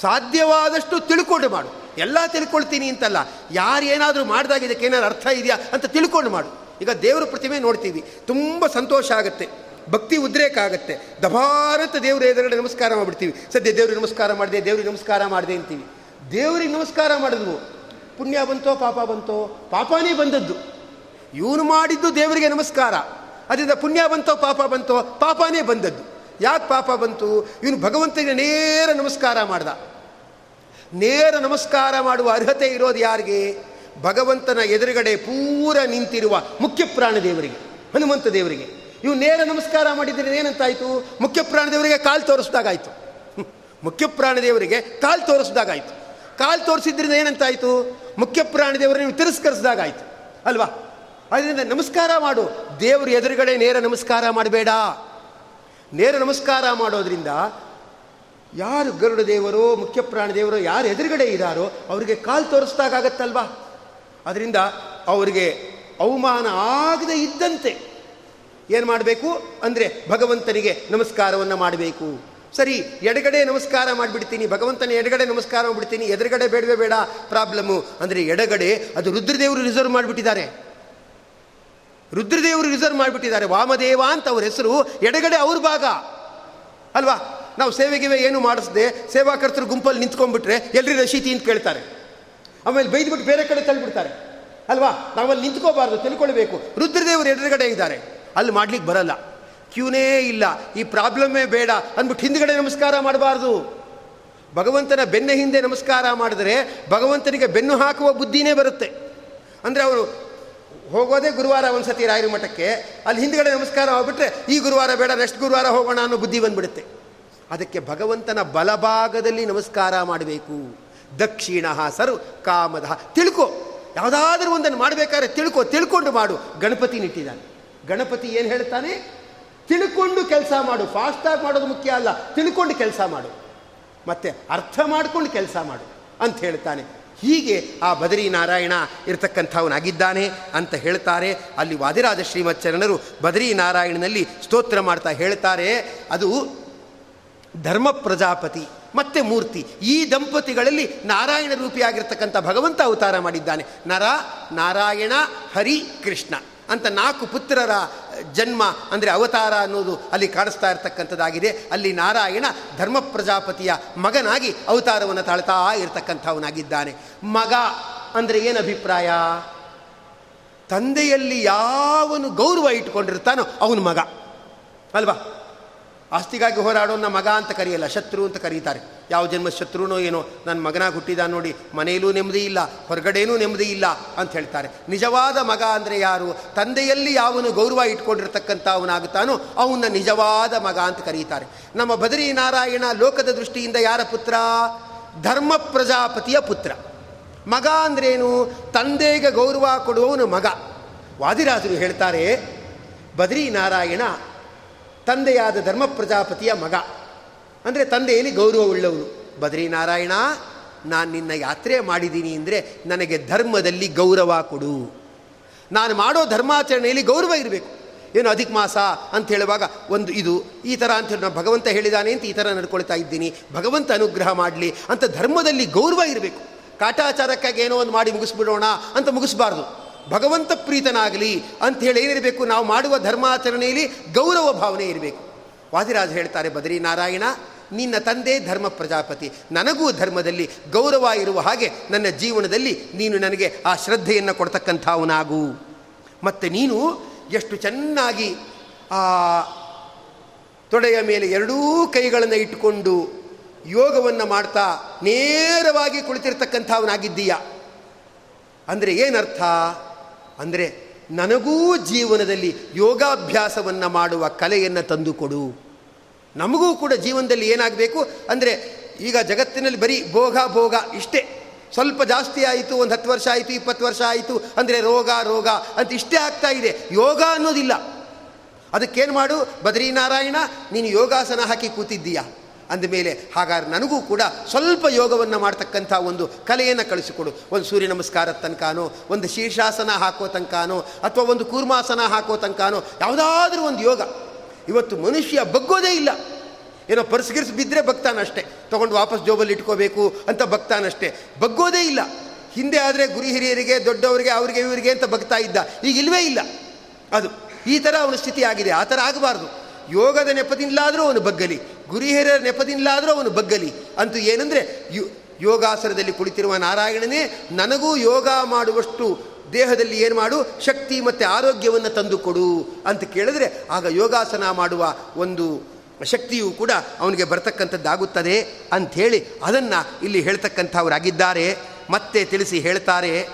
ಸಾಧ್ಯವಾದಷ್ಟು ತಿಳ್ಕೊಂಡು ಮಾಡು. ಎಲ್ಲ ತಿಳ್ಕೊಳ್ತೀನಿ ಅಂತಲ್ಲ ಯಾರು ಏನಾದರೂ ಮಾಡಿದಾಗ ಇದಕ್ಕೆ ಅರ್ಥ ಇದೆಯಾ ಅಂತ ತಿಳ್ಕೊಂಡು ಮಾಡು. ಈಗ ದೇವರ ಪ್ರತಿಮೆ ನೋಡ್ತೀವಿ, ತುಂಬ ಸಂತೋಷ ಆಗುತ್ತೆ, ಭಕ್ತಿ ಉದ್ರೇಕ ಆಗುತ್ತೆ. ದಭಾರತ ದೇವರ ಎದುರುಗಡೆ ನಮಸ್ಕಾರ ಮಾಡಿಬಿಡ್ತೀವಿ. ಸದ್ಯ ದೇವ್ರಿಗೆ ನಮಸ್ಕಾರ ಮಾಡಿದೆ, ದೇವ್ರಿಗೆ ನಮಸ್ಕಾರ ಮಾಡಿದೆ ಅಂತೀವಿ. ದೇವ್ರಿಗೆ ನಮಸ್ಕಾರ ಮಾಡಿದ್ವು. ಪುಣ್ಯ ಬಂತೋ, ಪಾಪ ಬಂತೋ, ಪಾಪನೇ ಬಂದದ್ದು. ಇವನು ಮಾಡಿದ್ದು ದೇವರಿಗೆ ನಮಸ್ಕಾರ. ಅದರಿಂದ ಪುಣ್ಯ ಬಂತೋ, ಪಾಪ ಬಂತೋ, ಪಾಪನೇ ಬಂದದ್ದು. ಯಾಕೆ ಪಾಪ ಬಂತು? ಇವನು ಭಗವಂತನಿಗೆ ನೇರ ನಮಸ್ಕಾರ ಮಾಡ್ದ. ನೇರ ನಮಸ್ಕಾರ ಮಾಡುವ ಅರ್ಹತೆ ಇರೋದು ಯಾರಿಗೆ? ಭಗವಂತನ ಎದುರುಗಡೆ ಪೂರ ನಿಂತಿರುವ ಮುಖ್ಯ ಪ್ರಾಣ ದೇವರಿಗೆ, ಹನುಮಂತ ದೇವರಿಗೆ. ಇವು ನೇರ ನಮಸ್ಕಾರ ಮಾಡಿದ್ರೆ ಏನಂತಾಯಿತು? ಮುಖ್ಯ ಪ್ರಾಣ ದೇವರಿಗೆ ಕಾಲು ತೋರಿಸ್ದಾಗಾಯ್ತು. ಮುಖ್ಯ ಪ್ರಾಣ ದೇವರಿಗೆ ಕಾಲು ತೋರಿಸ್ದಾಗಾಯ್ತು. ಕಾಲು ತೋರಿಸಿದ್ರಿಂದ ಏನಂತಾಯಿತು? ಮುಖ್ಯ ಪ್ರಾಣ ದೇವರನ್ನು ನೀವು ತಿರಸ್ಕರಿಸಿದಾಗಾಯ್ತು. ಅಲ್ವಾ? ಅದರಿಂದ ನಮಸ್ಕಾರ ಮಾಡು. ದೇವರು ಎದುರುಗಡೆ ನೇರ ನಮಸ್ಕಾರ ಮಾಡಬೇಡ. ನೇರ ನಮಸ್ಕಾರ ಮಾಡೋದ್ರಿಂದ ಯಾರು ಗರುಡ ದೇವರು, ಮುಖ್ಯ ಪ್ರಾಣ ದೇವರು, ಯಾರು ಎದುರುಗಡೆ ಇದ್ದಾರೋ ಅವರಿಗೆ ಕಾಲು ತೋರಿಸ್ದಾಗತ್ತಲ್ವಾ ಅದರಿಂದ ಅವರಿಗೆ ಅವಮಾನ ಆಗದೆ ಇದ್ದಂತೆ ಏನು ಮಾಡಬೇಕು? ಅಂದರೆ ಭಗವಂತನಿಗೆ ನಮಸ್ಕಾರವನ್ನು ಮಾಡಬೇಕು. ಸರಿ, ಎಡಗಡೆ ನಮಸ್ಕಾರ ಮಾಡಿಬಿಡ್ತೀನಿ, ಭಗವಂತನ ಎಡಗಡೆ ನಮಸ್ಕಾರ ಮಾಡಿಬಿಡ್ತೀನಿ, ಎದುರುಗಡೆ ಬೇಡವೇ ಬೇಡ ಪ್ರಾಬ್ಲಮ್ಮು ಅಂದರೆ ಎಡಗಡೆ ಅದು ರುದ್ರದೇವರು ರಿಸರ್ವ್ ಮಾಡಿಬಿಟ್ಟಿದ್ದಾರೆ. ರುದ್ರದೇವರು ರಿಸರ್ವ್ ಮಾಡಿಬಿಟ್ಟಿದ್ದಾರೆ. ವಾಮದೇವ ಅಂತ ಅವ್ರ ಹೆಸರು ಎಡಗಡೆ ಅವ್ರ ಭಾಗ. ಅಲ್ವಾ? ನಾವು ಸೇವೆಗಿವೆ ಏನು ಮಾಡಿಸ್ದೆ, ಸೇವಾಕರ್ತರು ಗುಂಪಲ್ಲಿ ನಿಂತ್ಕೊಂಡ್ಬಿಟ್ರೆ ಎಲ್ರಿ ರಶೀತಿ ಅಂತ ಕೇಳ್ತಾರೆ. ಆಮೇಲೆ ಬೈದ್ಬಿಟ್ಟು ಬೇರೆ ಕಡೆ ತಳ್ಳಿಬಿಡ್ತಾರೆ. ಅಲ್ವಾ? ನಾವಲ್ಲಿ ನಿಂತ್ಕೋಬಾರ್ದು, ತಿಳ್ಕೊಳ್ಬೇಕು. ರುದ್ರದೇವರು ಎದುರುಗಡೆ ಇದ್ದಾರೆ. ಅಲ್ಲಿ ಮಾಡ್ಲಿಕ್ಕೆ ಬರಲ್ಲ. ಕ್ಯೂನೇ ಇಲ್ಲ. ಈ ಪ್ರಾಬ್ಲಮ್ಮೇ ಬೇಡ ಅಂದ್ಬಿಟ್ಟು ಹಿಂದ್ಗಡೆ ನಮಸ್ಕಾರ ಮಾಡಬಾರ್ದು. ಭಗವಂತನ ಬೆನ್ನ ಹಿಂದೆ ನಮಸ್ಕಾರ ಮಾಡಿದರೆ ಭಗವಂತನಿಗೆ ಬೆನ್ನು ಹಾಕುವ ಬುದ್ಧಿನೇ ಬರುತ್ತೆ. ಅಂದರೆ ಅವರು ಹೋಗೋದೇ ಗುರುವಾರ ಒಂದು ಸತಿ ರಾಯರ ಮಠಕ್ಕೆ, ಅಲ್ಲಿ ಹಿಂದ್ಗಡೆ ನಮಸ್ಕಾರ ಹೋಗ್ಬಿಟ್ರೆ ಈ ಗುರುವಾರ ಬೇಡ, ನೆಕ್ಸ್ಟ್ ಗುರುವಾರ ಹೋಗೋಣ ಅನ್ನೋ ಬುದ್ಧಿ ಬಂದ್ಬಿಡುತ್ತೆ. ಅದಕ್ಕೆ ಭಗವಂತನ ಬಲಭಾಗದಲ್ಲಿ ನಮಸ್ಕಾರ ಮಾಡಬೇಕು. ದಕ್ಷಿಣ ಸರು ಕಾಮದ. ತಿಳ್ಕೊ. ಯಾವುದಾದ್ರೂ ಒಂದನ್ನು ಮಾಡಬೇಕಾದ್ರೆ ತಿಳ್ಕೊ, ತಿಳ್ಕೊಂಡು ಮಾಡು. ಗಣಪತಿ ನಿಟ್ಟಿದ್ದಾನೆ. ಗಣಪತಿ ಏನು ಹೇಳ್ತಾನೆ? ತಿಳ್ಕೊಂಡು ಕೆಲಸ ಮಾಡು. ಫಾಸ್ಟಾಗಿ ಮಾಡೋದು ಮುಖ್ಯ ಅಲ್ಲ. ತಿಳ್ಕೊಂಡು ಕೆಲಸ ಮಾಡು. ಮತ್ತೆ ಅರ್ಥ ಮಾಡ್ಕೊಂಡು ಕೆಲಸ ಮಾಡು ಅಂತ ಹೇಳ್ತಾನೆ. ಹೀಗೆ ಆ ಬದರಿ ನಾರಾಯಣ ಇರತಕ್ಕಂಥವನಾಗಿದ್ದಾನೆ ಅಂತ ಹೇಳ್ತಾರೆ. ಅಲ್ಲಿ ವಾದಿರಾಜ ಶ್ರೀಮಚ್ಚರಣರು ಬದರಿ ನಾರಾಯಣನಲ್ಲಿ ಸ್ತೋತ್ರ ಮಾಡ್ತಾ ಹೇಳ್ತಾರೆ. ಅದು ಧರ್ಮ ಪ್ರಜಾಪತಿ, ಮತ್ತೆ ಮೂರ್ತಿ. ಈ ದಂಪತಿಗಳಲ್ಲಿ ನಾರಾಯಣ ರೂಪಿಯಾಗಿರ್ತಕ್ಕಂಥ ಭಗವಂತ ಅವತಾರ ಮಾಡಿದ್ದಾನೆ. ನರ, ನಾರಾಯಣ, ಹರಿ, ಕೃಷ್ಣ ಅಂತ ನಾಲ್ಕು ಪುತ್ರರ ಜನ್ಮ ಅಂದರೆ ಅವತಾರ ಅನ್ನೋದು ಅಲ್ಲಿ ಕಾಣಿಸ್ತಾ ಇರತಕ್ಕಂಥದ್ದಾಗಿದೆ. ಅಲ್ಲಿ ನಾರಾಯಣ ಧರ್ಮ ಪ್ರಜಾಪತಿಯ ಮಗನಾಗಿ ಅವತಾರವನ್ನು ತಾಳ್ತಾ ಇರತಕ್ಕಂಥವನಾಗಿದ್ದಾನೆ. ಮಗ ಅಂದರೆ ಏನು ಅಭಿಪ್ರಾಯ? ತಂದೆಯಲ್ಲಿ ಯಾವನು ಗೌರವ ಇಟ್ಕೊಂಡಿರ್ತಾನೋ ಅವನು ಮಗ. ಅಲ್ವಾ? ಆಸ್ತಿಗಾಗಿ ಹೋರಾಡೋನ್ನ ಮಗ ಅಂತ ಕರೆಯಲ್ಲ, ಶತ್ರು ಅಂತ ಕರೀತಾರೆ. ಯಾವ ಜನ್ಮ ಶತ್ರುನೋ ಏನೋ ನನ್ನ ಮಗನಾಗ ಹುಟ್ಟಿದ ನೋಡಿ, ಮನೆಯಲ್ಲೂ ನೆಮ್ಮದಿ ಇಲ್ಲ, ಹೊರಗಡೆನೂ ನೆಮ್ಮದಿ ಇಲ್ಲ ಅಂತ ಹೇಳ್ತಾರೆ. ನಿಜವಾದ ಮಗ ಅಂದರೆ ಯಾರು? ತಂದೆಯಲ್ಲಿ ಯಾವನು ಗೌರವ ಇಟ್ಕೊಂಡಿರ್ತಕ್ಕಂಥ ಅವನಾಗುತ್ತಾನೋ ಅವನ ನಿಜವಾದ ಮಗ ಅಂತ ಕರೀತಾರೆ. ನಮ್ಮ ಬದರಿ ನಾರಾಯಣ ಲೋಕದ ದೃಷ್ಟಿಯಿಂದ ಯಾರ ಪುತ್ರ? ಧರ್ಮ ಪ್ರಜಾಪತಿಯ ಪುತ್ರ. ಮಗ ಅಂದ್ರೇನು? ತಂದೆಗೆ ಗೌರವ ಕೊಡುವವನು ಮಗ. ವಾದಿರಾಜರು ಹೇಳ್ತಾರೆ, ಬದರಿ ನಾರಾಯಣ ತಂದೆಯಾದ ಧರ್ಮ ಪ್ರಜಾಪತಿಯ ಮಗ. ಅಂದರೆ ತಂದೆಯಲ್ಲಿ ಗೌರವವುಳ್ಳವನು. ಬದ್ರಿನಾರಾಯಣ, ನಾನು ನಿನ್ನ ಯಾತ್ರೆ ಮಾಡಿದ್ದೀನಿ ಅಂದರೆ ನನಗೆ ಧರ್ಮದಲ್ಲಿ ಗೌರವ ಕೊಡು. ನಾನು ಮಾಡೋ ಧರ್ಮಾಚರಣೆಯಲ್ಲಿ ಗೌರವ ಇರಬೇಕು. ಏನು ಅಧಿಕ ಮಾಸ ಅಂತ ಹೇಳುವಾಗ ಒಂದು ಇದು, ಈ ಥರ ಅಂತ ನಾನು ಭಗವಂತ ಹೇಳಿದಾನೆ ಅಂತ ಈ ಥರ ನಡ್ಕೊಳ್ತಾ ಇದ್ದೀನಿ. ಭಗವಂತ ಅನುಗ್ರಹ ಮಾಡಲಿ ಅಂತ ಧರ್ಮದಲ್ಲಿ ಗೌರವ ಇರಬೇಕು. ಕಾಟಾಚಾರಕ್ಕಾಗಿ ಏನೋ ಒಂದು ಮಾಡಿ ಮುಗಿಸ್ಬಿಡೋಣ ಅಂತ ಮುಗಿಸ್ಬಾರ್ದು. ಭಗವಂತ ಪ್ರೀತನಾಗಲಿ ಅಂತ ಹೇಳಿ ಏನಿರಬೇಕು, ನಾವು ಮಾಡುವ ಧರ್ಮಾಚರಣೆಯಲ್ಲಿ ಗೌರವ ಭಾವನೆ ಇರಬೇಕು. ವಾದಿರಾಜ್ ಹೇಳ್ತಾರೆ, ಬದರಿ ನಾರಾಯಣ, ನಿನ್ನ ತಂದೆ ಧರ್ಮ ಪ್ರಜಾಪತಿ. ನನಗೂ ಧರ್ಮದಲ್ಲಿ ಗೌರವ ಇರುವ ಹಾಗೆ ನನ್ನ ಜೀವನದಲ್ಲಿ ನೀನು ನನಗೆ ಆ ಶ್ರದ್ಧೆಯನ್ನು ಕೊಡ್ತಕ್ಕಂಥವನಾಗು. ಮತ್ತು ನೀನು ಎಷ್ಟು ಚೆನ್ನಾಗಿ ಆ ತೊಡೆಯ ಮೇಲೆ ಎರಡೂ ಕೈಗಳನ್ನು ಇಟ್ಟುಕೊಂಡು ಯೋಗವನ್ನು ಮಾಡ್ತಾ ನೇರವಾಗಿ ಕುಳಿತಿರ್ತಕ್ಕಂಥವನಾಗಿದ್ದೀಯ? ಅಂದರೆ ಏನರ್ಥ? ಅಂದರೆ ನನಗೂ ಜೀವನದಲ್ಲಿ ಯೋಗಾಭ್ಯಾಸವನ್ನು ಮಾಡುವ ಕಲೆಯನ್ನು ತಂದುಕೊಡು. ನಮಗೂ ಕೂಡ ಜೀವನದಲ್ಲಿ ಏನಾಗಬೇಕು ಅಂದರೆ ಈಗ ಜಗತ್ತಿನಲ್ಲಿ ಬರೀ ಭೋಗ ಭೋಗ ಇಷ್ಟೇ. ಸ್ವಲ್ಪ ಜಾಸ್ತಿ ಆಯಿತು, ಒಂದು ಹತ್ತು ವರ್ಷ ಆಯಿತು, ಇಪ್ಪತ್ತು ವರ್ಷ ಆಯಿತು ಅಂದರೆ ರೋಗ ರೋಗ ಅಂತ ಇಷ್ಟೇ ಆಗ್ತಾ ಇದೆ. ಯೋಗ ಅನ್ನೋದಿಲ್ಲ. ಅದಕ್ಕೇನು ಮಾಡು, ಬದ್ರೀನಾರಾಯಣ, ನೀನು ಯೋಗಾಸನ ಹಾಕಿ ಕೂತಿದ್ದೀಯಾ? ಅಂದಮೇಲೆ ಹಾಗಾದ್ರೆ ನನಗೂ ಕೂಡ ಸ್ವಲ್ಪ ಯೋಗವನ್ನು ಮಾಡ್ತಕ್ಕಂಥ ಒಂದು ಕಲೆಯನ್ನು ಕಳಿಸಿಕೊಡು. ಒಂದು ಸೂರ್ಯ ನಮಸ್ಕಾರ ತನಕನೋ, ಒಂದು ಶೀರ್ಷಾಸನ ಹಾಕೋ ತನಕನೋ, ಅಥವಾ ಒಂದು ಕೂರ್ಮಾಸನ ಹಾಕೋ ತನಕನೋ, ಯಾವುದಾದ್ರೂ ಒಂದು ಯೋಗ. ಇವತ್ತು ಮನುಷ್ಯ ಬಗ್ಗೋದೇ ಇಲ್ಲ. ಏನೋ ಪರ್ಸ್ಗಿರ್ಸ್ ಬಿದ್ದರೆ ಬಗ್ತಾನಷ್ಟೇ ತೊಗೊಂಡು ವಾಪಸ್ ಜೋಬಲ್ಲಿ ಇಟ್ಕೋಬೇಕು ಅಂತ ಬಗ್ತಾನಷ್ಟೇ ಬಗ್ಗೋದೇ ಇಲ್ಲ. ಹಿಂದೆ ಆದರೆ ಗುರಿ ಹಿರಿಯರಿಗೆ, ದೊಡ್ಡವರಿಗೆ, ಅವರಿಗೆ, ಇವರಿಗೆ ಅಂತ ಬಗ್ತಾ ಇದ್ದ. ಈಗ ಇಲ್ಲವೇ ಇಲ್ಲ. ಅದು ಈ ಥರ ಅವನ ಸ್ಥಿತಿ ಆಗಿದೆ. ಆ ಥರ ಆಗಬಾರ್ದು. ಯೋಗದ ನೆಪದಿಂದಲಾದರೂ ಅವನು ಬಗ್ಗಲಿ ಗುರಿ ಹಿರಿಯರ ನೆಪದಿಂದಲಾದರೂ ಅವನು ಬಗ್ಗಲಿ. ಅಂತೂ ಏನಂದರೆ, ಯು, ಯೋಗಾಸನದಲ್ಲಿ ಕುಳಿತಿರುವ ನಾರಾಯಣನೇ ನನಗೂ ಯೋಗ ಮಾಡುವಷ್ಟು ದೇಹದಲ್ಲಿ ಏನು ಮಾಡು, ಶಕ್ತಿ ಮತ್ತು ಆರೋಗ್ಯವನ್ನು ತಂದುಕೊಡು ಅಂತ ಕೇಳಿದ್ರೆ, ಆಗ ಯೋಗಾಸನ ಮಾಡುವ ಒಂದು ಶಕ್ತಿಯೂ ಕೂಡ ಅವನಿಗೆ ಬರ್ತಕ್ಕಂಥದ್ದಾಗುತ್ತದೆ ಅಂಥೇಳಿ ಅದನ್ನು ಇಲ್ಲಿ ಹೇಳ್ತಕ್ಕಂಥವರಾಗಿದ್ದಾರೆ. ಮತ್ತೆ ತಿಳಿಸಿ ಹೇಳ್ತಾರೆ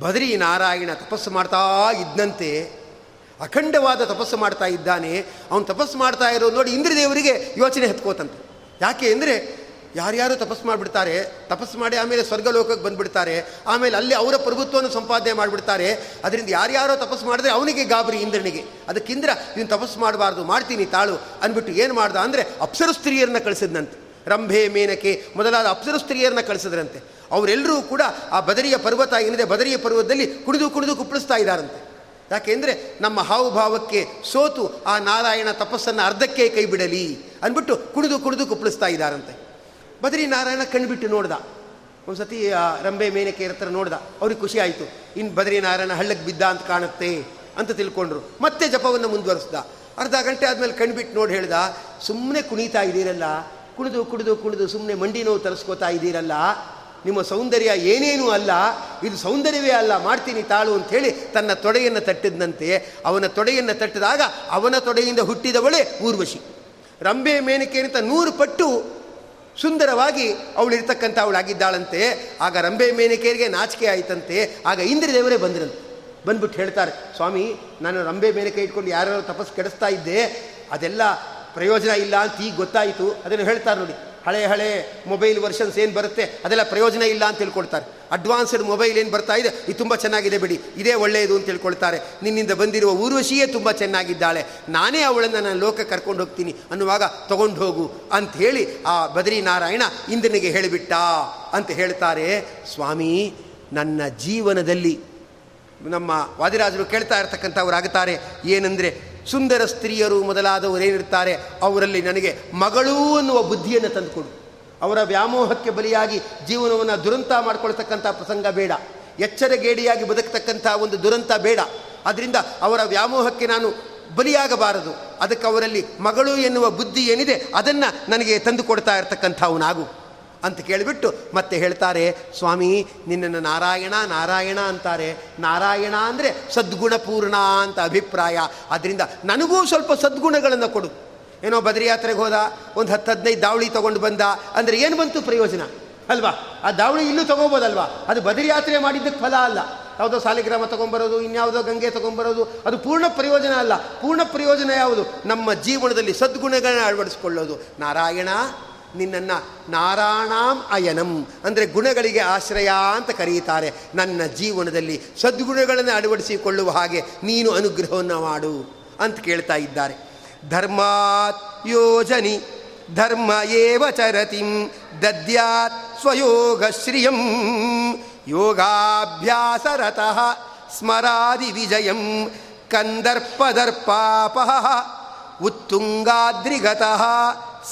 ಬದರಿ ನಾರಾಯಣ ತಪಸ್ಸು ಮಾಡ್ತಾ ಇದ್ದಂತೆ ಅಖಂಡವಾದ ತಪಸ್ಸು ಮಾಡ್ತಾ ಇದ್ದಾನೆ. ಅವನು ತಪಸ್ಸು ಮಾಡ್ತಾ ಇರೋ ನೋಡಿ ಇಂದ್ರದೇವರಿಗೆ ಯೋಚನೆ ಹತ್ಕೋತಂತೆ. ಯಾಕೆ ಅಂದರೆ ಯಾರ್ಯಾರು ತಪಸ್ಸು ಮಾಡಿಬಿಡ್ತಾರೆ, ತಪಸ್ಸು ಮಾಡಿ ಆಮೇಲೆ ಸ್ವರ್ಗಲೋಕಕ್ಕೆ ಬಂದುಬಿಡ್ತಾರೆ, ಆಮೇಲೆ ಅಲ್ಲಿ ಅವರ ಪ್ರಭುತ್ವವನ್ನು ಸಂಪಾದನೆ ಮಾಡಿಬಿಡ್ತಾರೆ. ಅದರಿಂದ ಯಾರ್ಯಾರೋ ತಪಸ್ಸು ಮಾಡಿದ್ರೆ ಅವನಿಗೆ ಗಾಬರಿ ಇಂದ್ರನಿಗೆ. ಅದಕ್ಕಿಂದ್ರ ಇವನು ತಪಸ್ಸು ಮಾಡಬಾರ್ದು, ಮಾಡ್ತೀನಿ, ತಾಳು. ಅಂದ್ಬಿಟ್ಟು ಏನು ಮಾಡ್ದ ಅಂದರೆ ಅಪ್ಸರ ಸ್ತ್ರೀಯರನ್ನ ಕಳಿಸಿದ್ನಂತೆ. ರಂಭೆ, ಮೇನಕೆ ಮೊದಲಾದ ಅಪ್ಸರ ಸ್ತ್ರೀಯರನ್ನ ಕಳಿಸಿದ್ರಂತೆ. ಅವರೆಲ್ಲರೂ ಕೂಡ ಆ ಬದರಿಯ ಪರ್ವತ ಏನಿದೆ, ಬದರಿಯ ಪರ್ವತದಲ್ಲಿ ಕುಡಿದು ಕುಡಿದು ಕುಪ್ಪಳಿಸ್ತಾ ಇದ್ದಾರಂತೆ ಯಾಕೆಂದರೆ ನಮ್ಮ ಹಾವುಭಾವಕ್ಕೆ ಸೋತು ಆ ನಾರಾಯಣ ತಪಸ್ಸನ್ನು ಅರ್ಧಕ್ಕೆ ಕೈ ಬಿಡಲಿ ಅಂದ್ಬಿಟ್ಟು ಕುಣಿದು ಕುಡಿದು ಕುಪ್ಪಳಿಸ್ತಾ ಇದ್ದಾರಂತೆ. ಬದರಿ ನಾರಾಯಣ ಕಣ್ಬಿಟ್ಟು ನೋಡ್ದ. ಒಂದು ಸತಿ ರಂಬೆ ಮೇನಕೆ ಹತ್ರ ನೋಡ್ದ. ಅವ್ರಿಗೆ ಖುಷಿ ಆಯಿತು. ಇನ್ನು ಬದರಿ ನಾರಾಯಣ ಹಳ್ಳಕ್ಕೆ ಬಿದ್ದ ಅಂತ ಕಾಣುತ್ತೆ ಅಂತ ತಿಳ್ಕೊಂಡ್ರು. ಮತ್ತೆ ಜಪವನ್ನು ಮುಂದುವರಿಸ್ದ. ಅರ್ಧ ಗಂಟೆ ಆದಮೇಲೆ ಕಣ್ಬಿಟ್ಟು ನೋಡಿ ಹೇಳ್ದ ಸುಮ್ಮನೆ ಕುಣಿತಾ ಇದ್ದೀರಲ್ಲ, ಕುಣಿದು ಕುಡಿದು ಕುಣಿದು ಸುಮ್ಮನೆ ಮಂಡಿ ನೋವು ತರಿಸ್ಕೋತಾ ಇದ್ದೀರಲ್ಲ ನಿಮ್ಮ ಸೌಂದರ್ಯ ಏನೇನೂ ಅಲ್ಲ, ಇದು ಸೌಂದರ್ಯವೇ ಅಲ್ಲ, ಮಾಡ್ತೀನಿ ತಾಳು ಅಂಥೇಳಿ ತನ್ನ ತೊಡೆಯನ್ನು ತಟ್ಟಿದಂತೆ ಅವನ ತೊಡೆಯನ್ನು ತಟ್ಟಿದಾಗ ಅವನ ತೊಡೆಯಿಂದ ಹುಟ್ಟಿದವಳೇ ಊರ್ವಶಿ. ರಂಬೆ ಮೇನಕೆ ಅಂತ ನೂರು ಪಟ್ಟು ಸುಂದರವಾಗಿ ಅವಳಿರ್ತಕ್ಕಂಥ ಅವಳಾಗಿದ್ದಾಳಂತೆ. ಆಗ ರಂಬೆ ಮೇನಕೆಯರಿಗೆ ನಾಚಿಕೆ ಆಯಿತಂತೆ. ಆಗ ಇಂದ್ರದೇವರೇ ಬಂದ್ರಂತೆ. ಬಂದ್ಬಿಟ್ಟು ಹೇಳ್ತಾರೆ, ಸ್ವಾಮಿ, ನಾನು ರಂಬೆ ಮೇನಕೆ ಇಟ್ಕೊಂಡು ಯಾರ್ಯಾರು ತಪಸ್ಸು ಕೆಡಿಸ್ತಾ ಇದ್ದೆ, ಅದೆಲ್ಲ ಪ್ರಯೋಜನ ಇಲ್ಲ ಅಂತ ಈಗ ಗೊತ್ತಾಯಿತು. ಅದನ್ನು ಹೇಳ್ತಾರೆ ನೋಡಿ. ಹಳೆ ಹಳೆ ಮೊಬೈಲ್ ವರ್ಷನ್ಸ್ ಏನು ಬರುತ್ತೆ, ಅದೆಲ್ಲ ಪ್ರಯೋಜನ ಇಲ್ಲ ಅಂತ ತಿಳ್ಕೊಳ್ತಾರೆ. ಅಡ್ವಾನ್ಸ್ಡ್ ಮೊಬೈಲ್ ಏನು ಬರ್ತಾ ಇದೆ, ಇದು ತುಂಬ ಚೆನ್ನಾಗಿದೆ ಬಿಡಿ. ಇದೇ ಒಳ್ಳೆಯದು ಅಂತ ತಿಳ್ಕೊಳ್ತಾರೆ. ನಿನ್ನಿಂದ ಬಂದಿರುವ ಊರ್ವಶಿಯೇ ತುಂಬ ಚೆನ್ನಾಗಿದ್ದಾಳೆ. ನಾನೇ ಅವಳನ್ನು ನಾನು ಲೋಕ ಕರ್ಕೊಂಡು ಹೋಗ್ತೀನಿ ಅನ್ನುವಾಗ ತಗೊಂಡು ಹೋಗು ಅಂತ ಹೇಳಿ ಆ ಬದ್ರಿ ನಾರಾಯಣ ಇಂದ್ರನಿಗೆ ಹೇಳಿಬಿಟ್ಟ ಅಂತ ಹೇಳ್ತಾರೆ, ಸ್ವಾಮಿ, ನನ್ನ ಜೀವನದಲ್ಲಿ ನಮ್ಮ ವಾದಿರಾಜರು ಕೇಳ್ತಾ ಇರ್ತಕ್ಕಂಥವ್ರಾಗುತ್ತಾರೆ ಏನಂದರೆ ಸುಂದರ ಸ್ತ್ರೀಯರು ಮೊದಲಾದವರೇನಿರ್ತಾರೆ ಅವರಲ್ಲಿ ನನಗೆ ಮಗಳು ಅನ್ನುವ ಬುದ್ಧಿಯನ್ನು ತಂದುಕೊಡು. ಅವರ ವ್ಯಾಮೋಹಕ್ಕೆ ಬಲಿಯಾಗಿ ಜೀವನವನ್ನು ದುರಂತ ಮಾಡ್ಕೊಳ್ತಕ್ಕಂಥ ಪ್ರಸಂಗ ಬೇಡ. ಎಚ್ಚರಗೇಡಿಯಾಗಿ ಬದುಕತಕ್ಕಂಥ ಒಂದು ದುರಂತ ಬೇಡ. ಅದರಿಂದ ಅವರ ವ್ಯಾಮೋಹಕ್ಕೆ ನಾನು ಬಲಿಯಾಗಬಾರದು. ಅದಕ್ಕೆ ಅವರಲ್ಲಿ ಮಗಳು ಎನ್ನುವ ಬುದ್ಧಿ ಏನಿದೆ, ಅದನ್ನು ನನಗೆ ತಂದು ಕೊಡ್ತಾ ಇರ್ತಕ್ಕಂಥವನಾಗು. ಅಂತ ಕೇಳಿಬಿಟ್ಟು ಮತ್ತೆ ಹೇಳ್ತಾರೆ, ಸ್ವಾಮಿ, ನಿನ್ನನ್ನು ನಾರಾಯಣ ನಾರಾಯಣ ಅಂತಾರೆ. ನಾರಾಯಣ ಅಂದರೆ ಸದ್ಗುಣಪೂರ್ಣ ಅಂತ ಅಭಿಪ್ರಾಯ. ಅದರಿಂದ ನನಗೂ ಸ್ವಲ್ಪ ಸದ್ಗುಣಗಳನ್ನು ಕೊಡು. ಏನೋ ಬದ್ರಿಯಾತ್ರೆಗೆ ಹೋದ, ಒಂದು ಹತ್ತು ಹದಿನೈದು ದಾವಳಿ ತೊಗೊಂಡು ಬಂದ, ಅಂದರೆ ಏನು ಬಂತು ಪ್ರಯೋಜನ? ಅಲ್ವಾ? ಆ ದಾವಳಿ ಇಲ್ಲೂ ತೊಗೋಬೋದಲ್ವಾ? ಅದು ಬದ್ರಿಯಾತ್ರೆ ಮಾಡಿದ್ದಕ್ಕೆ ಫಲ ಅಲ್ಲ. ಯಾವುದೋ ಸಾಲಿಗ್ರಾಮ ತೊಗೊಂಬರೋದು, ಇನ್ಯಾವುದೋ ಗಂಗೆ ತೊಗೊಂಬರೋದು, ಅದು ಪೂರ್ಣ ಪ್ರಯೋಜನ ಅಲ್ಲ. ಪೂರ್ಣ ಪ್ರಯೋಜನ ಯಾವುದು? ನಮ್ಮ ಜೀವನದಲ್ಲಿ ಸದ್ಗುಣಗಳನ್ನ ಅಳವಡಿಸ್ಕೊಳ್ಳೋದು. ನಾರಾಯಣ ನಿನ್ನನ್ನು ನಾರಾಯಣಾಂ ಅಯನಂ ಅಂದರೆ ಗುಣಗಳಿಗೆ ಆಶ್ರಯ ಅಂತ ಕರೆಯುತ್ತಾರೆ ನನ್ನ ಜೀವನದಲ್ಲಿ ಸದ್ಗುಣಗಳನ್ನು ಅಳವಡಿಸಿಕೊಳ್ಳುವ ಹಾಗೆ ನೀನು ಅನುಗ್ರಹವನ್ನು ಮಾಡು ಅಂತ ಕೇಳ್ತಾ ಇದ್ದಾರೆ. ಧರ್ಮಾತ್ ಯೋಜನಿ, ಧರ್ಮ ಏವ ಚರತಿಂ, ದದ್ಯಾತ್ ಸ್ವಯೋಗ ಶ್ರಿಯಂ ಯೋಗಾಭ್ಯಾಸರತಃ ಸ್ಮರಾದಿ ವಿಜಯಂ ಕಂದರ್ಪದರ್ಪಾಪ ಉತ್ತುಂಗಾದ್ರಿಗತಃ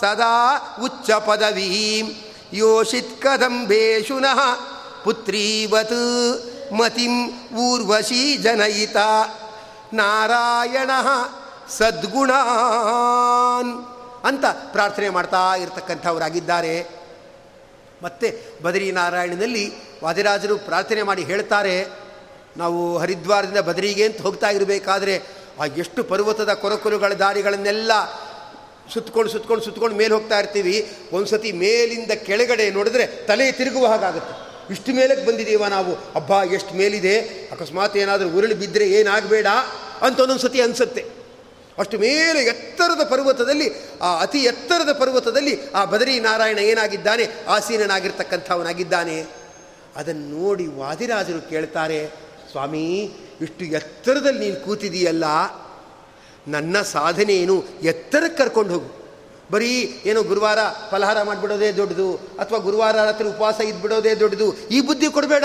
ಸದಾ ಉಚ್ಚ ಪದವೀಂ. ಯೋಷಿತ್ ಕದಂಬೇಶುನಃ ಪುತ್ರೀವತ್ ಮತಿಂ ಊರ್ವಶೀ ಜನಯಿತ. ನಾರಾಯಣ ಸದ್ಗುಣಾನ್ ಅಂತ ಪ್ರಾರ್ಥನೆ ಮಾಡ್ತಾ ಇರತಕ್ಕಂಥವರಾಗಿದ್ದಾರೆ. ಮತ್ತೆ ಬದರಿನಾರಾಯಣನಲ್ಲಿ ವಾದಿರಾಜರು ಪ್ರಾರ್ಥನೆ ಮಾಡಿ ಹೇಳ್ತಾರೆ, ನಾವು ಹರಿದ್ವಾರದಿಂದ ಬದರಿಗೆ ಅಂತ ಹೋಗ್ತಾ ಇರಬೇಕಾದ್ರೆ ಆ ಎಷ್ಟು ಪರ್ವತದ ಕೊರಕುಲುಗಳ ದಾರಿಗಳನ್ನೆಲ್ಲ ಸುತ್ತಕೊಂಡು ಸುತ್ತಕೊಂಡು ಸುತ್ತಕೊಂಡು ಮೇಲೆ ಹೋಗ್ತಾ ಇರ್ತೀವಿ. ಒಂದು ಸತಿ ಮೇಲಿಂದ ಕೆಳಗಡೆ ನೋಡಿದ್ರೆ ತಲೆ ತಿರುಗುವ ಹಾಗಾಗುತ್ತೆ. ಇಷ್ಟು ಮೇಲಕ್ಕೆ ಬಂದಿದ್ದೀವ ನಾವು. ಅಬ್ಬಾ, ಎಷ್ಟು ಮೇಲಿದೆ? ಅಕಸ್ಮಾತ್ ಏನಾದರೂ ಉರುಳಿ ಬಿದ್ದರೆ ಏನಾಗಬೇಡ ಅಂತ ಒಂದೊಂದು ಸತಿ ಅನಿಸುತ್ತೆ. ಅಷ್ಟು ಮೇಲೆ ಎತ್ತರದ ಪರ್ವತದಲ್ಲಿ, ಆ ಅತಿ ಎತ್ತರದ ಪರ್ವತದಲ್ಲಿ ಆ ಬದರಿ ನಾರಾಯಣ ಏನಾಗಿದ್ದಾನೆ? ಆಸೀನನಾಗಿರ್ತಕ್ಕಂಥವನಾಗಿದ್ದಾನೆ. ಅದನ್ನು ನೋಡಿ ವಾದಿರಾಜರು ಕೇಳ್ತಾರೆ, ಸ್ವಾಮಿ, ಇಷ್ಟು ಎತ್ತರದಲ್ಲಿ ನೀನು ಕೂತಿದೀಯಲ್ಲ. ನನ್ನ ಸಾಧನೆ ಏನು ಎತ್ತರಕ್ಕೆ ಕರ್ಕೊಂಡು ಹೋಗು. ಬರೀ ಏನೋ ಗುರುವಾರ ಫಲಹಾರ ಮಾಡಿಬಿಡೋದೇ ದೊಡ್ಡದು, ಅಥವಾ ಗುರುವಾರ ರಾತ್ರಿ ಉಪವಾಸ ಇದ್ಬಿಡೋದೇ ದೊಡ್ಡದು, ಈ ಬುದ್ಧಿ ಕೊಡಬೇಡ.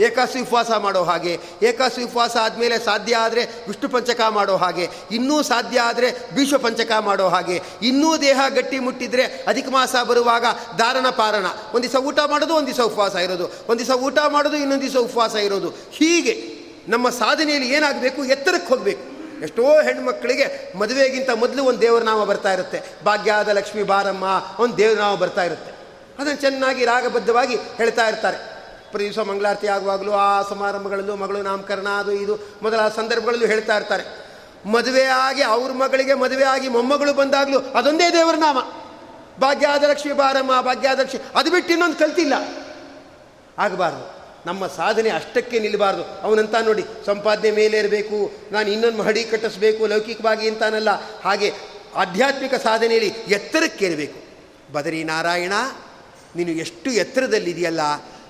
ಏಕಾಸಿ ಉಪವಾಸ ಮಾಡೋ ಹಾಗೆ, ಏಕಾಸಿ ಉಪವಾಸ ಆದಮೇಲೆ ಸಾಧ್ಯ ಆದರೆ ವಿಷ್ಣು ಪಂಚಕ ಮಾಡೋ ಹಾಗೆ, ಇನ್ನೂ ಸಾಧ್ಯ ಆದರೆ ಭೀಷ್ಮ ಪಂಚಕ ಮಾಡೋ ಹಾಗೆ, ಇನ್ನೂ ದೇಹ ಗಟ್ಟಿ ಮುಟ್ಟಿದರೆ ಅಧಿಕ ಮಾಸ ಬರುವಾಗ ಧಾರಣ ಪಾರಣ. ಒಂದು ದಿವಸ ಊಟ ಮಾಡೋದು, ಒಂದು ದಿವಸ ಉಪವಾಸ ಇರೋದು. ಒಂದು ದಿವಸ ಊಟ ಮಾಡೋದು, ಇನ್ನೊಂದು ದಿವಸ ಉಪವಾಸ ಇರೋದು. ಹೀಗೆ ನಮ್ಮ ಸಾಧನೆಯಲ್ಲಿ ಏನಾಗಬೇಕು? ಎತ್ತರಕ್ಕೆ ಹೋಗಬೇಕು. ಎಷ್ಟೋ ಹೆಣ್ಮಕ್ಳಿಗೆ ಮದುವೆಗಿಂತ ಮೊದಲು ಒಂದು ದೇವರನಾಮ ಬರ್ತಾ ಇರುತ್ತೆ. ಭಾಗ್ಯಾದ ಲಕ್ಷ್ಮೀ ಬಾರಮ್ಮ, ಒಂದು ದೇವರನಾಮ ಬರ್ತಾ ಇರುತ್ತೆ. ಅದನ್ನು ಚೆನ್ನಾಗಿ ರಾಗಬದ್ಧವಾಗಿ ಹೇಳ್ತಾ ಇರ್ತಾರೆ. ಪ್ರತಿ ದಿವಸ ಮಂಗಳಾರತಿ ಆಗುವಾಗಲೂ ಆ ಸಮಾರಂಭಗಳಲ್ಲೂ ಮಗಳು ನಾಮಕರಣ, ಅದು ಇದು ಮೊದಲಾದ ಸಂದರ್ಭಗಳಲ್ಲೂ ಹೇಳ್ತಾ ಇರ್ತಾರೆ. ಮದುವೆ ಆಗಿ ಅವ್ರ ಮಗಳಿಗೆ ಮದುವೆ ಆಗಿ ಮೊಮ್ಮಗಳು ಬಂದಾಗಲೂ ಅದೊಂದೇ ದೇವರ ನಾಮ. ಭಾಗ್ಯಾದ ಲಕ್ಷ್ಮಿ ಬಾರಮ್ಮ, ಭಾಗ್ಯಾದ ಲಕ್ಷ್ಮಿ, ಅದು ಬಿಟ್ಟು ಇನ್ನೊಂದು ಕಲ್ತಿಲ್ಲ. ಆಗಬಾರ್ದು. ನಮ್ಮ ಸಾಧನೆ ಅಷ್ಟಕ್ಕೆ ನಿಲ್ಲಬಾರ್ದು. ಅವನಂತ ನೋಡಿ, ಸಂಪಾದನೆ ಮೇಲೆ ಇರಬೇಕು, ನಾನು ಇನ್ನೊಂದು ಮಹಡಿ ಕಟ್ಟಿಸ್ಬೇಕು, ಲೌಕಿಕವಾಗಿ ಅಂತಾನಲ್ಲ. ಹಾಗೆ ಆಧ್ಯಾತ್ಮಿಕ ಸಾಧನೆಯಲ್ಲಿ ಎತ್ತರಕ್ಕೇರಬೇಕು ಬದರಿ ನಾರಾಯಣ, ನೀನು ಎಷ್ಟು ಎತ್ತರದಲ್ಲಿದೆಯಲ್ಲ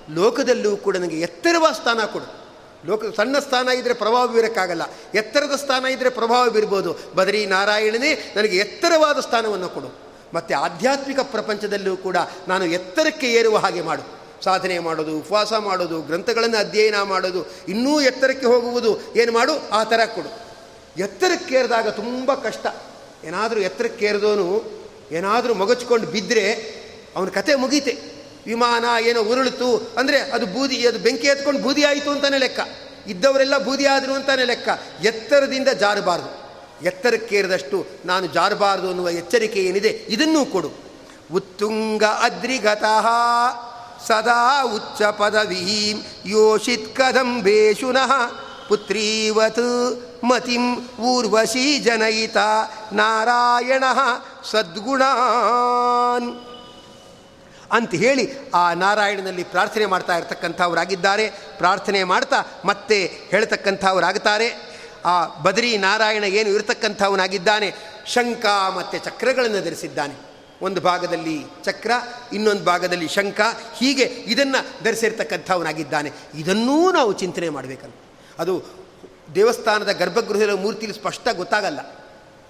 ಲೋಕದಲ್ಲೂ ಕೂಡ ನನಗೆ ಎತ್ತರವಾದ ಸ್ಥಾನ ಕೊಡು. ಲೋಕ, ಸಣ್ಣ ಸ್ಥಾನ ಇದ್ದರೆ ಪ್ರಭಾವ ಬೀರೋಕ್ಕಾಗಲ್ಲ. ಎತ್ತರದ ಸ್ಥಾನ ಇದ್ದರೆ ಪ್ರಭಾವ ಬೀರ್ಬೋದು. ಬದರಿ ನಾರಾಯಣನೇ ನನಗೆ ಎತ್ತರವಾದ ಸ್ಥಾನವನ್ನು ಕೊಡು. ಮತ್ತು ಆಧ್ಯಾತ್ಮಿಕ ಪ್ರಪಂಚದಲ್ಲೂ ಕೂಡ ನಾನು ಎತ್ತರಕ್ಕೆ ಏರುವ ಹಾಗೆ ಮಾಡು. ಸಾಧನೆ ಮಾಡೋದು, ಉಪವಾಸ ಮಾಡೋದು, ಗ್ರಂಥಗಳನ್ನು ಅಧ್ಯಯನ ಮಾಡೋದು, ಇನ್ನೂ ಎತ್ತರಕ್ಕೆ ಹೋಗುವುದು, ಏನು ಮಾಡು? ಆ ಥರ ಕೊಡು. ಎತ್ತರಕ್ಕೇರಿದಾಗ ತುಂಬ ಕಷ್ಟ. ಏನಾದರೂ ಎತ್ತರಕ್ಕೇರಿದವನು ಏನಾದರೂ ಮಗಚ್ಕೊಂಡು ಬಿದ್ದರೆ ಅವನ ಕತೆ ಮುಗೀತೆ. ವಿಮಾನ ಏನೋ ಉರುಳಿತು ಅಂದರೆ ಅದು ಬೂದಿ, ಅದು ಬೆಂಕಿ ಎತ್ಕೊಂಡು ಬೂದಿ ಆಯಿತು ಅಂತಲೇ ಲೆಕ್ಕ. ಇದ್ದವರೆಲ್ಲ ಬೂದಿ ಆದರು ಅಂತಲೇ ಲೆಕ್ಕ. ಎತ್ತರದಿಂದ ಜಾರಬಾರ್ದು. ಎತ್ತರಕ್ಕೇರಿದಷ್ಟು ನಾನು ಜಾರಬಾರ್ದು ಅನ್ನುವ ಎಚ್ಚರಿಕೆ ಏನಿದೆ ಇದನ್ನೂ ಕೊಡು. ಉತ್ತುಂಗ ಅದ್ರಿಗತಃ. ಸದಾ ಉಚ್ಚ ಪದವೀಂ ಯೋಷಿತ್ ಕದಂಬೇಶುನಃ ಪುತ್ರೀವತ್ ಮತಿಂ ಊರ್ವಶೀ ಜನಯಿತ ನಾರಾಯಣ ಸದ್ಗುಣಾನ್ ಅಂತ ಹೇಳಿ ಆ ನಾರಾಯಣನಲ್ಲಿ ಪ್ರಾರ್ಥನೆ ಮಾಡ್ತಾ ಇರ್ತಕ್ಕಂಥವರಾಗಿದ್ದಾರೆ. ಪ್ರಾರ್ಥನೆ ಮಾಡ್ತಾ ಮತ್ತೆ ಹೇಳ್ತಕ್ಕಂಥವರಾಗುತ್ತಾರೆ ಆ ಬದರಿ ನಾರಾಯಣ ಏನು ಇರತಕ್ಕಂಥವನಾಗಿದ್ದಾನೆ ಶಂಕ ಮತ್ತು ಚಕ್ರಗಳನ್ನು ಧರಿಸಿದ್ದಾನೆ. ಒಂದು ಭಾಗದಲ್ಲಿ ಚಕ್ರ, ಇನ್ನೊಂದು ಭಾಗದಲ್ಲಿ ಶಂಖ. ಹೀಗೆ ಇದನ್ನು ಧರಿಸಿರ್ತಕ್ಕಂಥವನಾಗಿದ್ದಾನೆ. ಇದನ್ನೂ ನಾವು ಚಿಂತನೆ ಮಾಡಬೇಕಂತ. ಅದು ದೇವಸ್ಥಾನದ ಗರ್ಭಗೃಹದ ಮೂರ್ತಿಯಲ್ಲಿ ಸ್ಪಷ್ಟ ಗೊತ್ತಾಗಲ್ಲ.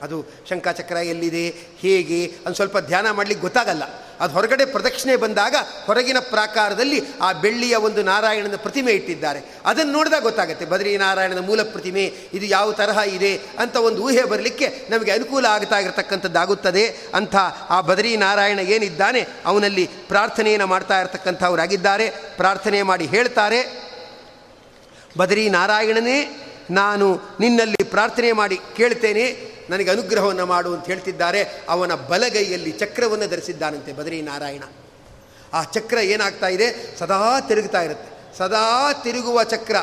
ಅದು ಶಂಕಾಚಕ್ರ ಎಲ್ಲಿದೆ, ಹೇಗೆ, ಅದು ಸ್ವಲ್ಪ ಧ್ಯಾನ ಮಾಡಲಿಕ್ಕೆ ಗೊತ್ತಾಗಲ್ಲ. ಅದು ಹೊರಗಡೆ ಪ್ರದಕ್ಷಿಣೆ ಬಂದಾಗ ಹೊರಗಿನ ಪ್ರಾಕಾರದಲ್ಲಿ ಆ ಬೆಳ್ಳಿಯ ಒಂದು ನಾರಾಯಣನ ಪ್ರತಿಮೆ ಇಟ್ಟಿದ್ದಾರೆ. ಅದನ್ನು ನೋಡಿದಾಗ ಗೊತ್ತಾಗುತ್ತೆ, ಬದ್ರಿ ನಾರಾಯಣನ ಮೂಲ ಪ್ರತಿಮೆ, ಇದು ಯಾವ ತರಹ ಇದೆ? ಅಂತ ಒಂದು ಊಹೆ ಬರಲಿಕ್ಕೆ ನಮಗೆ ಅನುಕೂಲ ಆಗ್ತಾ ಇರತಕ್ಕಂಥದ್ದಾಗುತ್ತದೆ. ಅಂಥ ಆ ಬದ್ರಿ ನಾರಾಯಣ ಏನಿದ್ದಾನೆ, ಅವನಲ್ಲಿ ಪ್ರಾರ್ಥನೆಯನ್ನು ಮಾಡ್ತಾ ಇರತಕ್ಕಂಥವರಾಗಿದ್ದಾರೆ. ಪ್ರಾರ್ಥನೆ ಮಾಡಿ ಹೇಳ್ತಾರೆ, ಬದರಿ ನಾರಾಯಣನೇ, ನಾನು ನಿನ್ನಲ್ಲಿ ಪ್ರಾರ್ಥನೆ ಮಾಡಿ ಕೇಳ್ತೇನೆ. ನನಗೆ ಅನುಗ್ರಹವನ್ನು ಮಾಡು ಅಂತ ಹೇಳ್ತಿದ್ದಾರೆ. ಅವನ ಬಲಗೈಯಲ್ಲಿ ಚಕ್ರವನ್ನು ಧರಿಸಿದ್ದಾನಂತೆ ಬದರಿ ನಾರಾಯಣ ಆ ಚಕ್ರ ಏನಾಗ್ತಾ ಇದೆ? ಸದಾ ತಿರುಗ್ತಾ ಇರುತ್ತೆ. ಸದಾ ತಿರುಗುವ ಚಕ್ರ.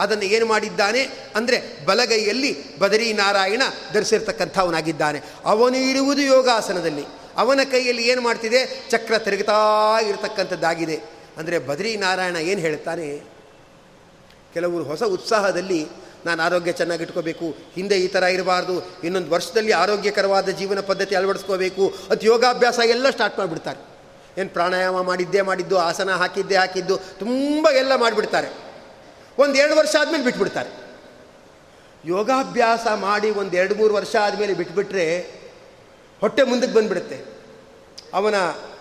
ಅದನ್ನು ಏನು ಮಾಡಿದ್ದಾನೆ? ಅಂದರೆ ಬಲಗೈಯಲ್ಲಿ ಬದರಿ ನಾರಾಯಣ ಧರಿಸಿರ್ತಕ್ಕಂಥವನಾಗಿದ್ದಾನೆ. ಅವನು ಇರುವುದು ಯೋಗಾಸನದಲ್ಲಿ. ಅವನ ಕೈಯಲ್ಲಿ ಏನು ಮಾಡ್ತಿದೆ? ಚಕ್ರ ತಿರುಗುತ್ತಾ ಇರತಕ್ಕಂಥದ್ದಾಗಿದೆ. ಅಂದರೆ ಬದರಿ ನಾರಾಯಣ ಏನು ಹೇಳ್ತಾನೆ? ಕೆಲವರು ಹೊಸ ಉತ್ಸಾಹದಲ್ಲಿ ನಾನು ಆರೋಗ್ಯ ಚೆನ್ನಾಗಿಟ್ಕೋಬೇಕು, ಹಿಂದೆ ಈ ಥರ ಇರಬಾರ್ದು, ಇನ್ನೊಂದು ವರ್ಷದಲ್ಲಿ ಆರೋಗ್ಯಕರವಾದ ಜೀವನ ಪದ್ಧತಿ ಅಳವಡಿಸ್ಕೋಬೇಕು, ಅದು ಯೋಗಾಭ್ಯಾಸ ಎಲ್ಲ ಸ್ಟಾರ್ಟ್ ಮಾಡಿಬಿಡ್ತಾರೆ. ಏನು ಪ್ರಾಣಾಯಾಮ ಮಾಡಿದ್ದೇ ಮಾಡಿದ್ದು, ಆಸನ ಹಾಕಿದ್ದೇ ಹಾಕಿದ್ದು, ತುಂಬ ಎಲ್ಲ ಮಾಡಿಬಿಡ್ತಾರೆ. ಒಂದು ಎರಡು ವರ್ಷ ಆದಮೇಲೆ ಬಿಟ್ಬಿಡ್ತಾರೆ. ಯೋಗಾಭ್ಯಾಸ ಮಾಡಿ ಒಂದು ಎರಡು ಮೂರು ವರ್ಷ ಆದಮೇಲೆ ಬಿಟ್ಬಿಟ್ರೆ ಹೊಟ್ಟೆ ಮುಂದಕ್ಕೆ ಬಂದುಬಿಡುತ್ತೆ. ಅವನ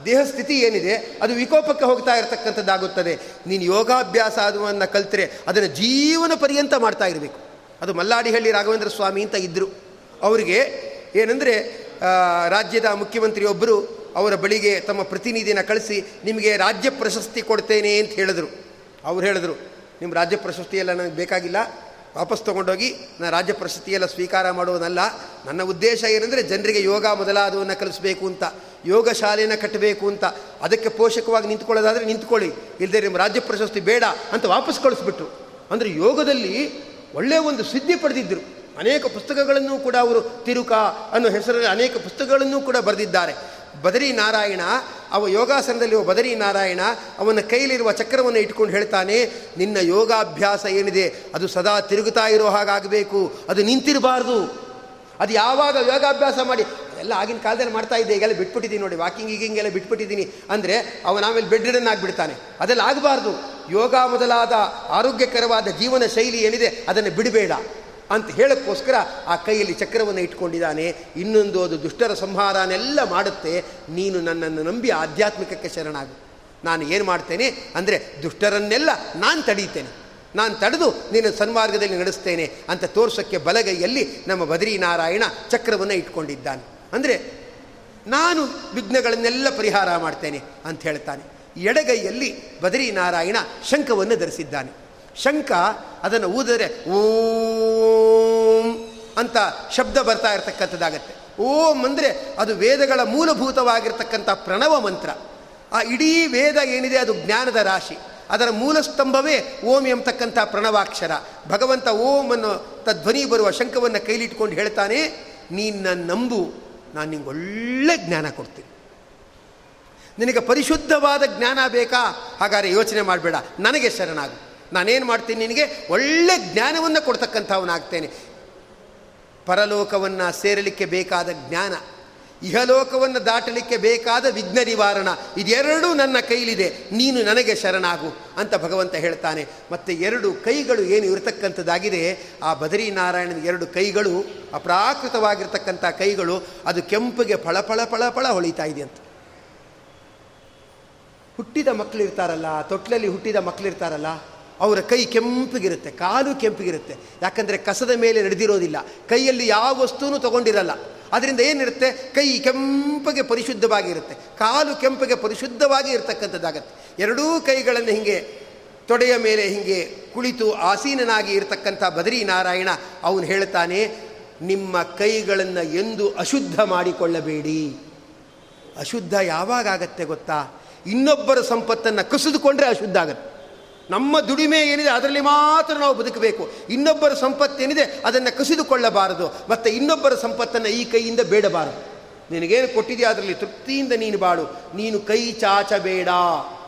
ದೇಹ ಸ್ಥಿತಿ ಏನಿದೆ, ಅದು ವಿಕೋಪಕ್ಕೆ ಹೋಗ್ತಾ ಇರತಕ್ಕಂಥದ್ದಾಗುತ್ತದೆ. ನೀನು ಯೋಗಾಭ್ಯಾಸ ಅದನ್ನು ಕಲ್ತರೆ ಅದನ್ನು ಜೀವನ ಪರ್ಯಂತ ಮಾಡ್ತಾ ಇರಬೇಕು. ಅದು ಮಲ್ಲಾಡಿಹಳ್ಳಿ ರಾಘವೇಂದ್ರ ಸ್ವಾಮಿ ಅಂತ ಇದ್ದರು ಅವರಿಗೆ ಏನಂದರೆ ರಾಜ್ಯದ ಮುಖ್ಯಮಂತ್ರಿಯೊಬ್ಬರು ಅವರ ಬಳಿಗೆ ತಮ್ಮ ಪ್ರತಿನಿಧಿನ ಕಳಿಸಿ, ನಿಮಗೆ ರಾಜ್ಯ ಪ್ರಶಸ್ತಿ ಕೊಡ್ತೇನೆ ಅಂತ ಹೇಳಿದರು. ಅವ್ರು ಹೇಳಿದ್ರು ನಿಮ್ಮ ರಾಜ್ಯ ಪ್ರಶಸ್ತಿ ಎಲ್ಲ ನನಗೆ ಬೇಕಾಗಿಲ್ಲ. ವಾಪಸ್ ತೊಗೊಂಡೋಗಿ ನಾನು ರಾಜ್ಯ ಪ್ರಶಸ್ತಿಯೆಲ್ಲ ಸ್ವೀಕಾರ ಮಾಡುವುದಲ್ಲ ನನ್ನ ಉದ್ದೇಶ ಏನಂದರೆ, ಜನರಿಗೆ ಯೋಗ ಮೊದಲಾದವನ್ನು ಕಲಿಸಬೇಕು ಅಂತ. ಯೋಗ ಶಾಲೆಯನ್ನು ಕಟ್ಟಬೇಕು ಅಂತ ಅದಕ್ಕೆ ಪೋಷಕವಾಗಿ ನಿಂತ್ಕೊಳ್ಳೋದಾದರೆ ನಿಂತ್ಕೊಳ್ಳಿ. ಇಲ್ಲದೆ ನಿಮ್ಮ ರಾಜ್ಯ ಪ್ರಶಸ್ತಿ ಬೇಡ ಅಂತ ವಾಪಸ್ ಕಳಿಸ್ಬಿಟ್ಟು ಅಂದರೆ ಯೋಗದಲ್ಲಿ ಒಳ್ಳೆಯ ಒಂದು ಸಿದ್ಧಿ ಪಡೆದಿದ್ದರು ಅನೇಕ ಪುಸ್ತಕಗಳನ್ನು ಕೂಡ ಅವರು ತಿರುಕ ಅನ್ನೋ ಹೆಸರಲ್ಲಿ ಅನೇಕ ಪುಸ್ತಕಗಳನ್ನು ಕೂಡ ಬರೆದಿದ್ದಾರೆ. ಬದರಿ ನಾರಾಯಣ, ಅವ ಯೋಗಾಸನದಲ್ಲಿ ಬದರಿ ನಾರಾಯಣ, ಅವನ ಕೈಲಿರುವ ಚಕ್ರವನ್ನು ಇಟ್ಕೊಂಡು ಹೇಳ್ತಾನೆ, ನಿನ್ನ ಯೋಗಾಭ್ಯಾಸ ಏನಿದೆ, ಅದು ಸದಾ ತಿರುಗುತ್ತಾ ಇರೋ ಹಾಗಾಗಬೇಕು. ಅದು ನಿಂತಿರಬಾರ್ದು. ಅದು ಯಾವಾಗ ಯೋಗಾಭ್ಯಾಸ ಮಾಡಿ ಎಲ್ಲ ಆಗಿನ ಕಾಲದಲ್ಲಿ ಮಾಡ್ತಾ ಇದ್ದೆ, ಈಗೆಲ್ಲ ಬಿಟ್ಬಿಟ್ಟಿದ್ದೀನಿ ನೋಡಿ ವಾಕಿಂಗ್ ಈಗಿಂಗೆಲ್ಲ ಬಿಟ್ಬಿಟ್ಟಿದ್ದೀನಿ ಅಂದರೆ ಅವನ ಆಮೇಲೆ ಬೆಡ್ ರಿಡನ್ ಆಗಿಬಿಡ್ತಾನೆ ಅದೆಲ್ಲ ಆಗಬಾರ್ದು. ಯೋಗ ಮೊದಲಾದ ಆರೋಗ್ಯಕರವಾದ ಜೀವನ ಶೈಲಿ ಏನಿದೆ ಅದನ್ನು ಬಿಡಬೇಡ ಅಂತ ಹೇಳೋಕ್ಕೋಸ್ಕರ ಆ ಕೈಯಲ್ಲಿ ಚಕ್ರವನ್ನು ಇಟ್ಕೊಂಡಿದ್ದಾನೆ. ಇನ್ನೊಂದು ಅದು ದುಷ್ಟರ ಸಂಹಾರನೆಲ್ಲ ಮಾಡುತ್ತೆ. ನೀನು ನನ್ನನ್ನು ನಂಬಿ ಆಧ್ಯಾತ್ಮಿಕಕ್ಕೆ ಶರಣಾಗು. ನಾನು ಏನು ಮಾಡ್ತೇನೆ ಅಂದರೆ ದುಷ್ಟರನ್ನೆಲ್ಲ ನಾನು ತಡೀತೇನೆ. ನಾನು ತಡೆದು ನೀನು ಸನ್ಮಾರ್ಗದಲ್ಲಿ ನಡೆಸ್ತೇನೆ ಅಂತ ತೋರ್ಸೋಕ್ಕೆ ಬಲಗೈಯಲ್ಲಿ ನಮ್ಮ ಬದ್ರಿನಾರಾಯಣ ಚಕ್ರವನ್ನು ಇಟ್ಕೊಂಡಿದ್ದಾನೆ. ಅಂದರೆ ನಾನು ವಿಘ್ನಗಳನ್ನೆಲ್ಲ ಪರಿಹಾರ ಮಾಡ್ತೇನೆ ಅಂತ ಹೇಳ್ತಾನೆ. ಎಡಗೈಯಲ್ಲಿ ಬದರಿನಾರಾಯಣ ಶಂಖವನ್ನು ಧರಿಸಿದ್ದಾನೆ. ಶಂಖ ಅದನ್ನು ಊದರೆ ಓಂ ಅಂತ ಶಬ್ದ ಬರ್ತಾ ಇರತಕ್ಕಂಥದ್ದಾಗತ್ತೆ. ಓಂ ಅಂದರೆ ಅದು ವೇದಗಳ ಮೂಲಭೂತವಾಗಿರ್ತಕ್ಕಂಥ ಪ್ರಣವ ಮಂತ್ರ. ಆ ಇಡೀ ವೇದ ಏನಿದೆ ಅದು ಜ್ಞಾನದ ರಾಶಿ. ಅದರ ಮೂಲ ಸ್ತಂಭವೇ ಓಂ ಎಂಬತಕ್ಕಂಥ ಪ್ರಣವಾಕ್ಷರ. ಭಗವಂತ ಓಂ ಅನ್ನೋ ತಧ್ವನಿ ಬರುವ ಶಂಖವನ್ನು ಕೈಲಿಟ್ಕೊಂಡು ಹೇಳ್ತಾನೆ ನೀನು ನಂಬು. ನಾನು ನಿಂಗೆ ಒಳ್ಳೆ ಜ್ಞಾನ ಕೊಡ್ತೀನಿ. ನಿನಗೆ ಪರಿಶುದ್ಧವಾದ ಜ್ಞಾನ ಬೇಕಾ? ಹಾಗಾದರೆ ಯೋಚನೆ ಮಾಡಬೇಡ. ನನಗೆ ಶರಣಾಗು. ನಾನೇನು ಮಾಡ್ತೀನಿ ನಿನಗೆ? ಒಳ್ಳೆ ಜ್ಞಾನವನ್ನು ಕೊಡ್ತಕ್ಕಂಥವನಾಗ್ತೇನೆ. ಪರಲೋಕವನ್ನು ಸೇರಲಿಕ್ಕೆ ಬೇಕಾದ ಜ್ಞಾನ. ಇಹಲೋಕವನ್ನು ದಾಟಲಿಕ್ಕೆ ಬೇಕಾದ ವಿಘ್ನ ನಿವಾರಣ ಇದೆರಡೂ ನನ್ನ ಕೈಲಿದೆ. ನೀನು ನನಗೆ ಶರಣಾಗು ಅಂತ ಭಗವಂತ ಹೇಳ್ತಾನೆ. ಮತ್ತು ಎರಡು ಕೈಗಳು ಏನು ಇರತಕ್ಕಂಥದ್ದಾಗಿದೆ? ಆ ಬದರಿ ನಾರಾಯಣನ ಎರಡು ಕೈಗಳು ಅಪ್ರಾಕೃತವಾಗಿರ್ತಕ್ಕಂಥ ಕೈಗಳು ಅದು ಕೆಂಪಿಗೆ ಫಳ ಫಳ ಫಳ ಫಳ ಹೊಳಿತಾ ಇದೆ ಅಂತ. ಹುಟ್ಟಿದ ಮಕ್ಕಳಿರ್ತಾರಲ್ಲ ತೊಟ್ಲಲ್ಲಿ ಹುಟ್ಟಿದ ಮಕ್ಕಳು ಇರ್ತಾರಲ್ಲ ಅವರ ಕೈ ಕೆಂಪಿಗಿರುತ್ತೆ, ಕಾಲು ಕೆಂಪಿಗಿರುತ್ತೆ. ಯಾಕಂದರೆ ಕಸದ ಮೇಲೆ ನಡೆದಿರೋದಿಲ್ಲ. ಕೈಯಲ್ಲಿ ಯಾವ ವಸ್ತುನೂ ತಗೊಂಡಿರಲ್ಲ. ಅದರಿಂದ ಏನಿರುತ್ತೆ? ಕೈ ಕೆಂಪಗೆ ಪರಿಶುದ್ಧವಾಗಿರುತ್ತೆ. ಕಾಲು ಕೆಂಪಗೆ ಪರಿಶುದ್ಧವಾಗಿ ಇರತಕ್ಕಂಥದ್ದಾಗತ್ತೆ. ಎರಡೂ ಕೈಗಳನ್ನು ಹಿಂಗೆ ತೊಡೆಯ ಮೇಲೆ ಹಿಂಗೆ ಕುಳಿತು ಆಸೀನನಾಗಿ ಇರತಕ್ಕಂಥ ಬದರಿ ನಾರಾಯಣ ಅವನು ಹೇಳ್ತಾನೆ, ನಿಮ್ಮ ಕೈಗಳನ್ನು ಎಂದು ಅಶುದ್ಧ ಮಾಡಿಕೊಳ್ಳಬೇಡಿ. ಅಶುದ್ಧ ಯಾವಾಗ ಆಗತ್ತೆ ಗೊತ್ತಾ? ಇನ್ನೊಬ್ಬರ ಸಂಪತ್ತನ್ನು ಕಸಿದುಕೊಂಡ್ರೆ ಅಶುದ್ಧ ಆಗುತ್ತೆ. ನಮ್ಮ ದುಡಿಮೆ ಏನಿದೆ ಅದರಲ್ಲಿ ಮಾತ್ರ ನಾವು ಬದುಕಬೇಕು. ಇನ್ನೊಬ್ಬರ ಸಂಪತ್ತೇನಿದೆ ಅದನ್ನು ಕಸಿದುಕೊಳ್ಳಬಾರದು. ಮತ್ತು ಇನ್ನೊಬ್ಬರ ಸಂಪತ್ತನ್ನು ಈ ಕೈಯಿಂದ ಬೇಡಬಾರದು. ನಿನಗೇನು ಕೊಟ್ಟಿದೆಯಾ ಅದರಲ್ಲಿ ತೃಪ್ತಿಯಿಂದ ನೀನು ಬಾಳು. ನೀನು ಕೈ ಚಾಚಬೇಡ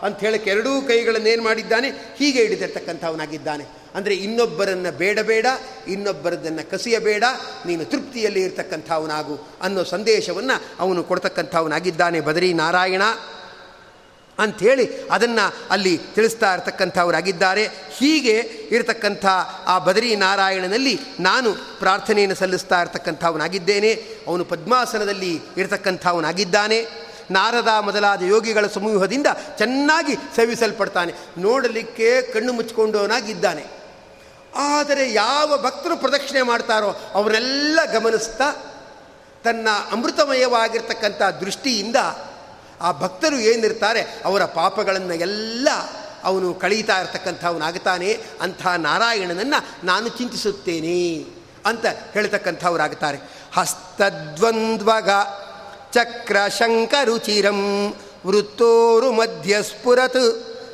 ಅಂತ ಹೇಳಕ್ಕೆ ಎರಡೂ ಕೈಗಳನ್ನೇನು ಮಾಡಿದ್ದಾನೆ? ಹೀಗೆ ಹಿಡಿದಿರ್ತಕ್ಕಂಥವನಾಗಿದ್ದಾನೆ. ಅಂದರೆ ಇನ್ನೊಬ್ಬರನ್ನು ಬೇಡಬೇಡ, ಇನ್ನೊಬ್ಬರದನ್ನು ಕಸಿಯಬೇಡ, ನೀನು ತೃಪ್ತಿಯಲ್ಲಿ ಇರ್ತಕ್ಕಂಥವನಾಗು ಅನ್ನೋ ಸಂದೇಶವನ್ನು ಅವನು ಕೊಡ್ತಕ್ಕಂಥವನಾಗಿದ್ದಾನೆ. ಬದರಿ ನಾರಾಯಣ ಅಂಥೇಳಿ ಅದನ್ನು ಅಲ್ಲಿ ತಿಳಿಸ್ತಾ ಇರತಕ್ಕಂಥವರಾಗಿದ್ದಾರೆ. ಹೀಗೆ ಇರತಕ್ಕಂಥ ಆ ಬದರಿ ನಾರಾಯಣನಲ್ಲಿ ನಾನು ಪ್ರಾರ್ಥನೆಯನ್ನು ಸಲ್ಲಿಸ್ತಾ ಇರತಕ್ಕಂಥವನಾಗಿದ್ದೇನೆ. ಅವನು ಪದ್ಮಾಸನದಲ್ಲಿ ಇರತಕ್ಕಂಥವನಾಗಿದ್ದಾನೆ. ನಾರದ ಮೊದಲಾದ ಯೋಗಿಗಳ ಸಮೂಹದಿಂದ ಚೆನ್ನಾಗಿ ಸೇವಿಸಲ್ಪಡ್ತಾನೆ. ನೋಡಲಿಕ್ಕೆ ಕಣ್ಣು ಮುಚ್ಚಿಕೊಂಡವನಾಗಿದ್ದಾನೆ. ಆದರೆ ಯಾವ ಭಕ್ತರು ಪ್ರದಕ್ಷಿಣೆ ಮಾಡ್ತಾರೋ ಅವರೆಲ್ಲ ಗಮನಿಸ್ತಾ ತನ್ನ ಅಮೃತಮಯವಾಗಿರ್ತಕ್ಕಂಥ ದೃಷ್ಟಿಯಿಂದ ಆ ಭಕ್ತರು ಏನಿರ್ತಾರೆ, ಅವರ ಪಾಪಗಳನ್ನು ಎಲ್ಲ ಅವನು ಕಳೀತಾ ಇರ್ತಕ್ಕಂಥವನಾಗ್ತಾನೆ ಅಂಥ ನಾರಾಯಣನನ್ನು ನಾನು ಚಿಂತಿಸುತ್ತೇನೆ ಅಂತ ಹೇಳ್ತಕ್ಕಂಥವ್ರಾಗ್ತಾರೆ. ಹಸ್ತದ್ವಂದ್ವಗ ಚಕ್ರಶಂಕರುಚಿರಂ ವೃತ್ತೋರು ಮಧ್ಯ ಸ್ಫುರತ್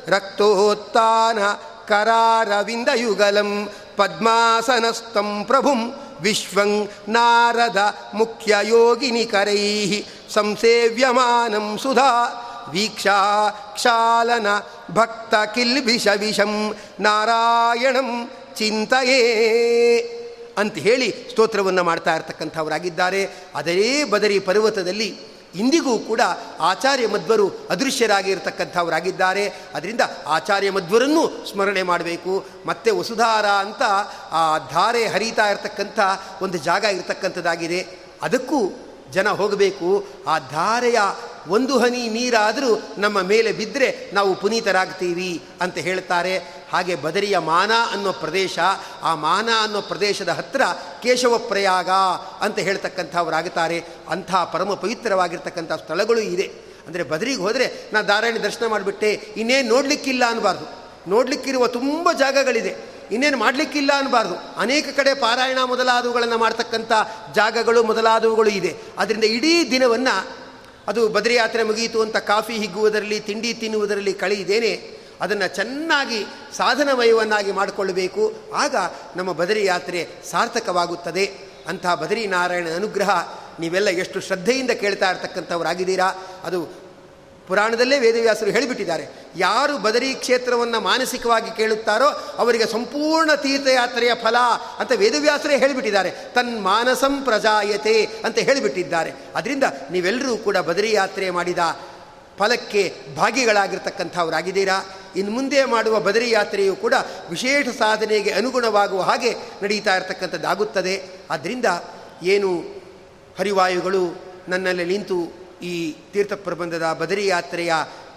ರಕ್ತೋತ್ಥಾನ ಕರಾರವಿಂದಯುಗಲಂ ಪದ್ಮಾಸನಸ್ತಂ ಪ್ರಭುಂ ವಿಶ್ವಂ ನಾರದ ಮುಖ್ಯ ಯೋಗಿನಿಕರೈ ಸಂಸೇವ್ಯಮಾನಂ ಸುಧಾ ವೀಕ್ಷಾ ಕ್ಷಾಲನ ಭಕ್ತ ಕಿಲ್ಬಿಷ ವಿಷಂ ನಾರಾಯಣಂ ಚಿಂತೆಯೇ ಅಂತ ಹೇಳಿ ಸ್ತೋತ್ರವನ್ನು ಮಾಡ್ತಾ ಇರ್ತಕ್ಕಂಥವರಾಗಿದ್ದಾರೆ. ಅದೇ ಬದರಿ ಪರ್ವತದಲ್ಲಿ ಇಂದಿಗೂ ಕೂಡ ಆಚಾರ್ಯ ಮಧ್ವರು ಅದೃಶ್ಯರಾಗಿರ್ತಕ್ಕಂಥವರಾಗಿದ್ದಾರೆ. ಅದರಿಂದ ಆಚಾರ್ಯ ಮಧ್ವರನ್ನು ಸ್ಮರಣೆ ಮಾಡಬೇಕು. ಮತ್ತು ವಸುಧಾರ ಅಂತ ಆ ಧಾರೆ ಹರಿತಾ ಇರತಕ್ಕಂಥ ಒಂದು ಜಾಗ ಇರತಕ್ಕಂಥದ್ದಾಗಿದೆ. ಅದಕ್ಕೂ ಜನ ಹೋಗಬೇಕು. ಆ ಧಾರೆಯ ಒಂದು ಹನಿ ನೀರಾದರೂ ನಮ್ಮ ಮೇಲೆ ಬಿದ್ದರೆ ನಾವು ಪುನೀತರಾಗ್ತೀವಿ ಅಂತ ಹೇಳ್ತಾರೆ. ಹಾಗೆ ಬದರಿಯ ಮಾನ ಅನ್ನೋ ಪ್ರದೇಶ, ಆ ಮಾನ ಅನ್ನೋ ಪ್ರದೇಶದ ಹತ್ತಿರ ಕೇಶವ ಪ್ರಯಾಗ ಅಂತ ಹೇಳ್ತಕ್ಕಂಥವರಾಗುತ್ತಾರೆ. ಅಂಥ ಪರಮ ಪವಿತ್ರವಾಗಿರ್ತಕ್ಕಂಥ ಸ್ಥಳಗಳು ಇದೆ. ಅಂದರೆ ಬದರಿಗೆ ಹೋದರೆ ನಾ ಧಾರಾಯಣ ದರ್ಶನ ಮಾಡಿಬಿಟ್ಟೆ, ಇನ್ನೇನು ನೋಡಲಿಕ್ಕಿಲ್ಲ ಅನ್ನಬಾರ್ದು ನೋಡಲಿಕ್ಕಿರುವ ತುಂಬ ಜಾಗಗಳಿದೆ. ಇನ್ನೇನು ಮಾಡಲಿಕ್ಕಿಲ್ಲ ಅನ್ನಬಾರ್ದು ಅನೇಕ ಕಡೆ ಪಾರಾಯಣ ಮೊದಲಾದವುಗಳನ್ನು ಮಾಡ್ತಕ್ಕಂಥ ಜಾಗಗಳು, ಮೊದಲಾದವುಗಳು ಇದೆ. ಅದರಿಂದ ಇಡೀ ದಿನವನ್ನು ಅದು ಬದರಿ ಯಾತ್ರೆ ಮುಗಿಯಿತು ಅಂತ ಕಾಫಿ ಹಿಗ್ಗುವುದರಲ್ಲಿ, ತಿಂಡಿ ತಿನ್ನುವುದರಲ್ಲಿ ಕಳೆಯಿದೇನೆ ಅದನ್ನು ಚೆನ್ನಾಗಿ ಸಾಧನಮಯವನ್ನಾಗಿ ಮಾಡಿಕೊಳ್ಳಬೇಕು. ಆಗ ನಮ್ಮ ಬದರಿ ಯಾತ್ರೆ ಸಾರ್ಥಕವಾಗುತ್ತದೆ. ಅಂಥ ಬದರಿ ನಾರಾಯಣ ಅನುಗ್ರಹ ನೀವೆಲ್ಲ ಎಷ್ಟು ಶ್ರದ್ಧೆಯಿಂದ ಕೇಳ್ತಾ ಇರ್ತಕ್ಕಂಥವರಾಗಿದ್ದೀರಾ. ಅದು ಪುರಾಣದಲ್ಲೇ ವೇದವ್ಯಾಸರು ಹೇಳಿಬಿಟ್ಟಿದ್ದಾರೆ. ಯಾರು ಬದರಿ ಕ್ಷೇತ್ರವನ್ನು ಮಾನಸಿಕವಾಗಿ ಕೇಳುತ್ತಾರೋ ಅವರಿಗೆ ಸಂಪೂರ್ಣ ತೀರ್ಥಯಾತ್ರೆಯ ಫಲ ಅಂತ ವೇದವ್ಯಾಸರೇ ಹೇಳಿಬಿಟ್ಟಿದ್ದಾರೆ. ತನ್ ಮಾನಸಂ ಪ್ರಜಾಯತೆ ಅಂತ ಹೇಳಿಬಿಟ್ಟಿದ್ದಾರೆ. ಅದರಿಂದ ನೀವೆಲ್ಲರೂ ಕೂಡ ಬದರಿ ಯಾತ್ರೆ ಮಾಡಿದ ಫಲಕ್ಕೆ ಭಾಗಿಗಳಾಗಿರ್ತಕ್ಕಂಥವರಾಗಿದ್ದೀರಾ? ಇನ್ನು ಮುಂದೆ ಮಾಡುವ ಬದರಿ ಯಾತ್ರೆಯು ಕೂಡ ವಿಶೇಷ ಸಾಧನೆಗೆ ಅನುಗುಣವಾಗುವ ಹಾಗೆ ನಡೀತಾ ಇರತಕ್ಕಂಥದ್ದಾಗುತ್ತದೆ. ಆದ್ದರಿಂದ ಏನು ಹರಿವಾಯುಗಳು ನನ್ನಲ್ಲಿ ನಿಂತು ಈ ತೀರ್ಥ ಪ್ರಬಂಧದ ಬದರಿ ಯಾತ್ರೆಯ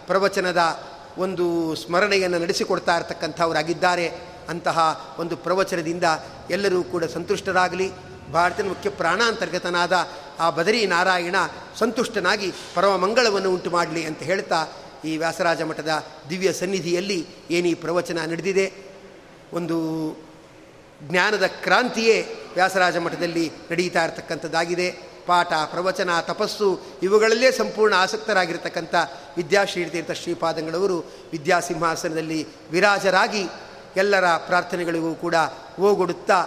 ಪ್ರವಚನದ ಒಂದು ಸ್ಮರಣೆಯನ್ನು ನಡೆಸಿಕೊಡ್ತಾ ಇರತಕ್ಕಂಥವರಾಗಿದ್ದಾರೆ ಅಂತಹ ಒಂದು ಪ್ರವಚನದಿಂದ ಎಲ್ಲರೂ ಕೂಡ ಸಂತುಷ್ಟರಾಗಲಿ. ಭಾರತದ ಮುಖ್ಯ ಪ್ರಾಣಾಂತರ್ಗತನಾದ ಆ ಬದರಿ ನಾರಾಯಣ ಸಂತುಷ್ಟನಾಗಿ ಪರಮ ಮಂಗಳವನ್ನು ಉಂಟು ಮಾಡಲಿ ಅಂತ ಹೇಳ್ತಾ ಈ ವ್ಯಾಸರಾಜ ಮಠದ ದಿವ್ಯ ಸನ್ನಿಧಿಯಲ್ಲಿ ಏನೀ ಪ್ರವಚನ ನಡೆದಿದೆ. ಒಂದು ಜ್ಞಾನದ ಕ್ರಾಂತಿಯೇ ವ್ಯಾಸರಾಜ ಮಠದಲ್ಲಿ ನಡೀತಾ ಇರತಕ್ಕಂಥದ್ದಾಗಿದೆ. ಪಾಠ ಪ್ರವಚನ ತಪಸ್ಸು ಇವುಗಳಲ್ಲೇ ಸಂಪೂರ್ಣ ಆಸಕ್ತರಾಗಿರ್ತಕ್ಕಂಥ ವಿದ್ಯಾಶ್ರೀತೀರ್ಥ ಶ್ರೀಪಾದಂಗಳವರು ವಿದ್ಯಾಸಿಂಹಾಸನದಲ್ಲಿ ವಿರಾಜರಾಗಿ ಎಲ್ಲರ ಪ್ರಾರ್ಥನೆಗಳಿಗೂ ಕೂಡ ಓಗೊಡುತ್ತಾ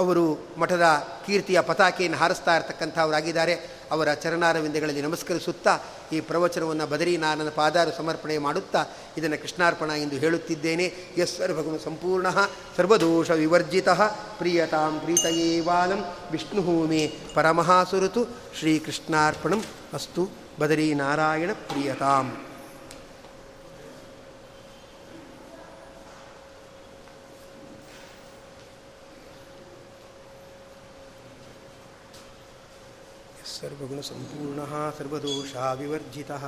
ಅವರು ಮಠದ ಕೀರ್ತಿಯ ಪತಾಕೆಯನ್ನು ಹಾರಿಸ್ತಾ ಇರತಕ್ಕಂಥವರಾಗಿದ್ದಾರೆ. ಅವರ ಚರಣಾರವಿಂದಗಳಲ್ಲಿ ನಮಸ್ಕರಿಸುತ್ತಾ ಈ ಪ್ರವಚನವನ್ನು ಬದರೀನಾಥನ ಪಾದಾರು ಸಮರ್ಪಣೆ ಮಾಡುತ್ತಾ ಇದನ್ನು ಕೃಷ್ಣಾರ್ಪಣ ಎಂದು ಹೇಳುತ್ತಿದ್ದೇನೆ. ಎಸ್ ಭಗವನ್ ಸಂಪೂರ್ಣ, ಸರ್ವದೋಷ ವಿವರ್ಜಿತ. ಪ್ರಿಯತಾಂ ಪ್ರೀತಯೇವಾಲಂ ವಿಷ್ಣು ಮೇ ಪರಮಹಾಸುರುತು. ಶ್ರೀಕೃಷ್ಣಾರ್ಪಣಂ ಅಸ್ತು. ಬದರೀನಾರಾಯಣ ಪ್ರಿಯತಾಂ. सर्वगुणसम्पूर्णः सर्वदोषाविवर्जितः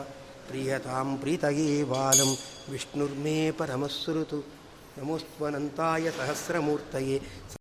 प्रीयतां प्रीतये बालं विष्णुर्मे परमस्सुरुतु नमोस्त्वनन्ताय सहस्रमूर्तये